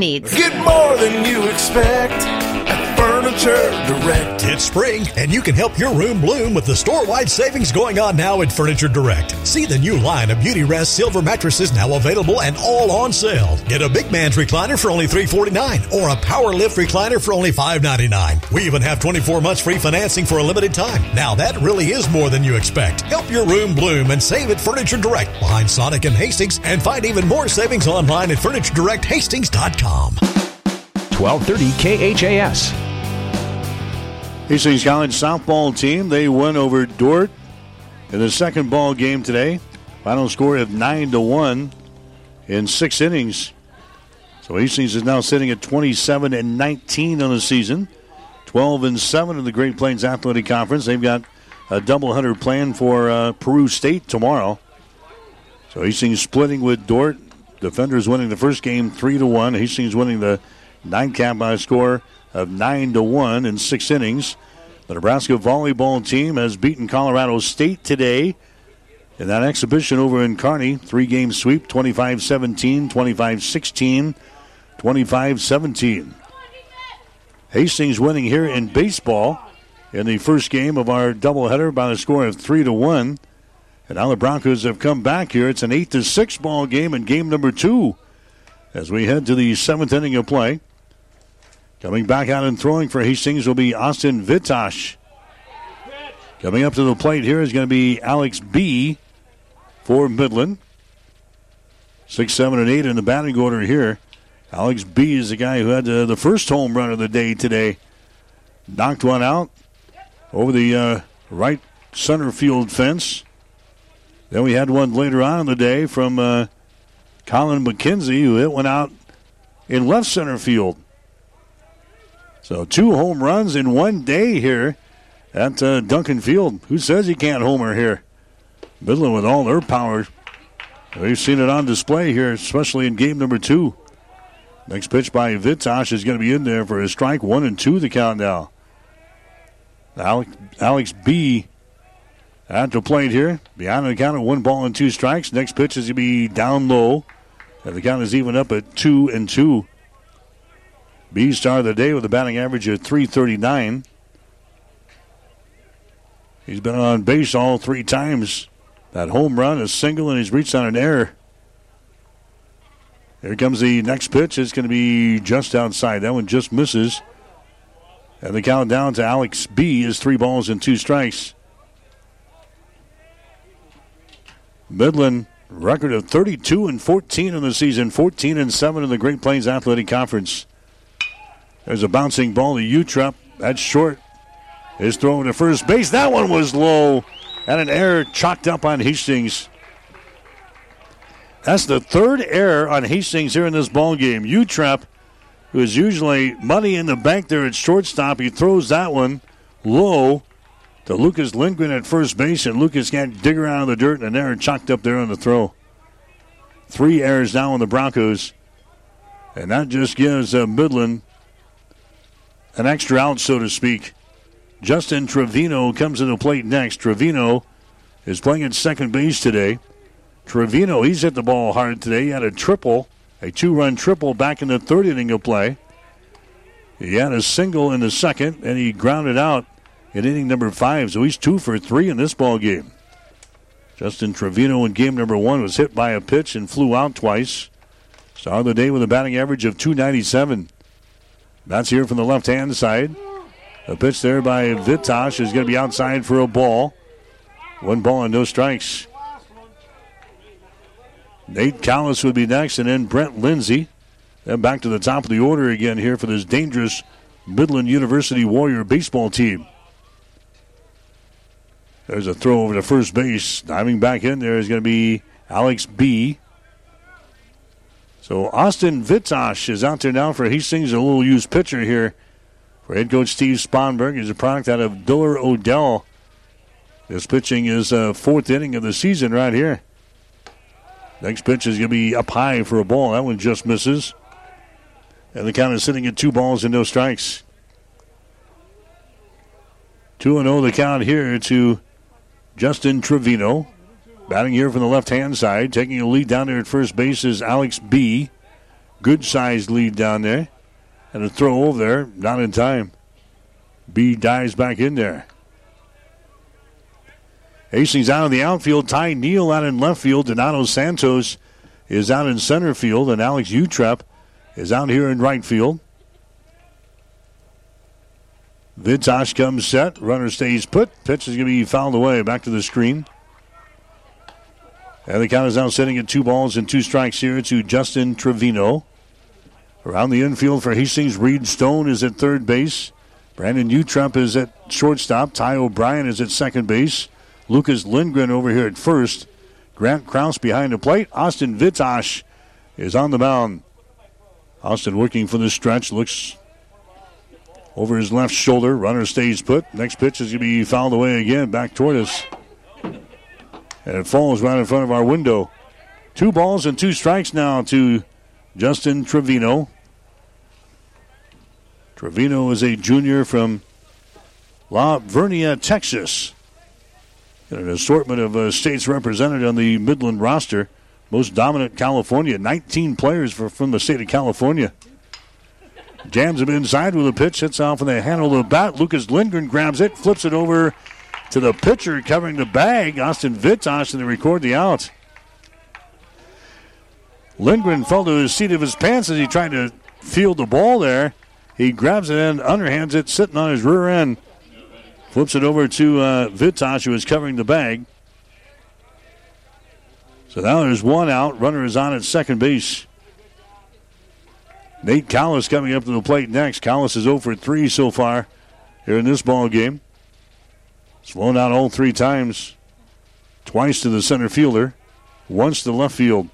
S25: needs.
S11: Get more than you expect Furniture Direct.
S12: It's spring, and you can help your room bloom with the store-wide savings going on now at Furniture Direct. See the new line of Beauty Rest silver mattresses now available and all on sale. Get a big man's recliner for only 349 or a power lift recliner for only 599. We even have 24 months free financing for a limited time. Now that really is more than you expect. Help your room bloom and save at Furniture Direct behind Sonic and Hastings and find even more savings online at FurnitureDirectHastings.com.
S8: 1230 KHAS.
S2: Hastings College softball team, they won over Dordt in the second ball game today. Final score of 9 to 1 in six innings. So Hastings is now sitting at 27 and 19 on the season. 12 and 7 in the Great Plains Athletic Conference. They've got a doubleheader planned for uh, Peru State tomorrow. So Hastings splitting with Dordt. Defenders winning the first game 3 to 1. Hastings winning the nightcap by a score of 9 to 1 in six innings. The Nebraska volleyball team has beaten Colorado State today in that exhibition over in Kearney. Three game sweep 25 17, 25 16, 25 17. Hastings winning here in baseball in the first game of our doubleheader by a score of 3 to 1. And now the Broncos have come back here. It's an 8 to 6 ball game in game number two as we head to the seventh inning of play. Coming back out and throwing for Hastings will be Austin Vitosh. Coming up to the plate here is going to be Alex B for Midland. Six, seven, and eight in the batting order here. Alex B is the guy who had the, the first home run of the day today. Knocked one out over the uh, right center field fence. Then we had one later on in the day from uh, Colin McKenzie, who hit one out in left center field. So two home runs in one day here at uh, Duncan Field. Who says he can't homer here? Midland with all their power. We've seen it on display here, especially in game number two. Next pitch by Vitosh is going to be in there for a strike. One and two the count now. Alex, Alex B at the plate here. Behind the count of one ball and two strikes. Next pitch is going to be down low. And the count is even up at two and two. B star of the day with a batting average of 339. He's been on base all three times. That home run, a single, and he's reached on an error. Here comes the next pitch. It's going to be just outside. That one just misses. And the count down to Alex B is three balls and two strikes. Midland record of 32 and 14 in the season, 14 and 7 in the Great Plains Athletic Conference. There's a bouncing ball to Utrep. That's short. Is thrown to first base. That one was low. And an error chalked up on Hastings. That's the third error on Hastings here in this ball game. Utrep, who is usually money in the bank there at shortstop, he throws that one low to Lucas Lindgren at first base, and Lucas can't dig around in the dirt, and an error chalked up there on the throw. Three errors now on the Broncos, and that just gives uh, Midland an extra out, so to speak. Justin Trevino comes to the plate next. Trevino is playing at second base today. Trevino, he's hit the ball hard today. He had a triple, a two run triple back in the third inning of play. He had a single in the second, and he grounded out in inning number five. So he's two for three in this ball game. Justin Trevino in game number one was hit by a pitch and flew out twice. Started the day with a batting average of 297. That's here from the left hand side. A pitch there by Vitosh is going to be outside for a ball. One ball and no strikes. Nate Callis would be next, and then Brent Lindsay. Then back to the top of the order again here for this dangerous Midland University Warrior baseball team. There's a throw over to first base. Diving back in there is going to be Alex B. So Austin Vitosh is out there now for Hastings, a little used pitcher here for head coach Steve Sponberg. He's a product out of Diller Odell. This pitching is a fourth inning of the season right here. Next pitch is going to be up high for a ball. That one just misses. And the count is sitting at two balls and no strikes. 2 0 the count here to Justin Trevino. Batting here from the left hand side. Taking a lead down there at first base is Alex B. Good sized lead down there. And a throw over there, not in time. B dives back in there. Hastings out in the outfield. Ty O'Neal out in left field. Donato Santos is out in center field. And Alex Utrep is out here in right field. Vitosh comes set. Runner stays put. Pitch is going to be fouled away. Back to the screen. And the count is now sitting at two balls and two strikes here to Justin Trevino. Around the infield for Hastings, Reed Stone is at third base. Brandon Utrep is at shortstop. Ty O'Brien is at second base. Lucas Lindgren over here at first. Grant Kraus behind the plate. Austin Vitosh is on the mound. Austin working for the stretch. Looks over his left shoulder. Runner stays put. Next pitch is going to be fouled away again. Back toward us. And it falls right in front of our window. Two balls and two strikes now to Justin Trevino. Trevino is a junior from La Vernia, Texas. Got an assortment of uh, states represented on the Midland roster. Most dominant California. 19 players for, from the state of California. Jams him inside with a pitch. Hits off in the handle the bat. Lucas Lindgren grabs it, flips it over to the pitcher covering the bag, Austin Vitosh, and they record the out. Lindgren fell to his seat of his pants as he tried to field the ball there. He grabs it and underhands it, sitting on his rear end. Flips it over to uh, Vitosh, who is covering the bag. So now there's one out. Runner is on at second base. Nate Callis coming up to the plate next. Callis is over 3 so far here in this ball game. Slowing out all three times. Twice to the center fielder, once to left field.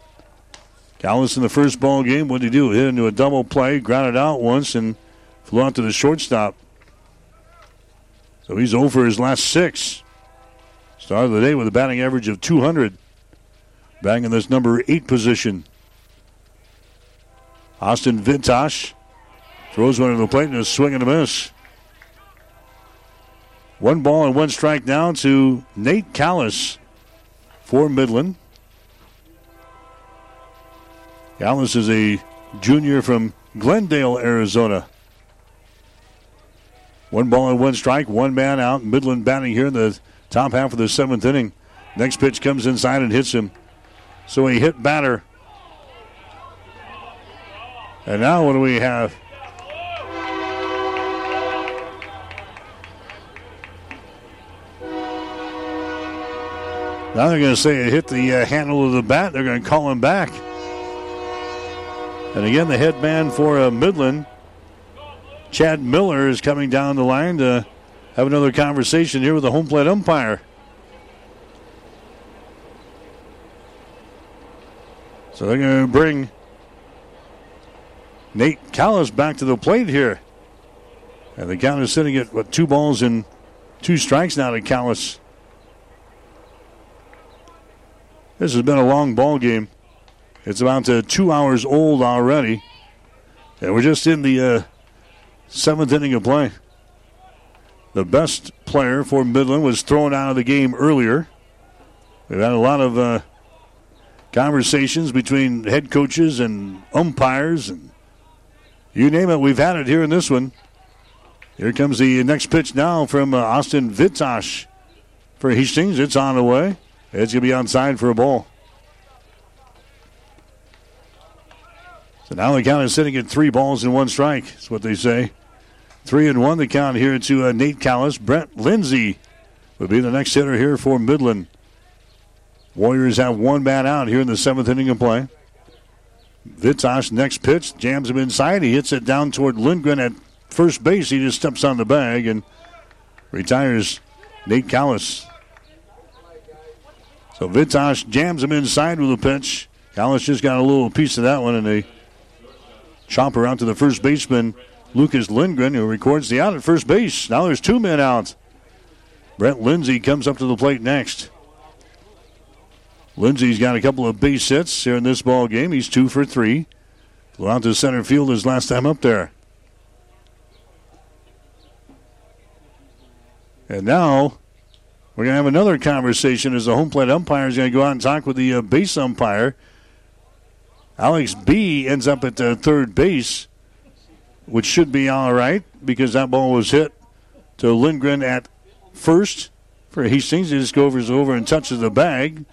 S2: Callis in the first ball game, what did he do? Hit into a double play, grounded out once, and flew out to the shortstop. So he's over his last six. Start of the day with a batting average of 200. Back in this number eight position. Austin Vitosh throws one to the plate and a swing and a miss. One ball and one strike down to Nate Callis for Midland. Callis is a junior from Glendale, Arizona. One ball and one strike, one man out. Midland batting here in the top half of the seventh inning. Next pitch comes inside and hits him. So a hit batter. And now what do we have? Now they're going to say it hit the uh, handle of the bat. They're going to call him back. And again, the head man for uh, Midland, Chad Miller, is coming down the line to have another conversation here with the home plate umpire. So they're going to bring Nate Callis back to the plate here. And the count is sitting at, what, two balls and two strikes now to Callis. This has been a long ball game. It's about uh, two hours old already. And we're just in the uh, seventh inning of play. The best player for Midland was thrown out of the game earlier. We've had a lot of uh, conversations between head coaches and umpires, and you name it, we've had it here in this one. Here comes the next pitch now from uh, Austin Vitosh for Hastings. It's on the way. It's going to be onside for a ball. So now the count is sitting at three balls and one strike. That's what they say. Three and one the count here to uh, Nate Callis. Brent Lindsay would be the next hitter here for Midland. Warriors have one man out here in the seventh inning of play. Vitosh next pitch jams him inside. He hits it down toward Lindgren at first base. He just steps on the bag and retires Nate Callis. So Vitosh jams him inside with a pitch. Callis just got a little piece of that one, and they chopper out to the first baseman, Lucas Lindgren, who records the out at first base. Now there's two men out. Brent Lindsay comes up to the plate next. Lindsay's got a couple of base hits here in this ball game. He's two for three. Flew out to center field his last time up there. And now we're going to have another conversation as the home plate umpire is going to go out and talk with the uh, base umpire. Alex B ends up at uh, third base, which should be all right because that ball was hit to Lindgren at first for Hastings. He just goes over and touches the bag.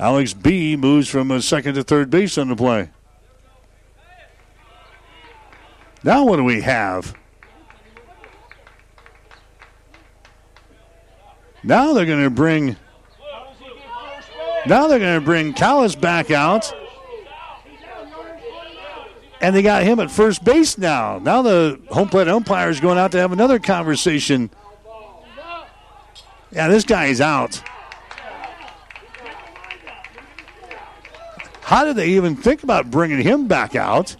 S2: Alex B moves from a second to third base on the play. Now what do we have? Now they're going to bring. Now they're going to bring Callis back out. And they got him at first base now. Now the home plate umpire is going out to have another conversation. Yeah, this guy is out. How did they even think about bringing him back out?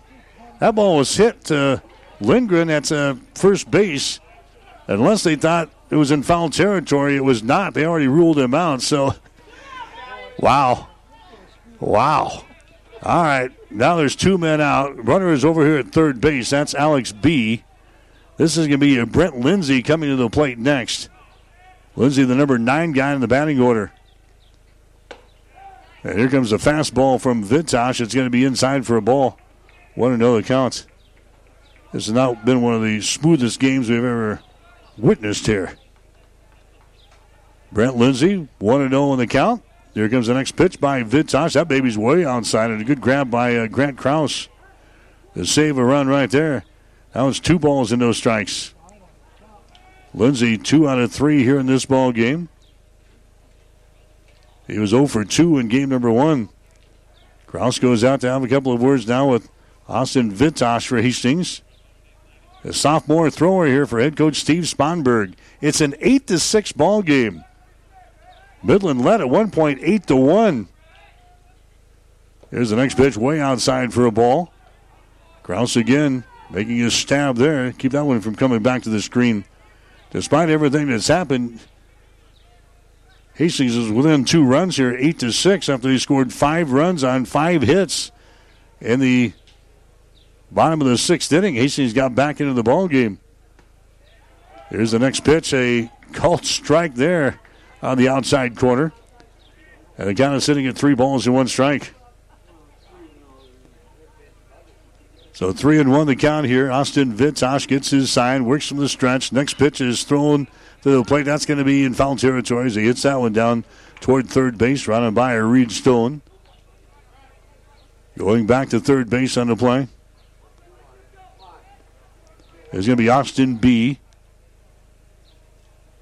S2: That ball was hit to Lindgren at uh, first base. Unless they thought it was in foul territory, it was not. They already ruled him out. So, wow. Wow. All right. Now there's two men out. Runner is over here at third base. That's Alex B. This is going to be Brent Lindsay coming to the plate next. Lindsay, the number nine guy in the batting order. And here comes a fastball from Vitosh. It's going to be inside for a ball. One another counts. This has not been one of the smoothest games we've ever witnessed here. Brent Lindsay, 1 0 in the count. Here comes the next pitch by Vitosh. That baby's way outside, and a good grab by uh, Grant Kraus to save a run right there. That was two balls and no strikes. Lindsay, two out of three here in this ball game. He was 0 for 2 in game number one. Kraus goes out to have a couple of words now with Austin Vitosh for Hastings. The sophomore thrower here for head coach Steve Sponberg. It's an 8 to 6 ball game. Midland led at one point, 8 to 1. Here's the next pitch way outside for a ball. Kraus again making his stab there. Keep that one from coming back to the screen. Despite everything that's happened, Hastings is within two runs here, eight to six, after he scored five runs on five hits in the bottom of the sixth inning. Hastings got back into the ball game. Here's the next pitch, a called strike there on the outside corner, and the count is sitting at three balls and one strike. So three and one the count here. Austin Vitosh gets his sign, works from the stretch. Next pitch is thrown to the plate. That's going to be in foul territory as he hits that one down toward third base, running by a Reed Stone. Going back to third base on the play. There's going to be Austin B.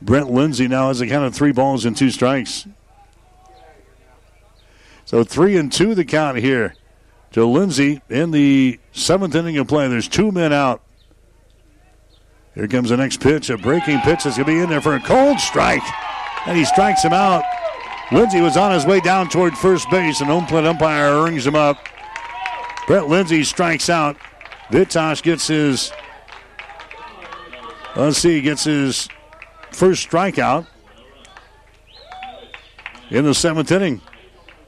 S2: Brent Lindsay now has a count of three balls and two strikes. So three and two the count here to Lindsay in the seventh inning of play. There's two men out. Here comes the next pitch, a breaking pitch that's going to be in there for a cold strike. And he strikes him out. Lindsay was on his way down toward first base, and home plate umpire rings him up. Brett Lindsay strikes out. Vitosh gets his, let's see, gets his first strikeout in the seventh inning.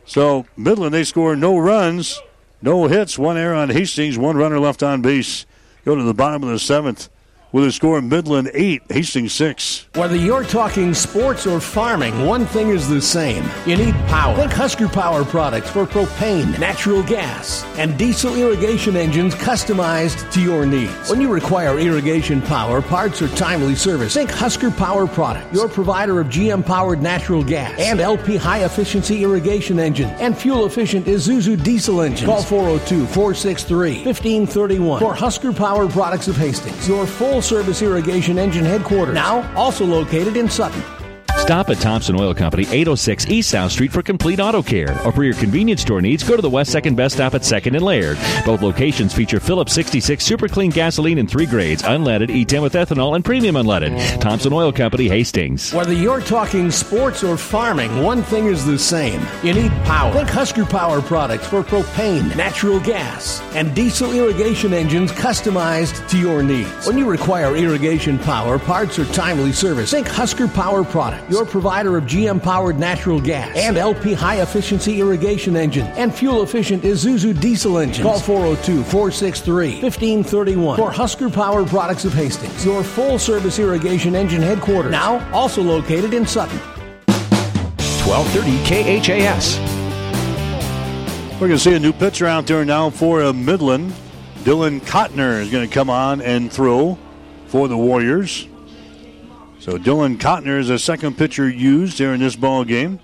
S2: So Midland, they score no runs. No hits, one error on Hastings, one runner left on base. Go to the bottom of the seventh with a score Midland 8, Hastings 6.
S17: Whether you're talking sports or farming, one thing is the same. You need power. Think Husker Power products for propane, natural gas, and diesel irrigation engines customized to your needs. When you require irrigation power, parts, or timely service, think Husker Power products, your provider of GM powered natural gas and LP high efficiency irrigation engine and fuel efficient Isuzu diesel engines. Call 402 463 1531 for Husker Power products of Hastings, your full service irrigation engine headquarters. Now, also located in Sutton.
S6: Stop at Thompson Oil Company, 806 East South Street for complete auto care. Or for your convenience store needs, go to the West Second Best Stop at 2nd and Laird. Both locations feature Phillips 66 super clean gasoline in three grades, unleaded, E10 with ethanol, and premium unleaded. Thompson Oil Company, Hastings.
S17: Whether you're talking sports or farming, one thing is the same. You need power. Think Husker Power products for propane, natural gas, and diesel irrigation engines customized to your needs. When you require irrigation power, parts, or timely service, think Husker Power products your provider of GM powered natural gas and LP high efficiency irrigation engine and fuel efficient Isuzu diesel engines. Call 402 463 1531 for Husker Power Products of Hastings, your full service irrigation engine headquarters. Now also located in Sutton.
S8: 1230 KHAS.
S2: We're going to see a new pitcher out there now for a Midland. Dylan Kotner is going to come on and throw for the Warriors. So Dylan Kotner is a second pitcher used here in this ball game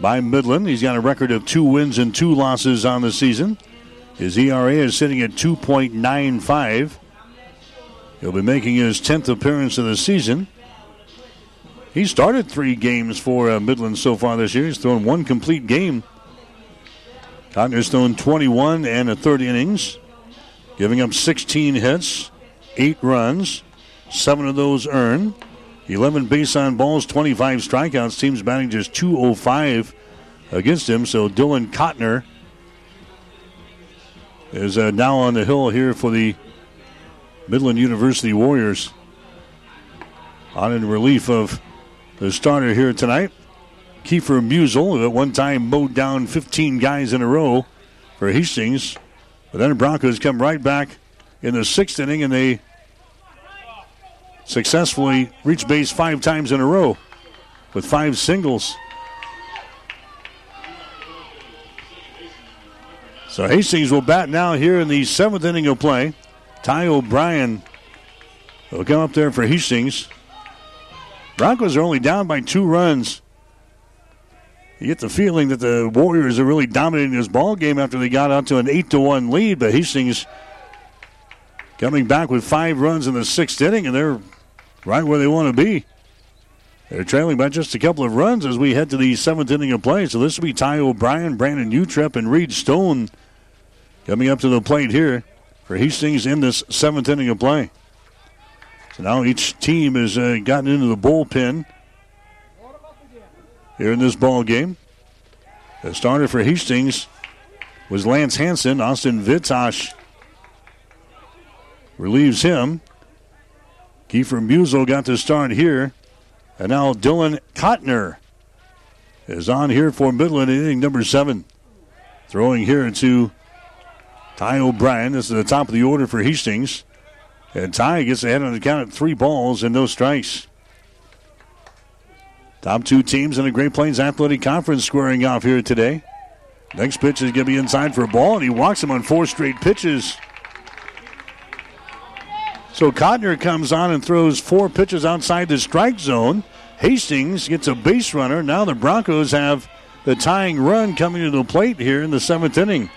S2: by Midland. He's got a record of two wins and two losses on the season. His ERA is sitting at 2.95. He'll be making his 10th appearance of the season. He started three games for uh, Midland so far this year. He's thrown one complete game. Kotner's thrown 21 and a third innings, giving up 16 hits, eight runs, seven of those earned. 11 base on balls, 25 strikeouts. Team's batting just 205 against him. So Dylan Kotner is uh, now on the hill here for the Midland University Warriors. On in relief of the starter here tonight, Kiefer Musel, who at one time mowed down 15 guys in a row for Hastings. But then the Broncos come right back in the sixth inning and they successfully reached base five times in a row with five singles. So Hastings will bat now here in the seventh inning of play. Ty O'Brien will come up there for Hastings. Broncos are only down by two runs. You get the feeling that the Warriors are really dominating this ball game after they got out to an eight to one lead, but Hastings coming back with five runs in the sixth inning, and they're right where they want to be. They're trailing by just a couple of runs as we head to the seventh inning of play. So this will be Ty O'Brien, Brandon Utrep, and Reed Stone coming up to the plate here for Hastings in this seventh inning of play. So now each team has uh, gotten into the bullpen here in this ball game. The starter for Hastings was Lance Hanson. Austin Vitosh relieves him. Kiefer Musel got the start here. And now Dylan Kotner is on here for Midland in inning number seven. Throwing here to Ty O'Brien. This is the top of the order for Hastings. And Ty gets ahead on the count at three balls and no strikes. Top two teams in the Great Plains Athletic Conference squaring off here today. Next pitch is going to be inside for a ball, and he walks him on four straight pitches. So Cotner comes on and throws four pitches outside the strike zone. Hastings gets a base runner. Now the Broncos have the tying run coming to the plate here in the seventh inning.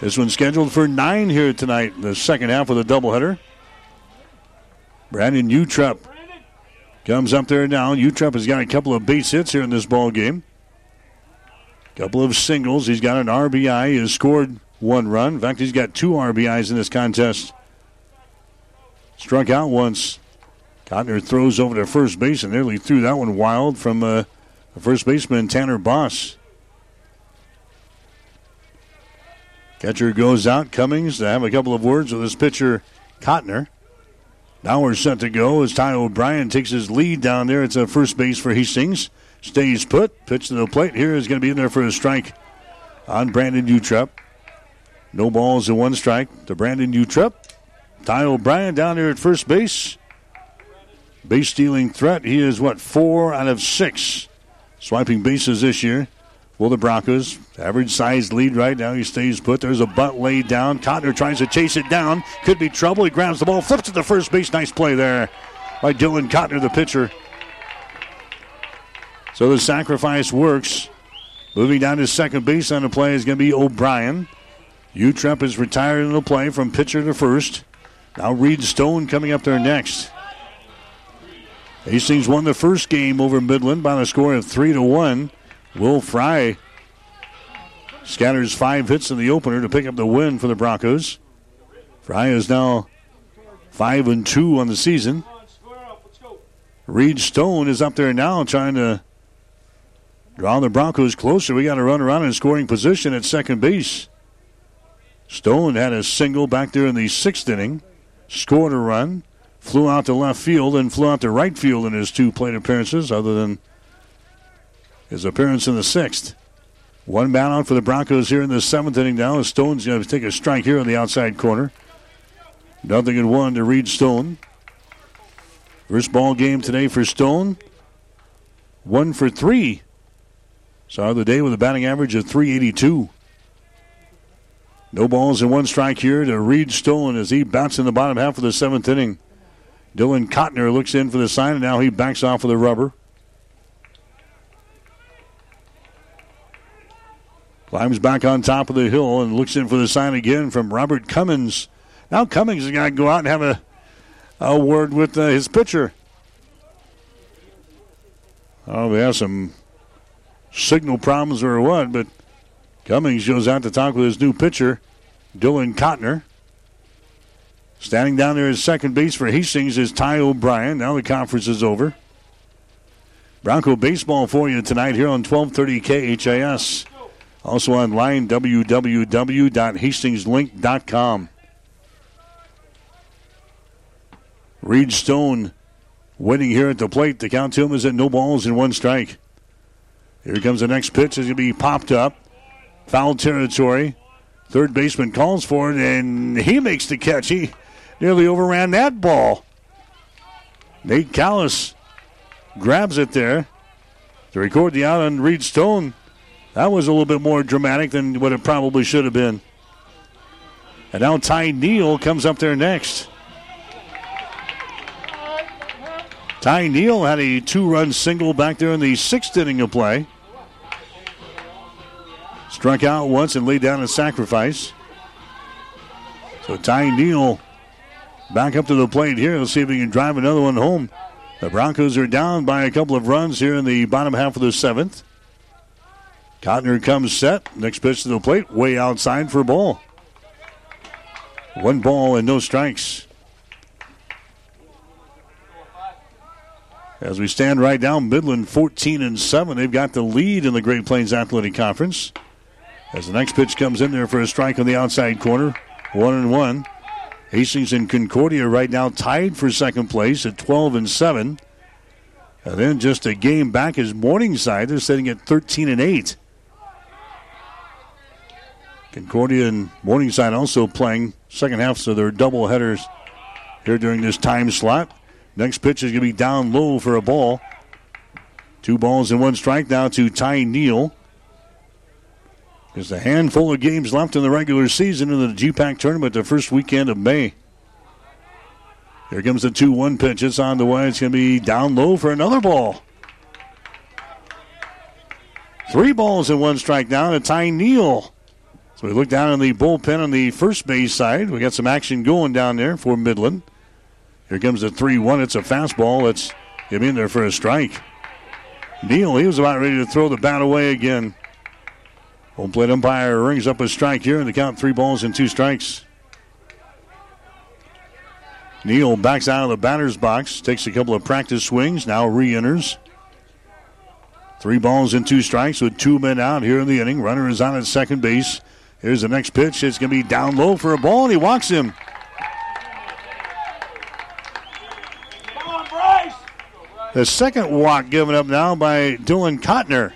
S2: This one's scheduled for nine here tonight, the second half of the doubleheader. Brandon Utrep comes up there now. Utrep has got a couple of base hits here in this ball game. Couple of singles. He's got an RBI. He has scored one run. In fact, he's got two RBIs in this contest. Struck out once. Cotner throws over to first base and nearly threw that one wild from uh, first baseman, Tanner Boss. Catcher goes out. Cummings to have a couple of words with his pitcher, Cotner. Now we're set to go as Ty O'Brien takes his lead down there. It's a first base for Hastings. Stays put. Pitch to the plate here is going to be in there for a strike on Brandon Utrep. No balls and one strike to Brandon Utrep. Ty O'Brien down there at first base. Base stealing threat. He is what four out of six swiping bases this year for the Broncos. Average sized lead right now. He stays put. There's a bunt laid down. Cotner tries to chase it down. Could be trouble. He grabs the ball, flips to the first base. Nice play there by Dylan Cotner, the pitcher. So the sacrifice works. Moving down to second base on the play is going to be O'Brien. Utrep is retired in the play from pitcher to first. Now Reed Stone coming up there next. Hastings won the first game over Midland by a score of three to one. Will Fry scatters five hits in the opener to pick up the win for the Broncos. Fry is now five and two on the season. Reed Stone is up there now trying to draw the Broncos closer. We got to run around in scoring position at second base. Stone had a single back there in the sixth inning scored a run, flew out to left field, and flew out to right field in his two plate appearances, other than his appearance in the sixth. One man out for the Broncos here in the seventh inning now. Stone's going to take a strike here on the outside corner. Nothing in one to Reed Stone. First ball game today for Stone. One for three. Saw the day with a batting average of 382. No balls and one strike here to Reed Stone as he bats in the bottom half of the seventh inning. Dylan Cotner looks in for the sign, and now he backs off with the rubber. Climbs back on top of the hill and looks in for the sign again from Robert Cummings. Now Cummings is going to go out and have a, a word with uh, his pitcher. Oh, we have some signal problems or what, but Cummings goes out to talk with his new pitcher, Dylan Cotner. Standing down there at second base for Hastings is Ty O'Brien. Now the conference is over. Bronco baseball for you tonight here on 1230 KHAS. Also online, www.hastingslink.com. Reed Stone waiting here at the plate. The count to him is at no balls and one strike. Here comes the next pitch. It's going to be popped up. Foul territory. Third baseman calls for it, and he makes the catch. He nearly overran that ball. Nate Callis grabs it there to record the out on Reed Stone. That was a little bit more dramatic than what it probably should have been. And now Ty O'Neal comes up there next. Ty O'Neal had a two run single back there in the sixth inning of play. Struck out once and laid down a sacrifice. So Ty O'Neal back up to the plate here. Let's see if he can drive another one home. The Broncos are down by a couple of runs here in the bottom half of the seventh. Cotner comes set. Next pitch to the plate, way outside for a ball. One ball and no strikes. As we stand right now, Midland 14 and 7. They've got the lead in the Great Plains Athletic Conference. As the next pitch comes in there for a strike on the outside corner, one and one. Hastings and Concordia right now tied for second place at 12 and 7. And then just a game back is Morningside. They're sitting at 13 and 8. Concordia and Morningside also playing second half, so they're double headers here during this time slot. Next pitch is going to be down low for a ball. Two balls and one strike now to Ty O'Neal. There's a handful of games left in the regular season in the GPAC tournament the first weekend of May. Here comes the 2 1 pitch. It's on the way. It's going to be down low for another ball. Three balls and one strike down to Ty O'Neal. So we look down in the bullpen on the first base side. We got some action going down there for Midland. Here comes the 3 1. It's a fastball. Let's get in there for a strike. Neal, he was about ready to throw the bat away again. Home plate umpire rings up a strike here, and the count three balls and two strikes. Neal backs out of the batter's box, takes a couple of practice swings, now re enters. Three balls and two strikes with two men out here in the inning. Runner is on at second base. Here's the next pitch. It's going to be down low for a ball, and he walks him. The second walk given up now by Dylan Cotner.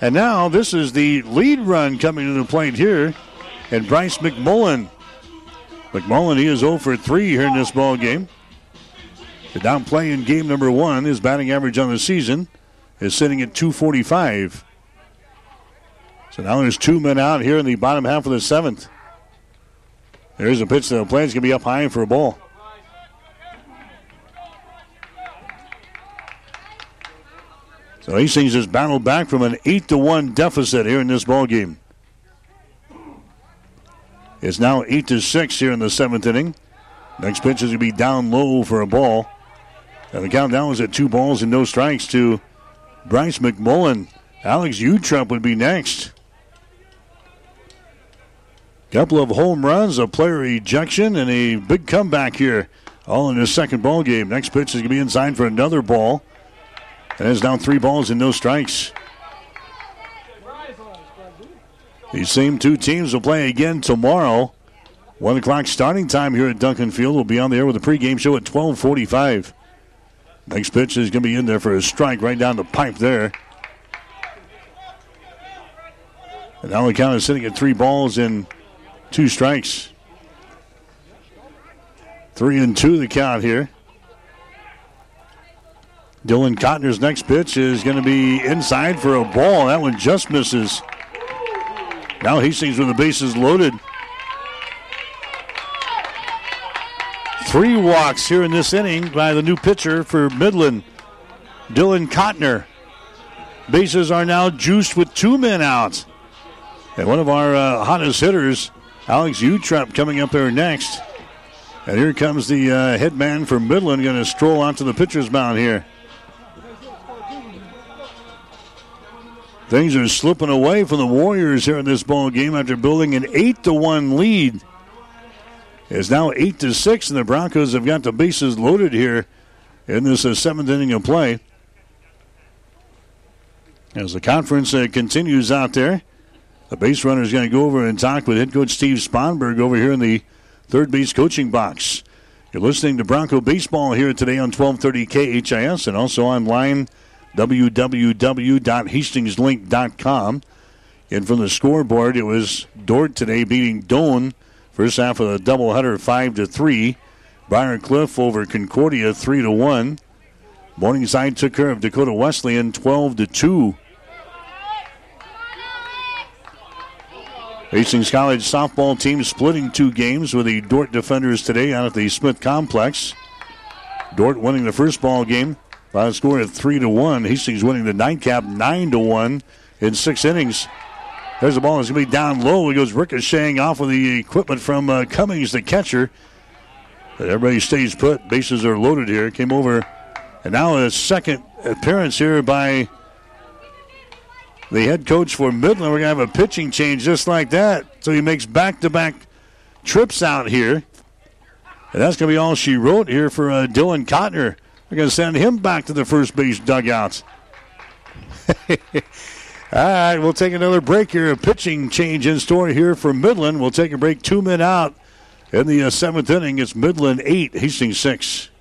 S2: And now this is the lead run coming to the plate here. And Bryce McMullen. McMullen, he is 0 for 3 here in this ball game. The down play in game number one. His batting average on the season is sitting at 245. So now there's two men out here in the bottom half of the seventh. There's a pitch to the plate. It's going to be up high for a ball. So Hastings has battled back from an 8 to 1 deficit here in this ball game. It's now 8 to 6 here in the seventh inning. Next pitch is going to be down low for a ball. And the countdown is at two balls and no strikes to Bryce McMullen. Alex Utrep would be next. Couple of home runs, a player ejection, and a big comeback here, all in his second ball game. Next pitch is going to be inside for another ball. And it's down three balls and no strikes. These same two teams will play again tomorrow. One o'clock starting time here at Duncan Field. We'll be on the air with a pregame show at 1245. Next pitch is going to be in there for a strike right down the pipe there. And now the count is sitting at three balls and two strikes. Three and two the count here. Dylan Cotner's next pitch is going to be inside for a ball. That one just misses. Now he sees when the bases loaded. Three walks here in this inning by the new pitcher for Midland, Dylan Cotner. Bases are now juiced with two men out. And one of our uh, hottest hitters, Alex Utrep, coming up there next. And here comes the uh, head man for Midland, going to stroll onto the pitcher's mound here. Things are slipping away from the Warriors here in this ball game after building an eight to one lead. It's now eight to six, and the Broncos have got the bases loaded here in this uh, seventh inning of play. As the conference uh, continues out there, the base runner is going to go over and talk with head coach Steve Sponberg over here in the third base coaching box. You're listening to Bronco Baseball here today on 1230 KHAS and also online www.hastingslink.com. And from the scoreboard, it was Dordt today beating Doane. First half of the doubleheader, five to three. Briar Cliff over Concordia, three to one. Morningside took care of Dakota Wesleyan, twelve to two. Hastings College softball team splitting two games with the Dordt defenders today out at the Smith Complex. Dordt winning the first ball game a score of three to one. Hastings winning the nightcap nine to one in six innings. There's the ball. It's going to be down low. It goes ricocheting off of the equipment from uh, Cummings, the catcher. But everybody stays put. Bases are loaded here. Came over. And now a second appearance here by the head coach for Midland. We're going to have a pitching change just like that. So he makes back to back trips out here. And that's going to be all she wrote here for uh, Dylan Cotner. We're going to send him back to the first base dugout. all right, we'll take another break here. A pitching change in store here for Midland. We'll take a break, two men out. In the uh, seventh inning, it's Midland eight, Hastings six.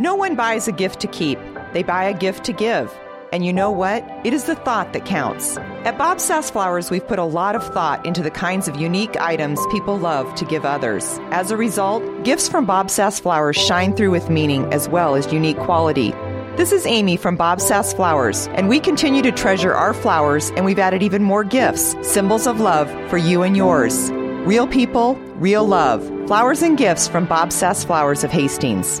S26: No one buys a gift to keep, they buy a gift to give. And you know what? It is the thought that counts. At Bob Sass Flowers, we've put a lot of thought into the kinds of unique items people love to give others. As a result, gifts from Bob Sass Flowers shine through with meaning as well as unique quality. This is Amy from Bob Sass Flowers, and we continue to treasure our flowers, and we've added even more gifts, symbols of love for you and yours. Real people, real love. Flowers and gifts from Bob Sass Flowers of Hastings.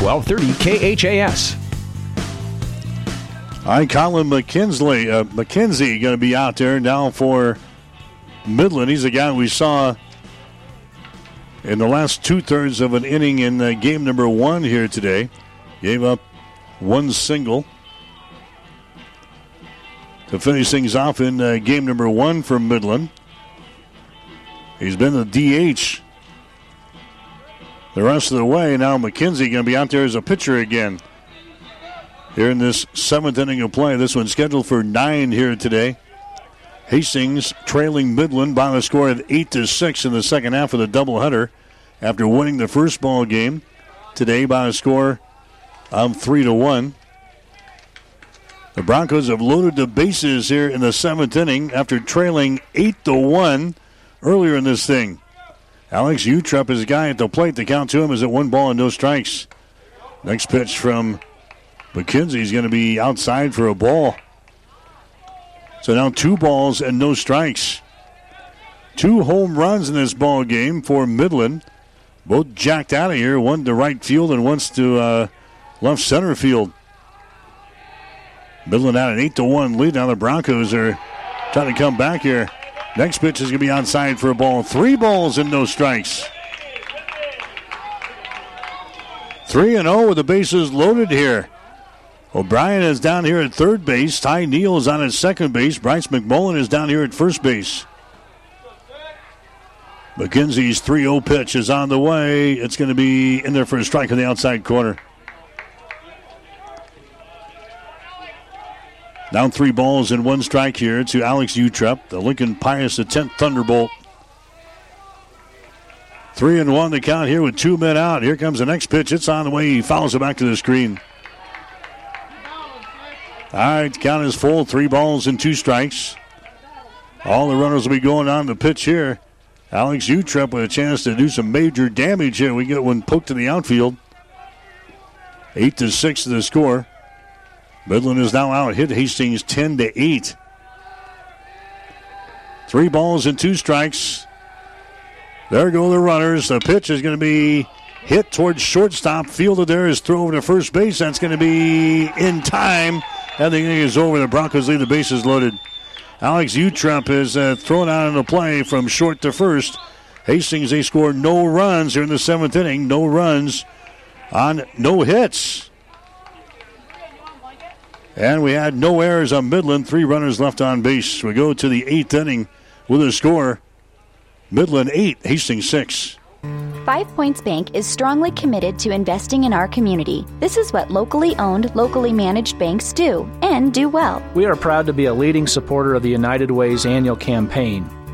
S8: 1230 KHAS.
S2: Right, Colin McKinsley, uh, McKenzie going to be out there now for Midland. He's a guy we saw in the last two thirds of an inning in uh, game number one here today. Gave up one single to finish things off in uh, game number one for Midland. He's been the DH the rest of the way. Now McKenzie going to be out there as a pitcher again. Here in this seventh inning of play. This one's scheduled for nine here today. Hastings trailing Midland by the score of eight to six in the second half of the doubleheader after winning the first ball game today by a score of three to one. The Broncos have loaded the bases here in the seventh inning after trailing eight to one earlier in this thing. Alex Utrep is a guy at the plate. The count to him is at one ball and no strikes. Next pitch from McKenzie is going to be outside for a ball. So now two balls and no strikes. Two home runs in this ball game for Midland. Both jacked out of here. One to right field and one's to uh, left center field. Midland out an eight to one lead. Now the Broncos are trying to come back here. Next pitch is going to be outside for a ball. Three balls and no strikes. 3 and 0 with the bases loaded here. O'Brien is down here at third base. Ty O'Neal is on at second base. Bryce McMullen is down here at first base. McKenzie's 3 0 pitch is on the way. It's going to be in there for a strike on the outside corner. Down three balls and one strike here to Alex Utrep, the Lincoln Pius, the 10th Thunderbolt. Three and one to count here with two men out. Here comes the next pitch. It's on the way. He fouls it back to the screen. All right, count is full. Three balls and two strikes. All the runners will be going on the pitch here. Alex Utrep with a chance to do some major damage here. We get one poked to the outfield. Eight to six to the score. Midland is now out. Hit Hastings 10 to 8. Three balls and two strikes. There go the runners. The pitch is going to be hit towards shortstop. Fielded there is throw over to first base. That's going to be in time. And the inning is over. The Broncos lead the bases loaded. Alex Utrep is uh, thrown out in the play from short to first. Hastings, they score no runs here in the seventh inning. No runs on no hits. And we had no errors on Midland, three runners left on base. We go to the eighth inning with a score Midland 8, Hastings 6.
S13: Five Points Bank is strongly committed to investing in our community. This is what locally owned, locally managed banks do, and do well.
S14: We are proud to be a leading supporter of the United Way's annual campaign.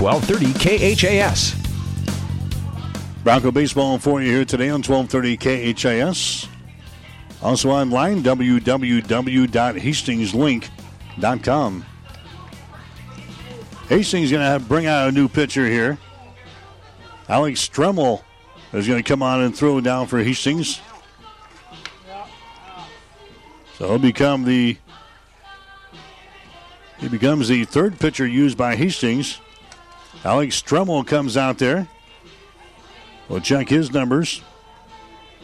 S8: 1230 KHAS.
S2: Bronco Baseball for you here today on 1230 KHAS. Also online, www.hastingslink.com. Hastings going to bring out a new pitcher here. Alex Stremmel is going to come on and throw down for Hastings. So he'll become the he becomes the third pitcher used by Hastings. Alex Strummel comes out there. We'll check his numbers.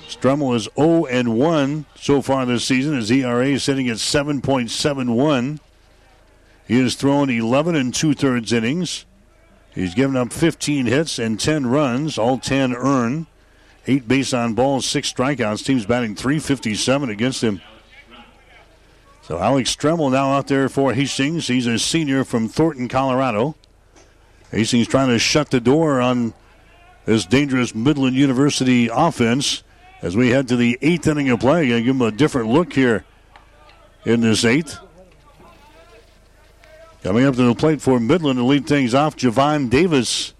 S2: Strummel is 0 and 1 so far this season. His ERA is sitting at 7.71. He has thrown 11 and two thirds innings. He's given up 15 hits and 10 runs, all 10 earned. Eight base on balls, six strikeouts. Team's batting 357 against him. So Alex Stremmel now out there for Hastings. He's a senior from Thornton, Colorado. Hastings trying to shut the door on this dangerous Midland University offense as we head to the eighth inning of play. Gonna give them a different look here in this eighth. Coming up to the plate for Midland to lead things off, Javon Davis.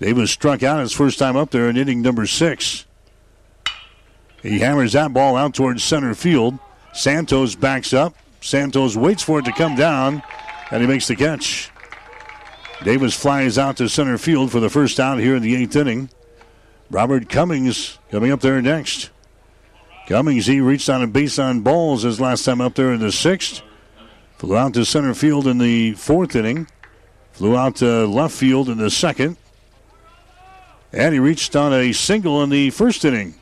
S2: Davis struck out his first time up there in inning number six. He hammers that ball out towards center field. Santos backs up. Santos waits for it to come down, and he makes the catch. Davis flies out to center field for the first out here in the eighth inning. Robert Cummings coming up there next. Cummings, he reached on a base on balls his last time up there in the sixth. Flew out to center field in the fourth inning. Flew out to left field in the second. And he reached on a single in the first inning.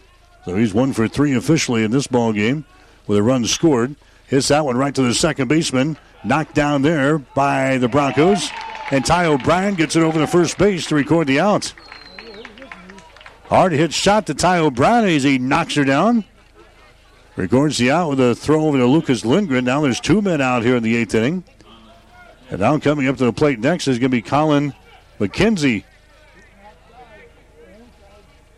S2: So he's one for three officially in this ball game with a run scored. Hits that one right to the second baseman. Knocked down there by the Broncos. And Ty O'Brien gets it over the first base to record the out. Hard hit shot to Ty O'Brien as he knocks her down. Records the out with a throw over to Lucas Lindgren. Now there's two men out here in the eighth inning. And now coming up to the plate next is going to be Colin McKenzie.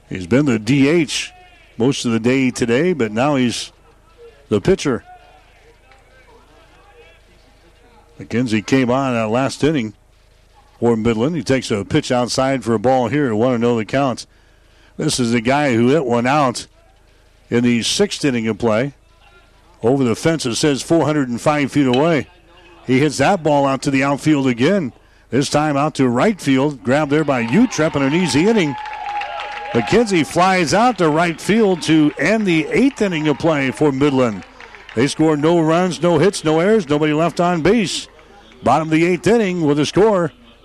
S2: He's been the DH most of the day today, but now he's the pitcher. McKenzie came on that last inning for Midland. He takes a pitch outside for a ball here. Want to know the count. This is the guy who hit one out in the sixth inning of play. Over the fence, it says 405 feet away. He hits that ball out to the outfield again. This time out to right field. Grabbed there by Utrep in an easy inning. McKenzie flies out to right field to end the eighth inning of play for Midland. They score no runs, no hits, no errors, nobody left on base. Bottom of the eighth inning with a score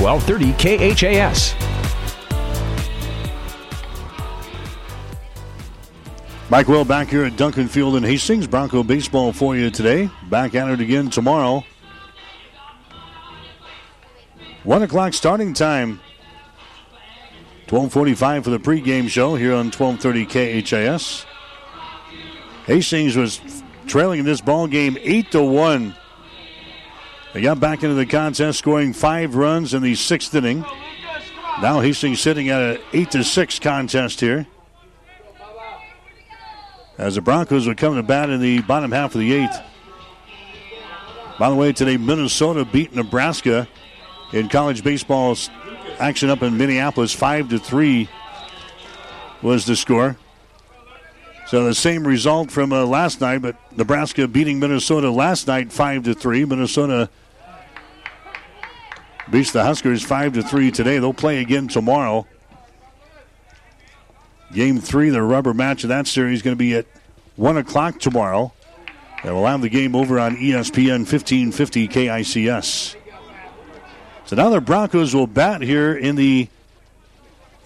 S8: 1230 KHAS.
S2: Mike Will back here at Duncan Field in Hastings. Bronco baseball for you today. Back at it again tomorrow. One o'clock starting time. 1245 for the pregame show here on 1230 KHAS. Hastings was trailing in this ball game 8 to 1. They got back into the contest, scoring five runs in the sixth inning. Now Hastings sitting at an 8 to 6 contest here as the Broncos would come to bat in the bottom half of the eighth. By the way, today Minnesota beat Nebraska in college baseball's action up in Minneapolis. Five to three was the score. So the same result from uh, last night, but Nebraska beating Minnesota last night five to three. Minnesota beats the Huskers five to three today. They'll play again tomorrow. Game three, the rubber match of that series, is going to be at 1 o'clock tomorrow. And we'll have the game over on ESPN 1550 KICS. So now the Broncos will bat here in the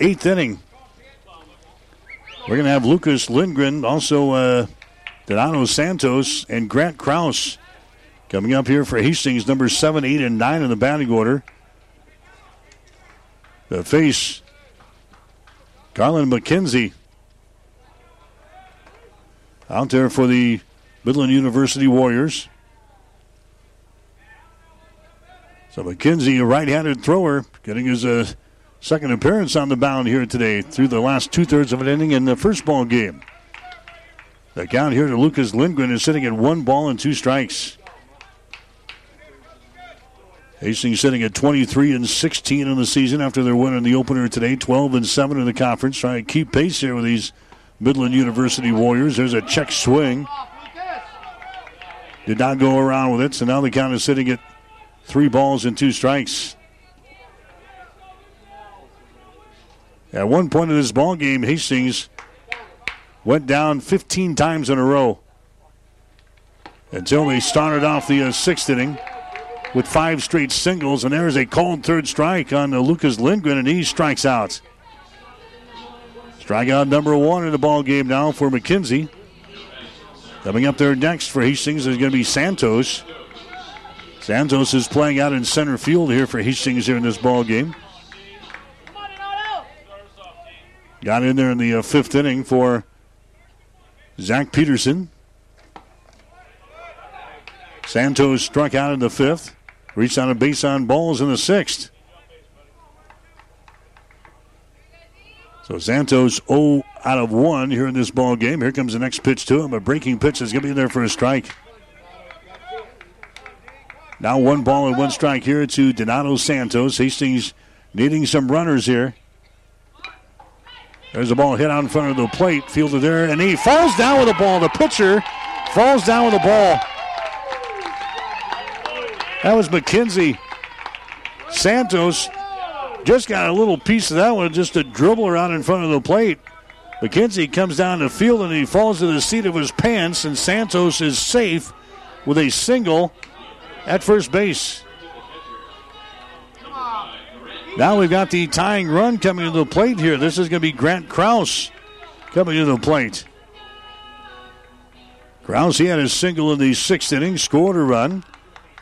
S2: eighth inning. We're going to have Lucas Lindgren, also uh, Donato Santos, and Grant Kraus coming up here for Hastings, number 7, 8, and 9 in the batting order. The face Garland McKenzie out there for the Midland University Warriors. So McKenzie, a right-handed thrower, getting his uh, second appearance on the mound here today through the last two-thirds of an inning in the first ball game. The count here to Lucas Lindgren is sitting at one ball and two strikes. Hastings sitting at 23 and 16 in the season after their win in the opener today, 12 and 7 in the conference. Trying to keep pace here with these Midland University Warriors. There's a check swing. Did not go around with it, so now the count is sitting at three balls and two strikes. At one point in this ball game, Hastings went down 15 times in a row until they started off the uh, sixth inning with five straight singles, and there's a called third strike on uh, Lucas Lindgren, and he strikes out. Strikeout number one in the ball game now for McKenzie. Coming up there next for Hastings is going to be Santos. Santos is playing out in center field here for Hastings here in this ball game. Got in there in the uh, fifth inning for Zach Peterson. Santos struck out in the fifth. Reached on a base on balls in the sixth. So Santos 0 out of 1 here in this ball game. Here comes the next pitch to him. A breaking pitch is going to be in there for a strike. Now one ball and one strike here to Donato Santos. Hastings needing some runners here. There's a ball hit out in front of the plate, fielded there, and he falls down with the ball. The pitcher falls down with the ball. That was McKenzie. Santos just got a little piece of that one, just a dribble around in front of the plate. McKenzie comes down the field and he falls to the seat of his pants, and Santos is safe with a single at first base. Now we've got the tying run coming to the plate here. This is going to be Grant Kraus coming to the plate. Kraus, he had a single in the sixth inning, scored a run,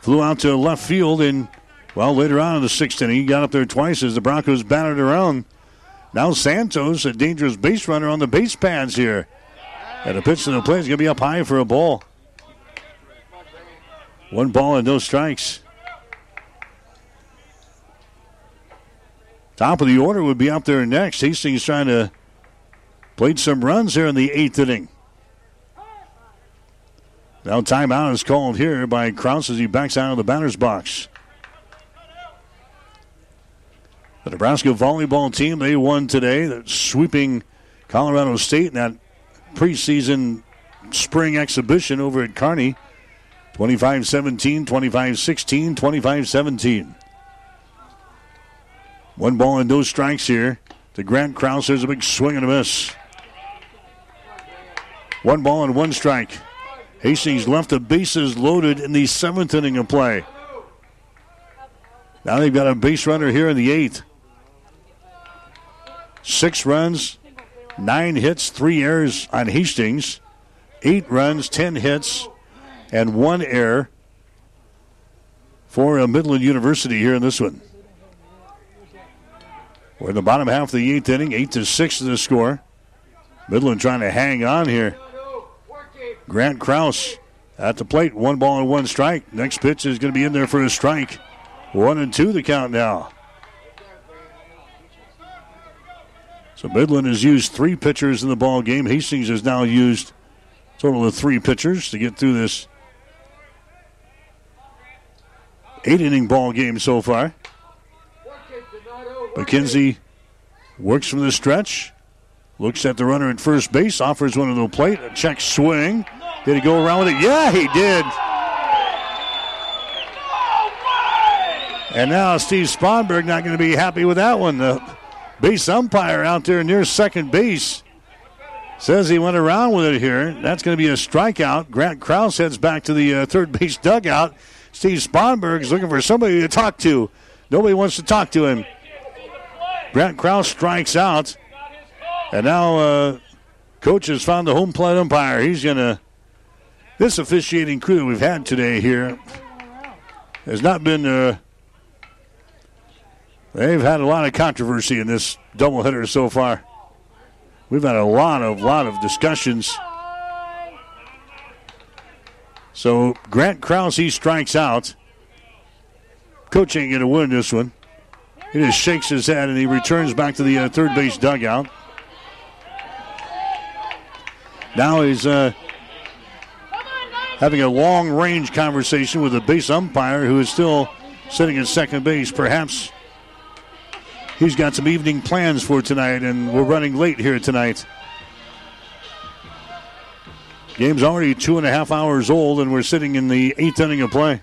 S2: flew out to left field and well, later on in the sixth inning, he got up there twice as the Broncos batted around. Now Santos, a dangerous base runner on the base pads here. And a pitch to the plate is going to be up high for a ball. One ball and no strikes. Top of the order would be up there next. Hastings trying to play some runs here in the eighth inning. Now timeout is called here by Kraus as he backs out of the batter's box. The Nebraska volleyball team, they won today, sweeping Colorado State in that preseason spring exhibition over at Kearney. 25 17, 25 16, 25 17. One ball and no strikes here. To Grant Kraus. there's a big swing and a miss. One ball and one strike. Hastings left the bases loaded in the seventh inning of play. Now they've got a base runner here in the eighth. Six runs, nine hits, three errors on Hastings. Eight runs, ten hits, and one error for Midland University here in this one. We're in the bottom half of the eighth inning, eight to six is the score. Midland trying to hang on here. Grant Kraus at the plate, one ball and one strike. Next pitch is going to be in there for a strike. One and two the count now. So Midland has used three pitchers in the ball game. Hastings has now used a total of three pitchers to get through this eight inning ball game so far. McKenzie works from the stretch, looks at the runner at first base, offers one to the plate, a check swing. Did he go around with it? Yeah, he did. And now Steve Sponberg not going to be happy with that one. The base umpire out there near second base says he went around with it here. That's going to be a strikeout. Grant Kraus heads back to the uh, third base dugout. Steve Sponberg is looking for somebody to talk to. Nobody wants to talk to him. Grant Kraus strikes out. And now uh, coach has found the home plate umpire. He's going to. This officiating crew that we've had today here has not been. Uh, they've had a lot of controversy in this doubleheader so far. We've had a lot of lot of discussions. So Grant Kraus strikes out. Coach ain't gonna win this one. He just shakes his head and he returns back to the uh, third base dugout. Now he's uh, having a long range conversation with the base umpire who is still sitting at second base. Perhaps he's got some evening plans for tonight and we're running late here tonight. Game's already two and a half hours old, and we're sitting in the eighth inning of play.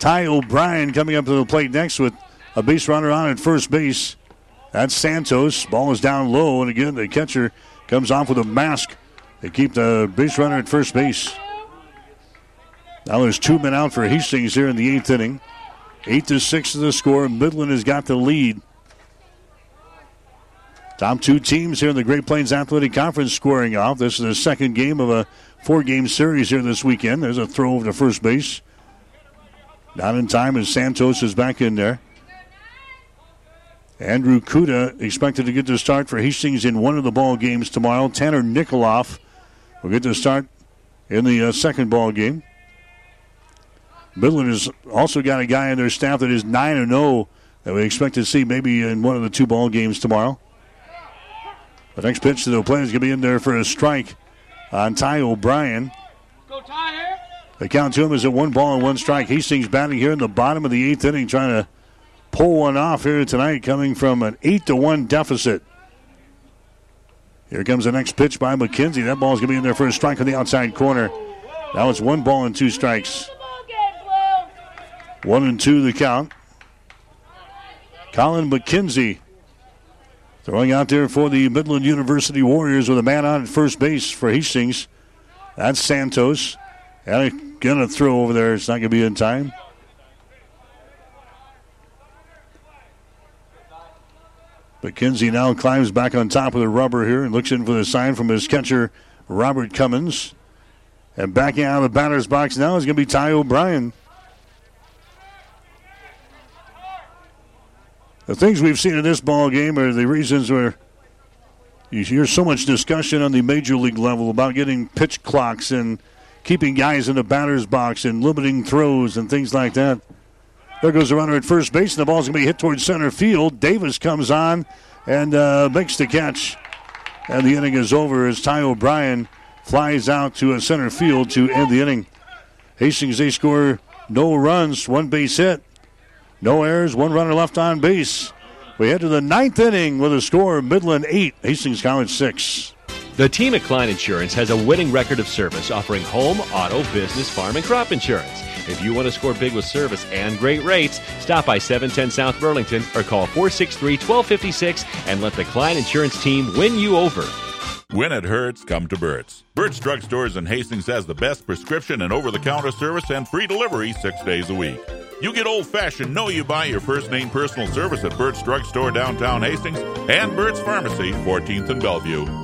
S2: Ty O'Brien coming up to the plate next with a base runner on at first base. That's Santos. Ball is down low, and again, the catcher comes off with a mask. They keep the base runner at first base. Now there's two men out for Hastings here in the eighth inning. Eight to six is the score. Midland has got the lead. Top two teams here in the Great Plains Athletic Conference scoring off. This is the second game of a four game series here this weekend. There's a throw over to first base. Not in time as Santos is back in there. Andrew Kuda expected to get the start for Hastings in one of the ball games tomorrow. Tanner Nikoloff will get to start in the uh, second ball game. Midland has also got a guy in their staff that is 9 0 that we expect to see maybe in one of the two ball games tomorrow. The next pitch to the plate is going to be in there for a strike on Ty O'Brien. The count to him is at one ball and one strike. Hastings batting here in the bottom of the eighth inning, trying to pull one off here tonight, coming from an eight to one deficit. Here comes the next pitch by McKenzie. That ball's going to be in there for a strike on the outside corner. Now it's one ball and two strikes. One and two the count. Colin McKenzie Throwing out there for the Midland University Warriors with a man on at first base for Hastings. That's Santos. And gonna throw over there. It's not gonna be in time. McKenzie now climbs back on top of the rubber here and looks in for the sign from his catcher, Robert Cummings. And backing out of the batter's box now is going to be Ty O'Brien. The things we've seen in this ball game are the reasons where you hear so much discussion on the major league level about getting pitch clocks and keeping guys in the batter's box and limiting throws and things like that. There goes the runner at first base, and the ball's going to be hit towards center field. Davis comes on and uh, makes the catch. And the inning is over as Ty O'Brien flies out to a center field to end the inning. Hastings, they score no runs, one base hit. No errors, one runner left on base. We head to the ninth inning with a score of Midland 8, Hastings College 6.
S6: The team at Klein Insurance has a winning record of service offering home, auto, business, farm, and crop insurance. If you want to score big with service and great rates, stop by 710 South Burlington or call 463 1256 and let the Klein Insurance team win you over.
S27: When it hurts, come to Burt's. Burt's Drugstores in Hastings has the best prescription and over the counter service and free delivery six days a week. You get old fashioned, know you buy your first name personal service at Burt's Drugstore downtown Hastings and Burt's Pharmacy, 14th and Bellevue.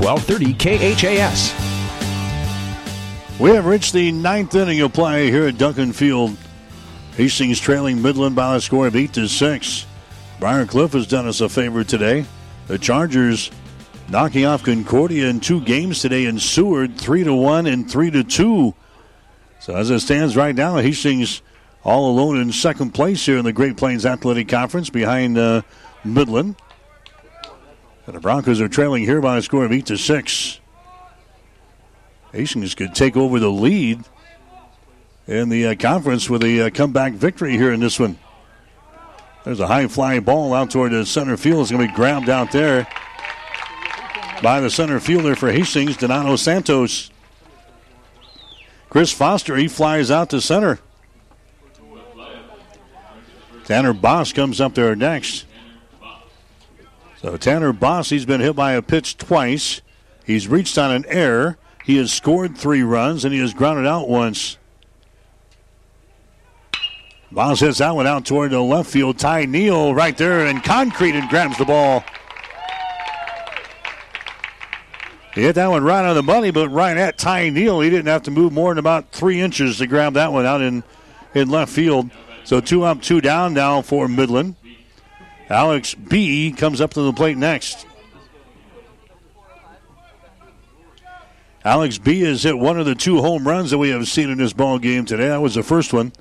S8: 1230 KHAS.
S2: We have reached the ninth inning of play here at Duncan Field. Hastings trailing Midland by a score of 8 to 6. Briar Cliff has done us a favor today. The Chargers knocking off Concordia in two games today in Seward, 3 to 1 and 3 to 2. So as it stands right now, Hastings all alone in second place here in the Great Plains Athletic Conference behind uh, Midland. And the Broncos are trailing here by a score of 8 to 6. Hastings could take over the lead in the uh, conference with a uh, comeback victory here in this one. There's a high flying ball out toward the center field. It's going to be grabbed out there by the center fielder for Hastings, Donato Santos. Chris Foster, he flies out to center. Tanner Boss comes up there next. So Tanner Boss, he's been hit by a pitch twice. He's reached on an error. He has scored three runs and he has grounded out once. Boss hits that one out toward the left field. Ty O'Neal right there and concrete and grabs the ball. He hit that one right on the money, but right at Ty O'Neal. He didn't have to move more than about three inches to grab that one out in, in left field. So two up, two down now for Midland. Alex B comes up to the plate next. Alex B has hit one of the two home runs that we have seen in this ball game today. That was the first one.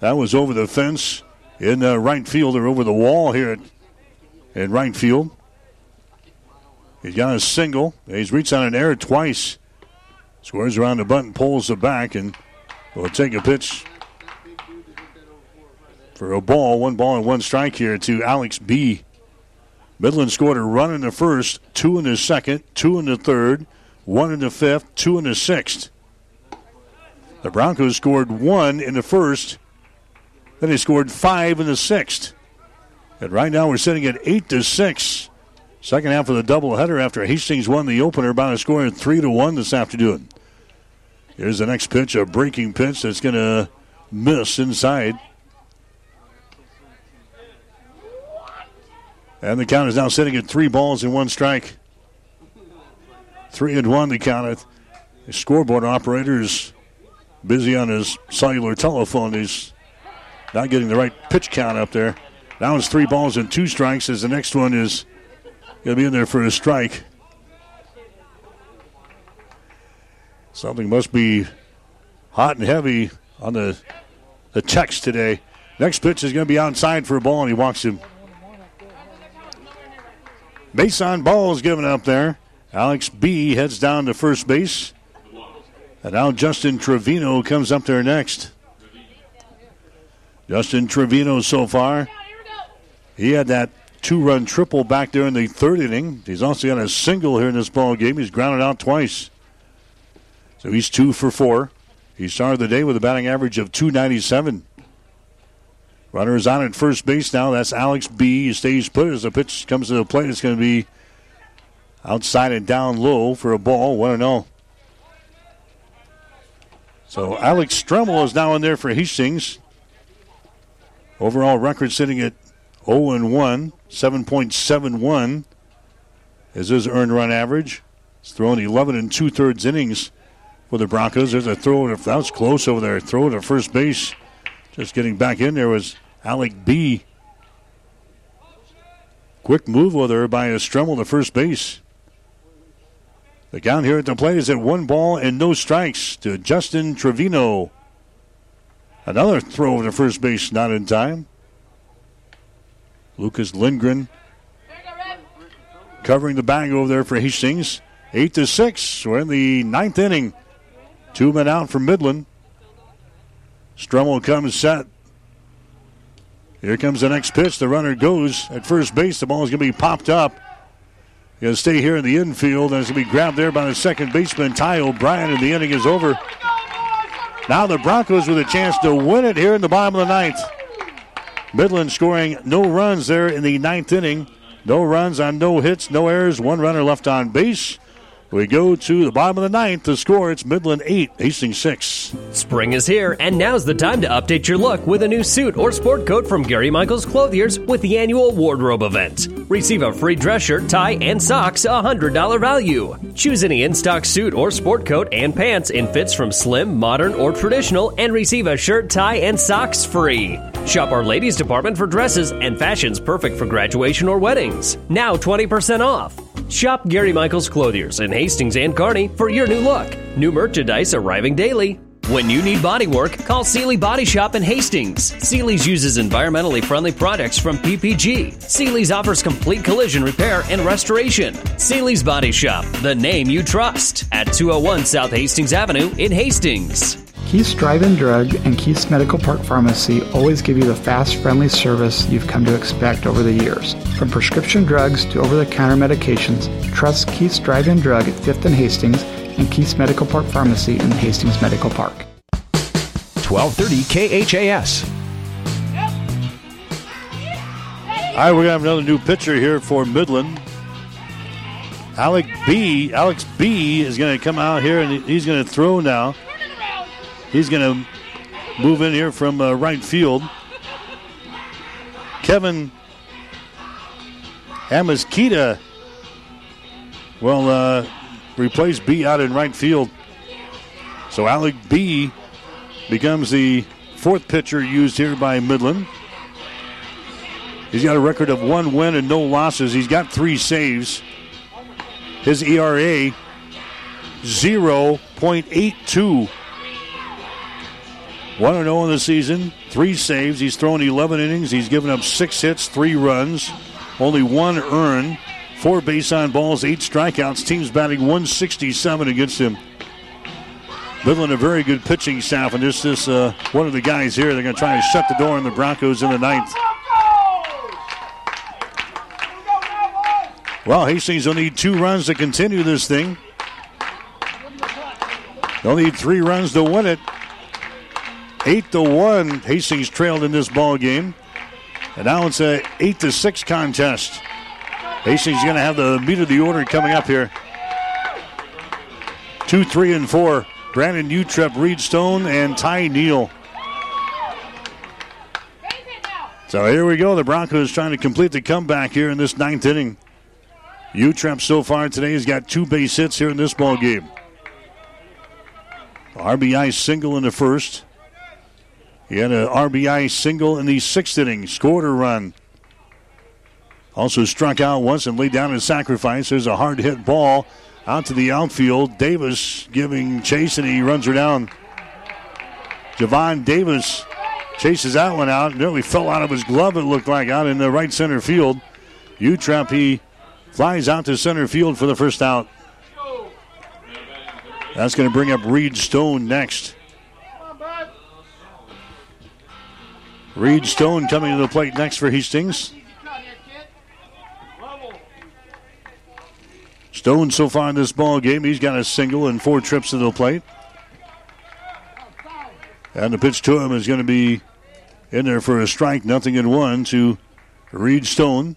S2: That was over the fence in uh, right field or over the wall here at, in right field. He's got a single. He's reached on an error twice. Squares around the button, pulls the back, and will take a pitch for a ball. One ball and one strike here to Alex B. Midland scored a run in the first, two in the second, two in the third, one in the fifth, two in the sixth. The Broncos scored one in the first, then they scored five in the sixth. And right now we're sitting at eight to six. Second half of the doubleheader after Hastings won the opener by a score of three to one this afternoon. Here's the next pitch, a breaking pitch that's going to miss inside. And the count is now sitting at three balls and one strike. Three and one to count it. The scoreboard operator is busy on his cellular telephone. He's not getting the right pitch count up there. Now it's three balls and two strikes as the next one is going to be in there for a strike. Something must be hot and heavy on the the text today. Next pitch is going to be outside for a ball, and he walks him. Base on ball is given up there. Alex B heads down to first base. And now Justin Trevino comes up there next. Justin Trevino so far. He had that two-run triple back there in the third inning. He's also got a single here in this ball game. He's grounded out twice. So he's two for four. He started the day with a batting average of 297. Runner is on at first base now. That's Alex B. He stays put as the pitch comes to the plate. It's going to be outside and down low for a ball. 1 0. So Alex Stremmel is now in there for Hastings. Overall record sitting at 0 and 1, 7.71 is his earned run average. He's thrown 11 and two thirds innings for the Broncos. There's a throw. That was close over there. Throw to first base. Just getting back in there was Alec B. Quick move with her by a Stremmel to first base. The count here at the plate is at one ball and no strikes to Justin Trevino. Another throw to first base, not in time. Lucas Lindgren covering the bag over there for Hastings. Eight to six. We're in the ninth inning. Two men out for Midland. Strummel comes set. Here comes the next pitch. The runner goes at first base. The ball is going to be popped up. Going to stay here in the infield, and it's going to be grabbed there by the second baseman, Ty O'Brien, and the inning is over. Now the Broncos with a chance to win it here in the bottom of the ninth. Midland scoring no runs there in the ninth inning. No runs on no hits, no errors, one runner left on base. We go to the bottom of the ninth. The score, it's Midland 8, Hastings 6.
S9: Spring is here, and now's the time to update your look with a new suit or sport coat from Gary Michaels Clothiers with the annual wardrobe event. Receive a free dress shirt, tie, and socks, a $100 value. Choose any in stock suit or sport coat and pants in fits from slim, modern, or traditional, and receive a shirt, tie, and socks free. Shop our ladies department for dresses and fashions perfect for graduation or weddings. Now 20% off. Shop Gary Michaels Clothiers in Hastings and Kearney for your new look. New merchandise arriving daily. When you need body work, call Seely Body Shop in Hastings. Seely's uses environmentally friendly products from PPG. Seely's offers complete collision repair and restoration. Seely's Body Shop, the name you trust, at 201 South Hastings Avenue in Hastings.
S23: Keith's Drive-In Drug and Keith's Medical Park Pharmacy always give you the fast, friendly service you've come to expect over the years. From prescription drugs to over-the-counter medications, trust Keith's Drive-In Drug at 5th and Hastings and Keith's Medical Park Pharmacy in Hastings Medical Park.
S8: 1230 KHAS.
S2: All right, we're going to have another new pitcher here for Midland. Alec B. Alex B. is going to come out here and he's going to throw now. He's going to move in here from uh, right field. Kevin Amaskita Well, uh, replace B out in right field. So Alec B becomes the fourth pitcher used here by Midland. He's got a record of one win and no losses. He's got three saves. His ERA 0.82. 1 0 in the season, three saves. He's thrown 11 innings. He's given up six hits, three runs, only one earned, four base on balls, eight strikeouts. Team's batting 167 against him. Midland, a very good pitching staff, and just this uh, one of the guys here. They're going to try to shut the door on the Broncos in the ninth. Well, Hastings will need two runs to continue this thing. They'll need three runs to win it. Eight to one, Hastings trailed in this ball game, and now it's a eight to six contest. Hastings is going to have the meat of the order coming up here. Two, three, and four. Brandon Utrep, Reed Stone, and Ty O'Neal. So here we go. The Broncos trying to complete the comeback here in this ninth inning. Utrep so far today has got two base hits here in this ball game. RBI single in the first. He had an RBI single in the sixth inning, scored a run. Also struck out once and laid down a sacrifice. There's a hard hit ball out to the outfield. Davis giving chase and he runs her down. Javon Davis chases that one out. Nearly fell out of his glove, it looked like, out in the right center field. Utrep, he flies out to center field for the first out. That's going to bring up Reed Stone next. Reed Stone coming to the plate next for Hastings. Stone so far in this ball game, he's got a single and four trips to the plate. And the pitch to him is going to be in there for a strike, nothing in one to Reed Stone.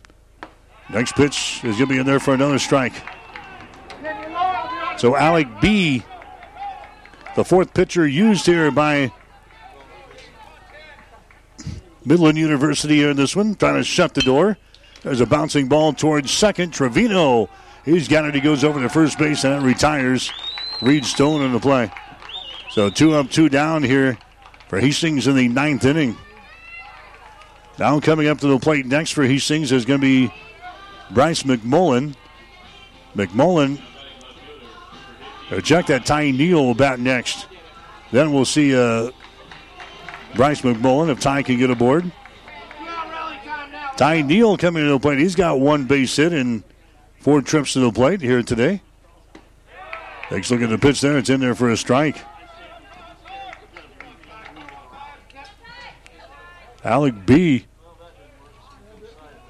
S2: Next pitch is going to be in there for another strike. So Alec B, the fourth pitcher used here by Midland University here in this one, trying to shut the door. There's a bouncing ball towards second. Trevino, he's got it. He goes over to first base and it retires. Reed Stone in the play. So two up, two down here for Hastings in the ninth inning. Now coming up to the plate next for Hastings is going to be Bryce McMullen. McMullen Uh, check that Ty O'Neal bat next. Then we'll see uh, Bryce McMullen if Ty can get aboard. Ty O'Neal coming to the plate. He's got one base hit and four trips to the plate here today. Takes a look at the pitch there. It's in there for a strike. Alec B.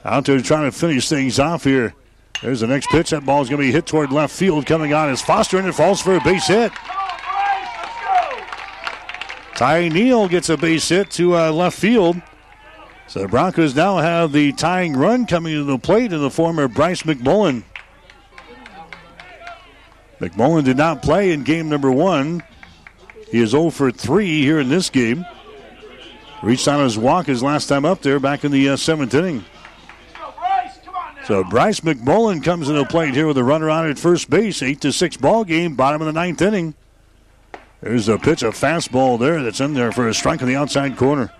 S2: out there trying to finish things off here. There's the next pitch. That ball's going to be hit toward left field. Coming on is Foster, and it falls for a base hit. Ty O'Neal gets a base hit to uh, left field. So the Broncos now have the tying run coming to the plate in the form of Bryce McMullen. McMullen did not play in game number one. He is 0 for 3 here in this game. Reached on his walk his last time up there back in the uh, seventh inning. So Bryce McMullen comes into plate here with a runner on at first base. 8 to 6 ball game, bottom of the ninth inning. There's a pitch, a fastball there that's in there for a strike in the outside corner.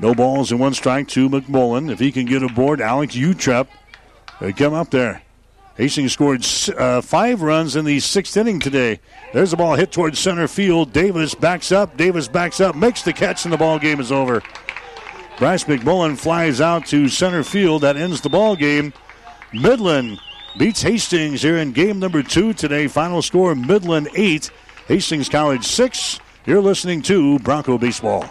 S2: No balls and one strike to McMullen. If he can get aboard, Alex Utrep, come up there. Hastings scored uh, five runs in the sixth inning today. There's the ball hit towards center field. Davis backs up. Davis backs up, makes the catch, and the ball game is over. Bryce McMullen flies out to center field. That ends the ball game. Midland beats Hastings here in game number two today. Final score Midland 8, Hastings College 6. You're listening to Bronco Baseball.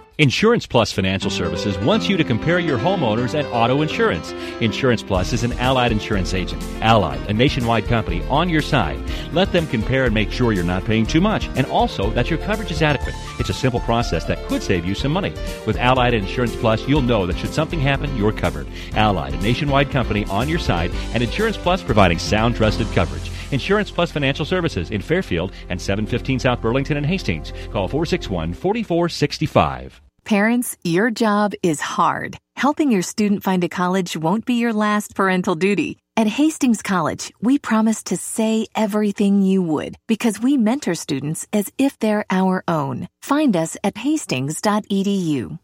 S6: Insurance Plus Financial Services wants you to compare your homeowners and auto insurance. Insurance Plus is an allied insurance agent. Allied, a nationwide company, on your side. Let them compare and make sure you're not paying too much and also that your coverage is adequate. It's a simple process that could save you some money. With Allied Insurance Plus, you'll know that should something happen, you're covered. Allied, a nationwide company on your side, and Insurance Plus providing sound, trusted coverage. Insurance Plus Financial Services in Fairfield and 715 South Burlington and Hastings. Call 461 4465.
S16: Parents, your job is hard. Helping your student find a college won't be your last parental duty. At Hastings College, we promise to say everything you would because we mentor students as if they're our own. Find us at hastings.edu.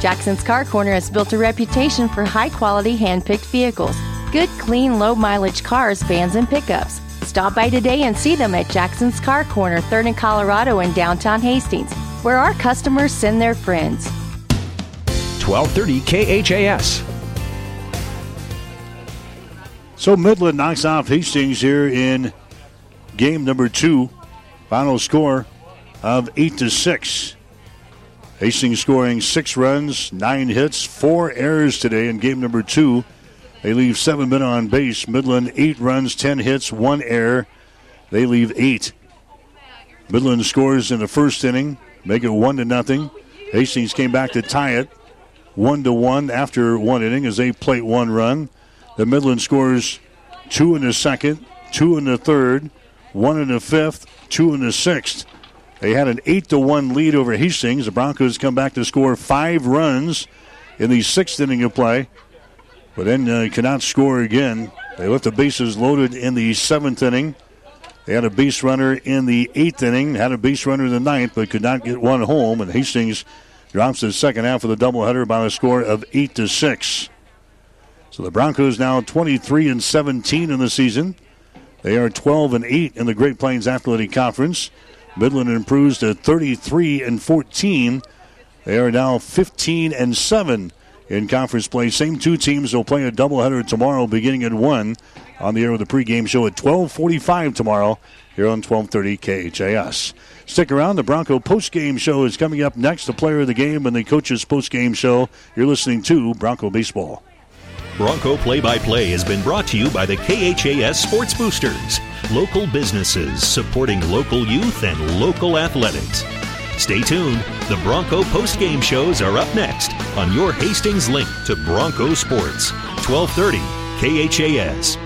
S10: Jackson's Car Corner has built a reputation for high quality hand picked vehicles. Good, clean, low mileage cars, vans, and pickups. Stop by today and see them at Jackson's Car Corner, 3rd and Colorado in downtown Hastings where our customers send their friends.
S8: 1230 KHAS.
S2: So Midland knocks off Hastings here in game number two. Final score of eight to six. Hastings scoring six runs, nine hits, four errors today in game number two. They leave seven men on base. Midland eight runs, ten hits, one error. They leave eight. Midland scores in the first inning make it one to nothing. Hastings came back to tie it one to one after one inning as they plate one run. The Midland scores two in the second, two in the third, one in the fifth, two in the sixth. They had an eight to one lead over Hastings. The Broncos come back to score five runs in the sixth inning of play, but then uh, cannot score again. They left the bases loaded in the seventh inning. They had a base runner in the eighth inning, had a base runner in the ninth, but could not get one home. And Hastings drops the second half of the doubleheader by a score of eight to six. So the Broncos now 23 and 17 in the season. They are 12 and 8 in the Great Plains Athletic Conference. Midland improves to 33 and 14. They are now 15 and 7 in conference play. Same two teams will play a doubleheader tomorrow beginning at 1 on the air with the pregame show at 1245 tomorrow here on 1230 KHAS. Stick around. The Bronco postgame show is coming up next. The player of the game and the coach's postgame show. You're listening to Bronco Baseball.
S28: Bronco Play by Play has been brought to you by the KHAS Sports Boosters, local businesses supporting local youth and local athletics. Stay tuned. The Bronco postgame shows are up next on your Hastings link to Bronco Sports, 1230 KHAS.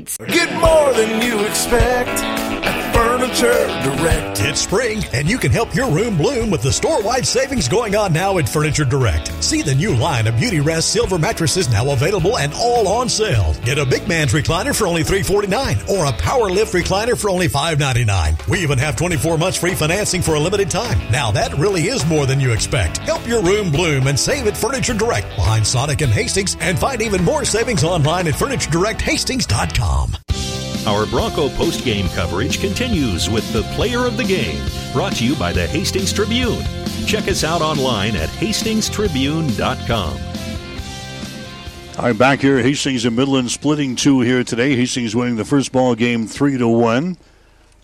S11: Get more than you expect Furniture Direct.
S12: It's spring, and you can help your room bloom with the store-wide savings going on now at Furniture Direct. See the new line of Beauty Rest silver mattresses now available and all on sale. Get a big man's recliner for only 349 or a power lift recliner for only 599. We even have 24 months free financing for a limited time. Now that really is more than you expect. Help your room bloom and save at Furniture Direct behind Sonic and Hastings and find even more savings online at FurnitureDirectHastings.com.
S28: Our Bronco post-game coverage continues with the player of the game, brought to you by the Hastings Tribune. Check us out online at hastingstribune.com.
S2: All right, back here, Hastings and Midland splitting two here today. Hastings winning the first ball game three to one.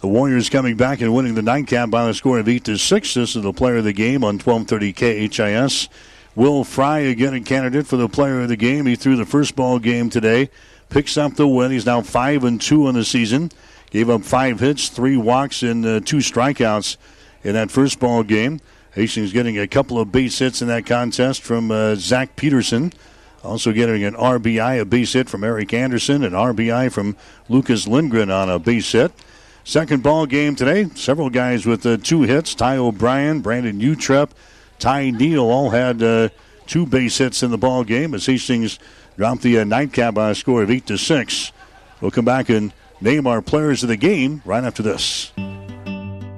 S2: The Warriors coming back and winning the nightcap by a score of eight to six. This is the player of the game on 1230 KHAS. Will Fry again a candidate for the player of the game. He threw the first ball game today, picks up the win. He's now five and two in the season. Gave up five hits, three walks, and uh, two strikeouts in that first ball game. Hastings getting a couple of base hits in that contest from uh, Zach Peterson. Also getting an RBI, a base hit from Eric Anderson, an RBI from Lucas Lindgren on a base hit. Second ball game today. Several guys with uh, two hits. Ty O'Brien, Brandon Utrep, Ty O'Neal all had uh, two base hits in the ball game as Hastings dropped the uh, nightcap by a score of eight to six. We'll come back and name our players of the game right after this.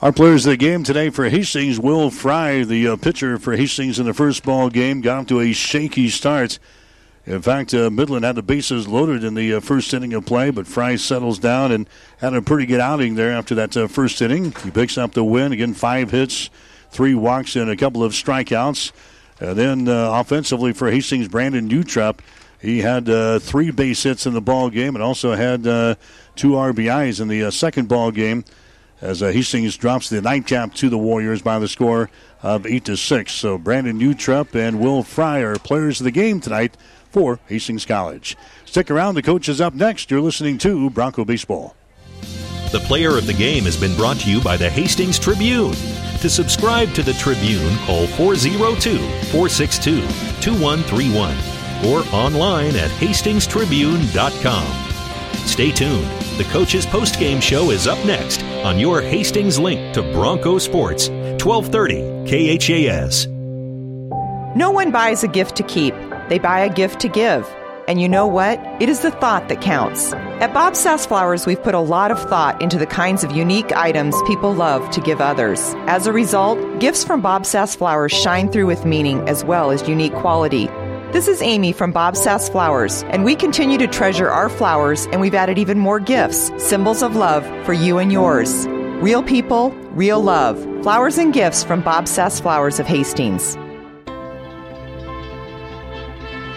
S2: Our players of the game today for Hastings, Will Fry, the uh, pitcher for Hastings in the first ball game, got to a shaky start. In fact, uh, Midland had the bases loaded in the uh, first inning of play, but Fry settles down and had a pretty good outing there after that uh, first inning. He picks up the win. Again, five hits, three walks, and a couple of strikeouts. And then uh, offensively for Hastings, Brandon Utrep, he had uh, three base hits in the ball game and also had two RBIs in the second ball game as uh, Hastings drops the nightcap to the Warriors by the score of 8 to 6. So Brandon Utrep and Will Fry are players of the game tonight for Hastings College. Stick around, the coach is up next. You're listening to Bronco Baseball.
S28: The player of the game has been brought to you by the Hastings Tribune. To subscribe to the Tribune, call 402 462 2131 or online at hastingstribune.com. Stay tuned. The coach's post-game show is up next on your Hastings link to Bronco Sports, 1230 KHAS.
S15: No one buys a gift to keep, they buy a gift to give. And you know what? It is the thought that counts. At Bob Sass Flowers, we've put a lot of thought into the kinds of unique items people love to give others. As a result, gifts from Bob Sass Flowers shine through with meaning as well as unique quality. This is Amy from Bob Sass Flowers, and we continue to treasure our flowers, and we've added even more gifts, symbols of love for you and yours. Real people, real love. Flowers and gifts from Bob Sass Flowers of Hastings.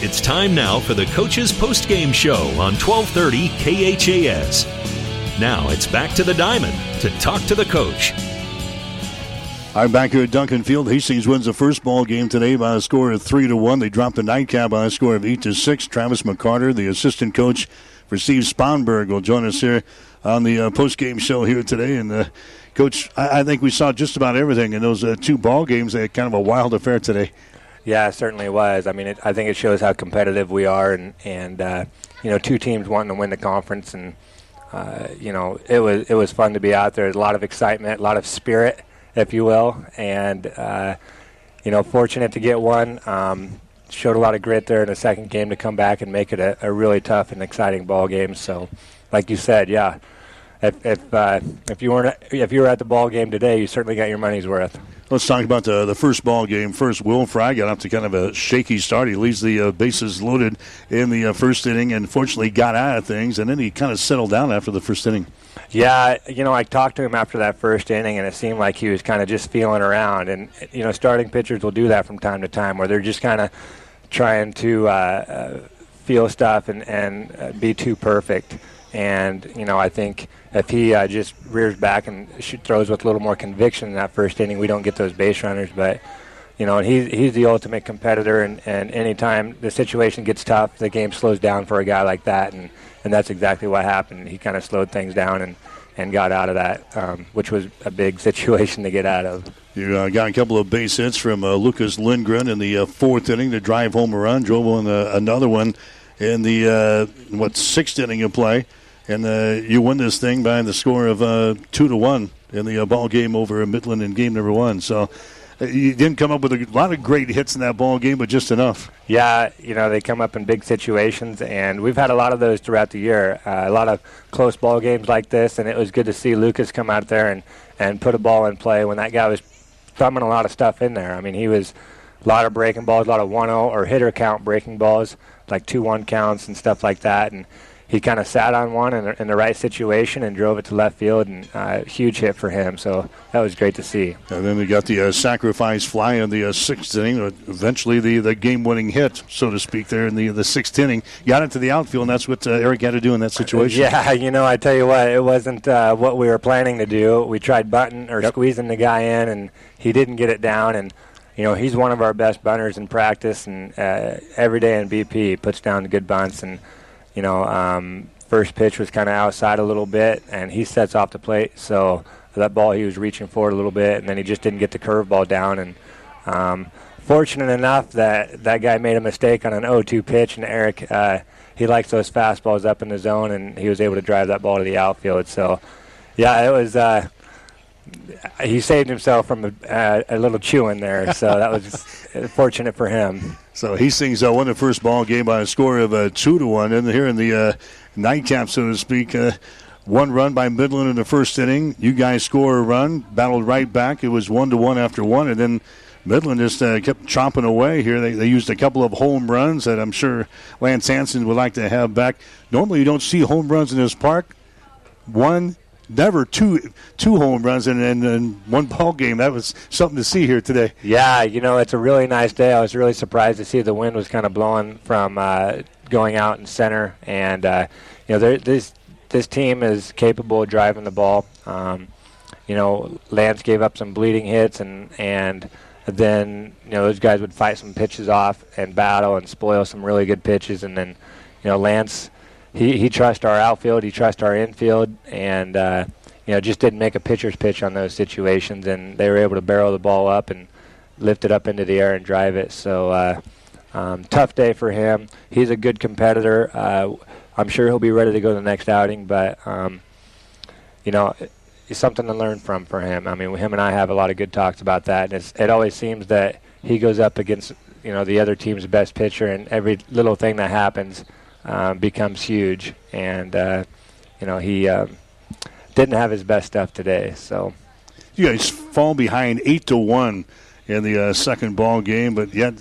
S28: It's time now for the coach's post-game show on 1230 KHAS. Now it's back to the diamond to talk to the coach.
S2: I'm back here at Duncan Field. Hastings wins the first ball game today by a score of three to one. They dropped the nightcap by a score of eight to six. Travis McCarter, the assistant coach for Steve Sponberg, will join us here on the uh, post game show here today. And uh, coach, I, I, think we saw just about everything in those uh, two ball games. They had kind of a wild affair today.
S29: Yeah, it certainly was. I mean, it, I think it shows how competitive we are, and and uh, you know, two teams wanting to win the conference, and uh, you know, it was it was fun to be out there. A lot of excitement, a lot of spirit, if you will, and uh, you know, fortunate to get one. Um, showed a lot of grit there in the second game to come back and make it a, a really tough and exciting ball game. So, like you said, yeah, if if uh, if you weren't if you were at the ball game today, you certainly got your money's worth.
S2: Let's talk about the the first ball game first. Will Fry got off to kind of a shaky start. He leaves the uh, bases loaded in the uh, first inning, and fortunately got out of things, and then he kind of settled down after the first inning.
S29: Yeah, you know, I talked to him after that first inning, and it seemed like he was kind of just feeling around. And you know, starting pitchers will do that from time to time, where they're just kind of trying to uh, uh, feel stuff and and uh, be too perfect. And you know, I think if he uh, just rears back and throws with a little more conviction in that first inning, we don't get those base runners. But you know, and he's he's the ultimate competitor. And and anytime the situation gets tough, the game slows down for a guy like that. And and that's exactly what happened. He kind of slowed things down and and got out of that, um, which was a big situation to get out of.
S2: You uh, got a couple of base hits from uh, Lucas Lindgren in the uh, fourth inning to drive home a run. Drove on uh, another one in the uh, what sixth inning of play, and uh, you win this thing by the score of two to one in the ball game over Midland in game number one. So you didn't come up with a lot of great hits in that ball game, but just enough.
S29: Yeah, you know they come up in big situations, and we've had a lot of those throughout the year. Uh, a lot of close ball games like this, and it was good to see Lucas come out there and and put a ball in play when that guy was thumbing a lot of stuff in there. I mean, he was a lot of breaking balls, a lot of 1-0 or hitter count breaking balls, like 2-1 counts and stuff like that, and he kind of sat on one in the, in the, right situation and drove it to left field, and uh, huge hit for him. So that was great to see.
S2: And then we got the uh, sacrifice fly in the uh, sixth inning. Uh, eventually, the, the game-winning hit, so to speak, there in the the sixth inning, got into the outfield, and that's what uh, Eric had to do in that situation.
S29: Yeah, you know, I tell you what, it wasn't uh, what we were planning to do. We tried button or yep. squeezing the guy in, and he didn't get it down, and you know, he's one of our best bunters in practice, and every day in BP, he puts down good bunts, and you know, um, first pitch was kind of outside a little bit, and he sets off the plate. So that ball he was reaching for a little bit, and then he just didn't get the curveball down. And um, fortunate enough that that guy made a mistake on an 0-2 pitch, and Eric uh, he likes those fastballs up in the zone, and he was able to drive that ball to the outfield. So yeah, it was. Uh, he saved himself from a, uh, a little chewing there, so that was fortunate for him.
S2: So Hastings uh, won the first ball game by a score of uh, two to one, and here in the uh, nightcap, so to speak. Uh, one run by Midland in the first inning. You guys score a run, battled right back. It was one to one after one, and then Midland just uh, kept chomping away here. They, they used a couple of home runs that I'm sure Lance Hanson would like to have back. Normally, you don't see home runs in this park. One never two two home runs in, in, one ball game. That was something to see here today.
S29: Yeah, you know it's a really nice day. I was really surprised to see the wind was kind of blowing from uh, going out in center, and uh, you know this this team is capable of driving the ball. Um, you know, Lance gave up some bleeding hits, and and then you know those guys would fight some pitches off and battle and spoil some really good pitches, and then you know Lance he he trusts our outfield, he trusts our infield, and uh, you know just didn't make a pitcher's pitch on those situations, and they were able to barrel the ball up and lift it up into the air and drive it. So uh, um, tough day for him. He's a good competitor. Uh, I'm sure he'll be ready to go the next outing, but um, you know. It's something to learn from for him. I mean, him and I have a lot of good talks about that. And it always seems that he goes up against you know the other team's best pitcher, and every little thing that happens, um, becomes huge. And uh, you know he um, didn't have his best stuff today. So
S2: you guys fall behind eight to one in the uh, second ball game, but yet.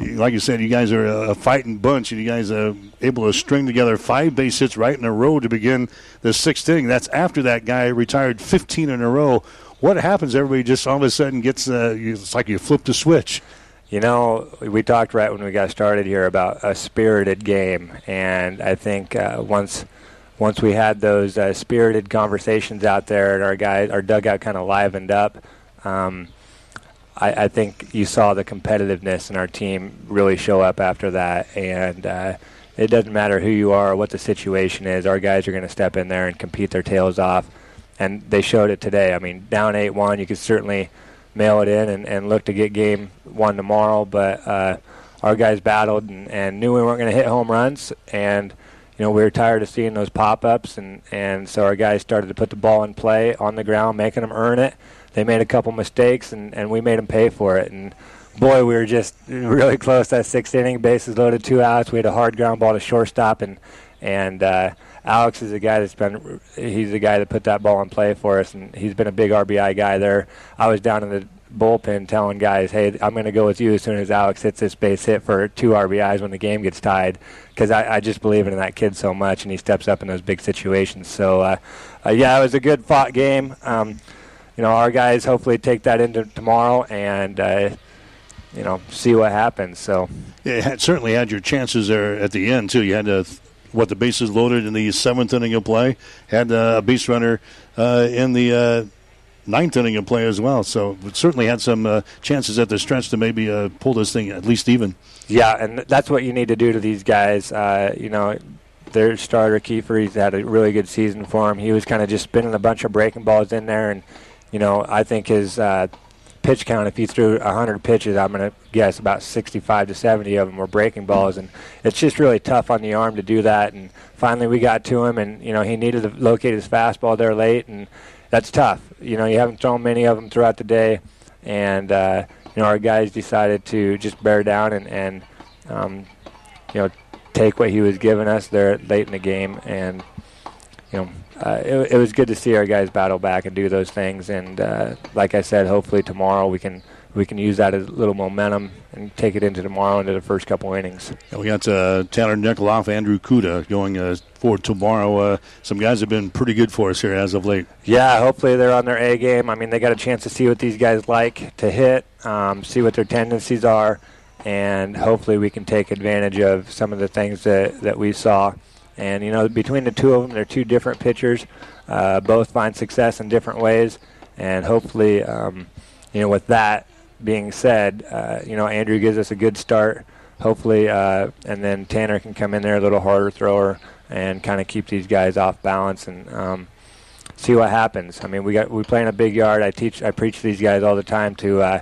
S2: Like you said, you guys are a fighting bunch, and you guys are able to string together five base hits right in a row to begin the sixth inning. That's after that guy retired 15 in a row. What happens? Everybody just all of a sudden gets, uh, it's like you flip the switch.
S29: You know, we talked right when we got started here about a spirited game, and I think uh, once once we had those uh, spirited conversations out there, and our guys, our dugout kind of livened up. Um, I, I, think you saw the competitiveness in our team really show up after that, and uh, it doesn't matter who you are or what the situation is. Our guys are going to step in there and compete their tails off, and they showed it today. I mean, down eight one, you could certainly mail it in and, and look to get game one tomorrow, but uh, our guys battled and, and knew we weren't going to hit home runs, and you know we were tired of seeing those pop ups, and and so our guys started to put the ball in play on the ground, making them earn it. They made a couple mistakes, and and we made them pay for it, and boy, we were just really close that sixth inning. Bases loaded, two outs. We had a hard ground ball to shortstop, and and uh, Alex is a guy that's been he's the guy that put that ball in play for us, and he's been a big RBI guy there. I was down in the bullpen telling guys, "Hey, I'm going to go with you as soon as Alex hits this base hit for two RBIs when the game gets tied," because I, I just believe in that kid so much, and he steps up in those big situations. So, uh, uh, yeah, it was a good fought game. Um, you know, our guys hopefully take that into tomorrow and. Uh, you know, see what happens. So,
S2: yeah, it certainly had your chances there at the end too. You had to, what the bases loaded in the seventh inning of play, had uh, a base runner uh, in the uh, ninth inning of play as well. So, certainly had some uh, chances at the stretch to maybe uh, pull this thing at least even.
S29: Yeah, and that's what you need to do to these guys. Uh, you know, their starter Kiefer, he's had a really good season for him. He was kind of just spinning a bunch of breaking balls in there, and you know, I think his pitch count, if he threw 100 pitches, I'm going to guess about 65 to 70 of them were breaking balls, and it's just really tough on the arm to do that. And finally, we got to him, and you know he needed to locate his fastball there late, and that's tough. You know, you haven't thrown many of them throughout the day, and uh, you know our guys decided to just bear down and and um, you know take what he was giving us there late in the game, and you know uh, it, it, was good to see our guys battle back and do those things. And uh, like I said, hopefully tomorrow we can we can use that as a little momentum and take it into tomorrow into the first couple innings.
S2: we got uh, Tanner Nikoloff, Andrew Kuda going uh, for tomorrow. Uh, some guys have been pretty good for us here as of late.
S29: Yeah, hopefully they're on their A game. I mean, they got a chance to see what these guys like to hit, um, see what their tendencies are, and hopefully we can take advantage of some of the things that, that we saw and you know, between the two of them, they're two different pitchers. Uh, both find success in different ways, and hopefully, um, you know, with that being said, uh, you know, Andrew gives us a good start. Hopefully, uh, and then Tanner can come in there a little harder thrower and kind of keep these guys off balance and um, see what happens. I mean, we got we play in a big yard. I teach, I preach these guys all the time to uh,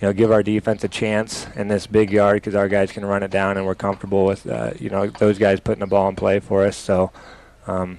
S29: you know, give our defense a chance in this big yard because our guys can run it down and we're comfortable with, uh, you know, those guys putting the ball in play for us. So, um,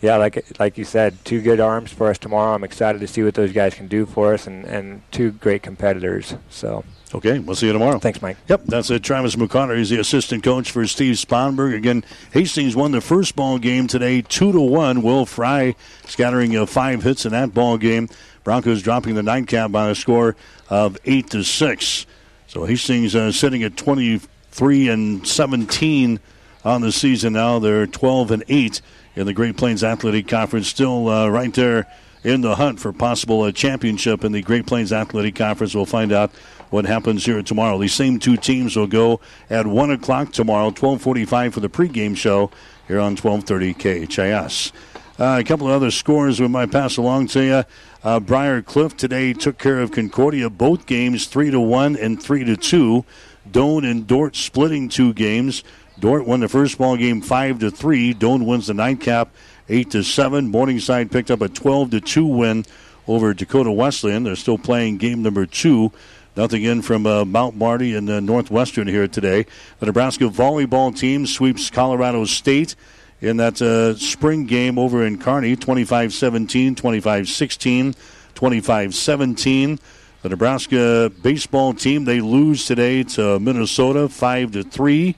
S29: yeah, like like you said, two good arms for us tomorrow. I'm excited to see what those guys can do for us, and, and two great competitors. So.
S2: Okay, we'll see you tomorrow.
S29: Thanks, Mike.
S2: Yep, that's it. Travis McConnor is the assistant coach for Steve Sponberg. Again, Hastings won the first ball game today, two to one. Will Fry scattering uh, five hits in that ball game. Broncos dropping the nightcap by a score of eight to six. So Hastings uh, sitting at 23 and 17 on the season now. They're 12 and eight in the Great Plains Athletic Conference. Still uh, right there in the hunt for possible uh, championship in the Great Plains Athletic Conference. We'll find out what happens here tomorrow. These same two teams will go at one o'clock tomorrow, 12:45 for the pregame show here on 12:30 KHAS. Uh, a couple of other scores we might pass along to you. Uh, Briar Cliff today took care of Concordia both games three to one and three to two. Doane and Dordt splitting two games. Dordt won the first ball game five to three. Doane wins the nightcap eight to seven. Morningside picked up a twelve to two win over Dakota Wesleyan. They're still playing game number two. Nothing in from uh, Mount Marty and uh, Northwestern here today. The Nebraska volleyball team sweeps Colorado State in that uh, spring game over in Kearney 25 17, 25 16, 25 17. The Nebraska baseball team they lose today to Minnesota 5 to 3.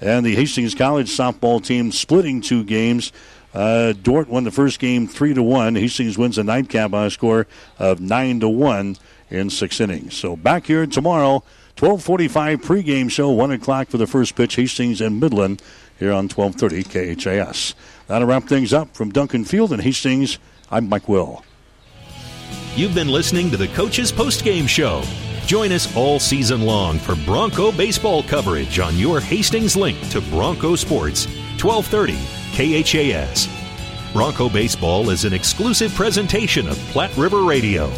S2: And the Hastings College softball team splitting two games. Uh, Dordt won the first game 3 to 1. Hastings wins the nightcap by a score of 9 to 1 in six innings. So back here tomorrow, 1245 pregame show, 1 o'clock for the first pitch, Hastings and Midland here on 1230 KHAS. That'll wrap things up from Duncan Field and Hastings. I'm Mike Will.
S28: You've been listening to the Coach's Postgame Show. Join us all season long for Bronco baseball coverage on your Hastings link to Bronco Sports, 1230 KHAS. Bronco Baseball is an exclusive presentation of Platte River Radio.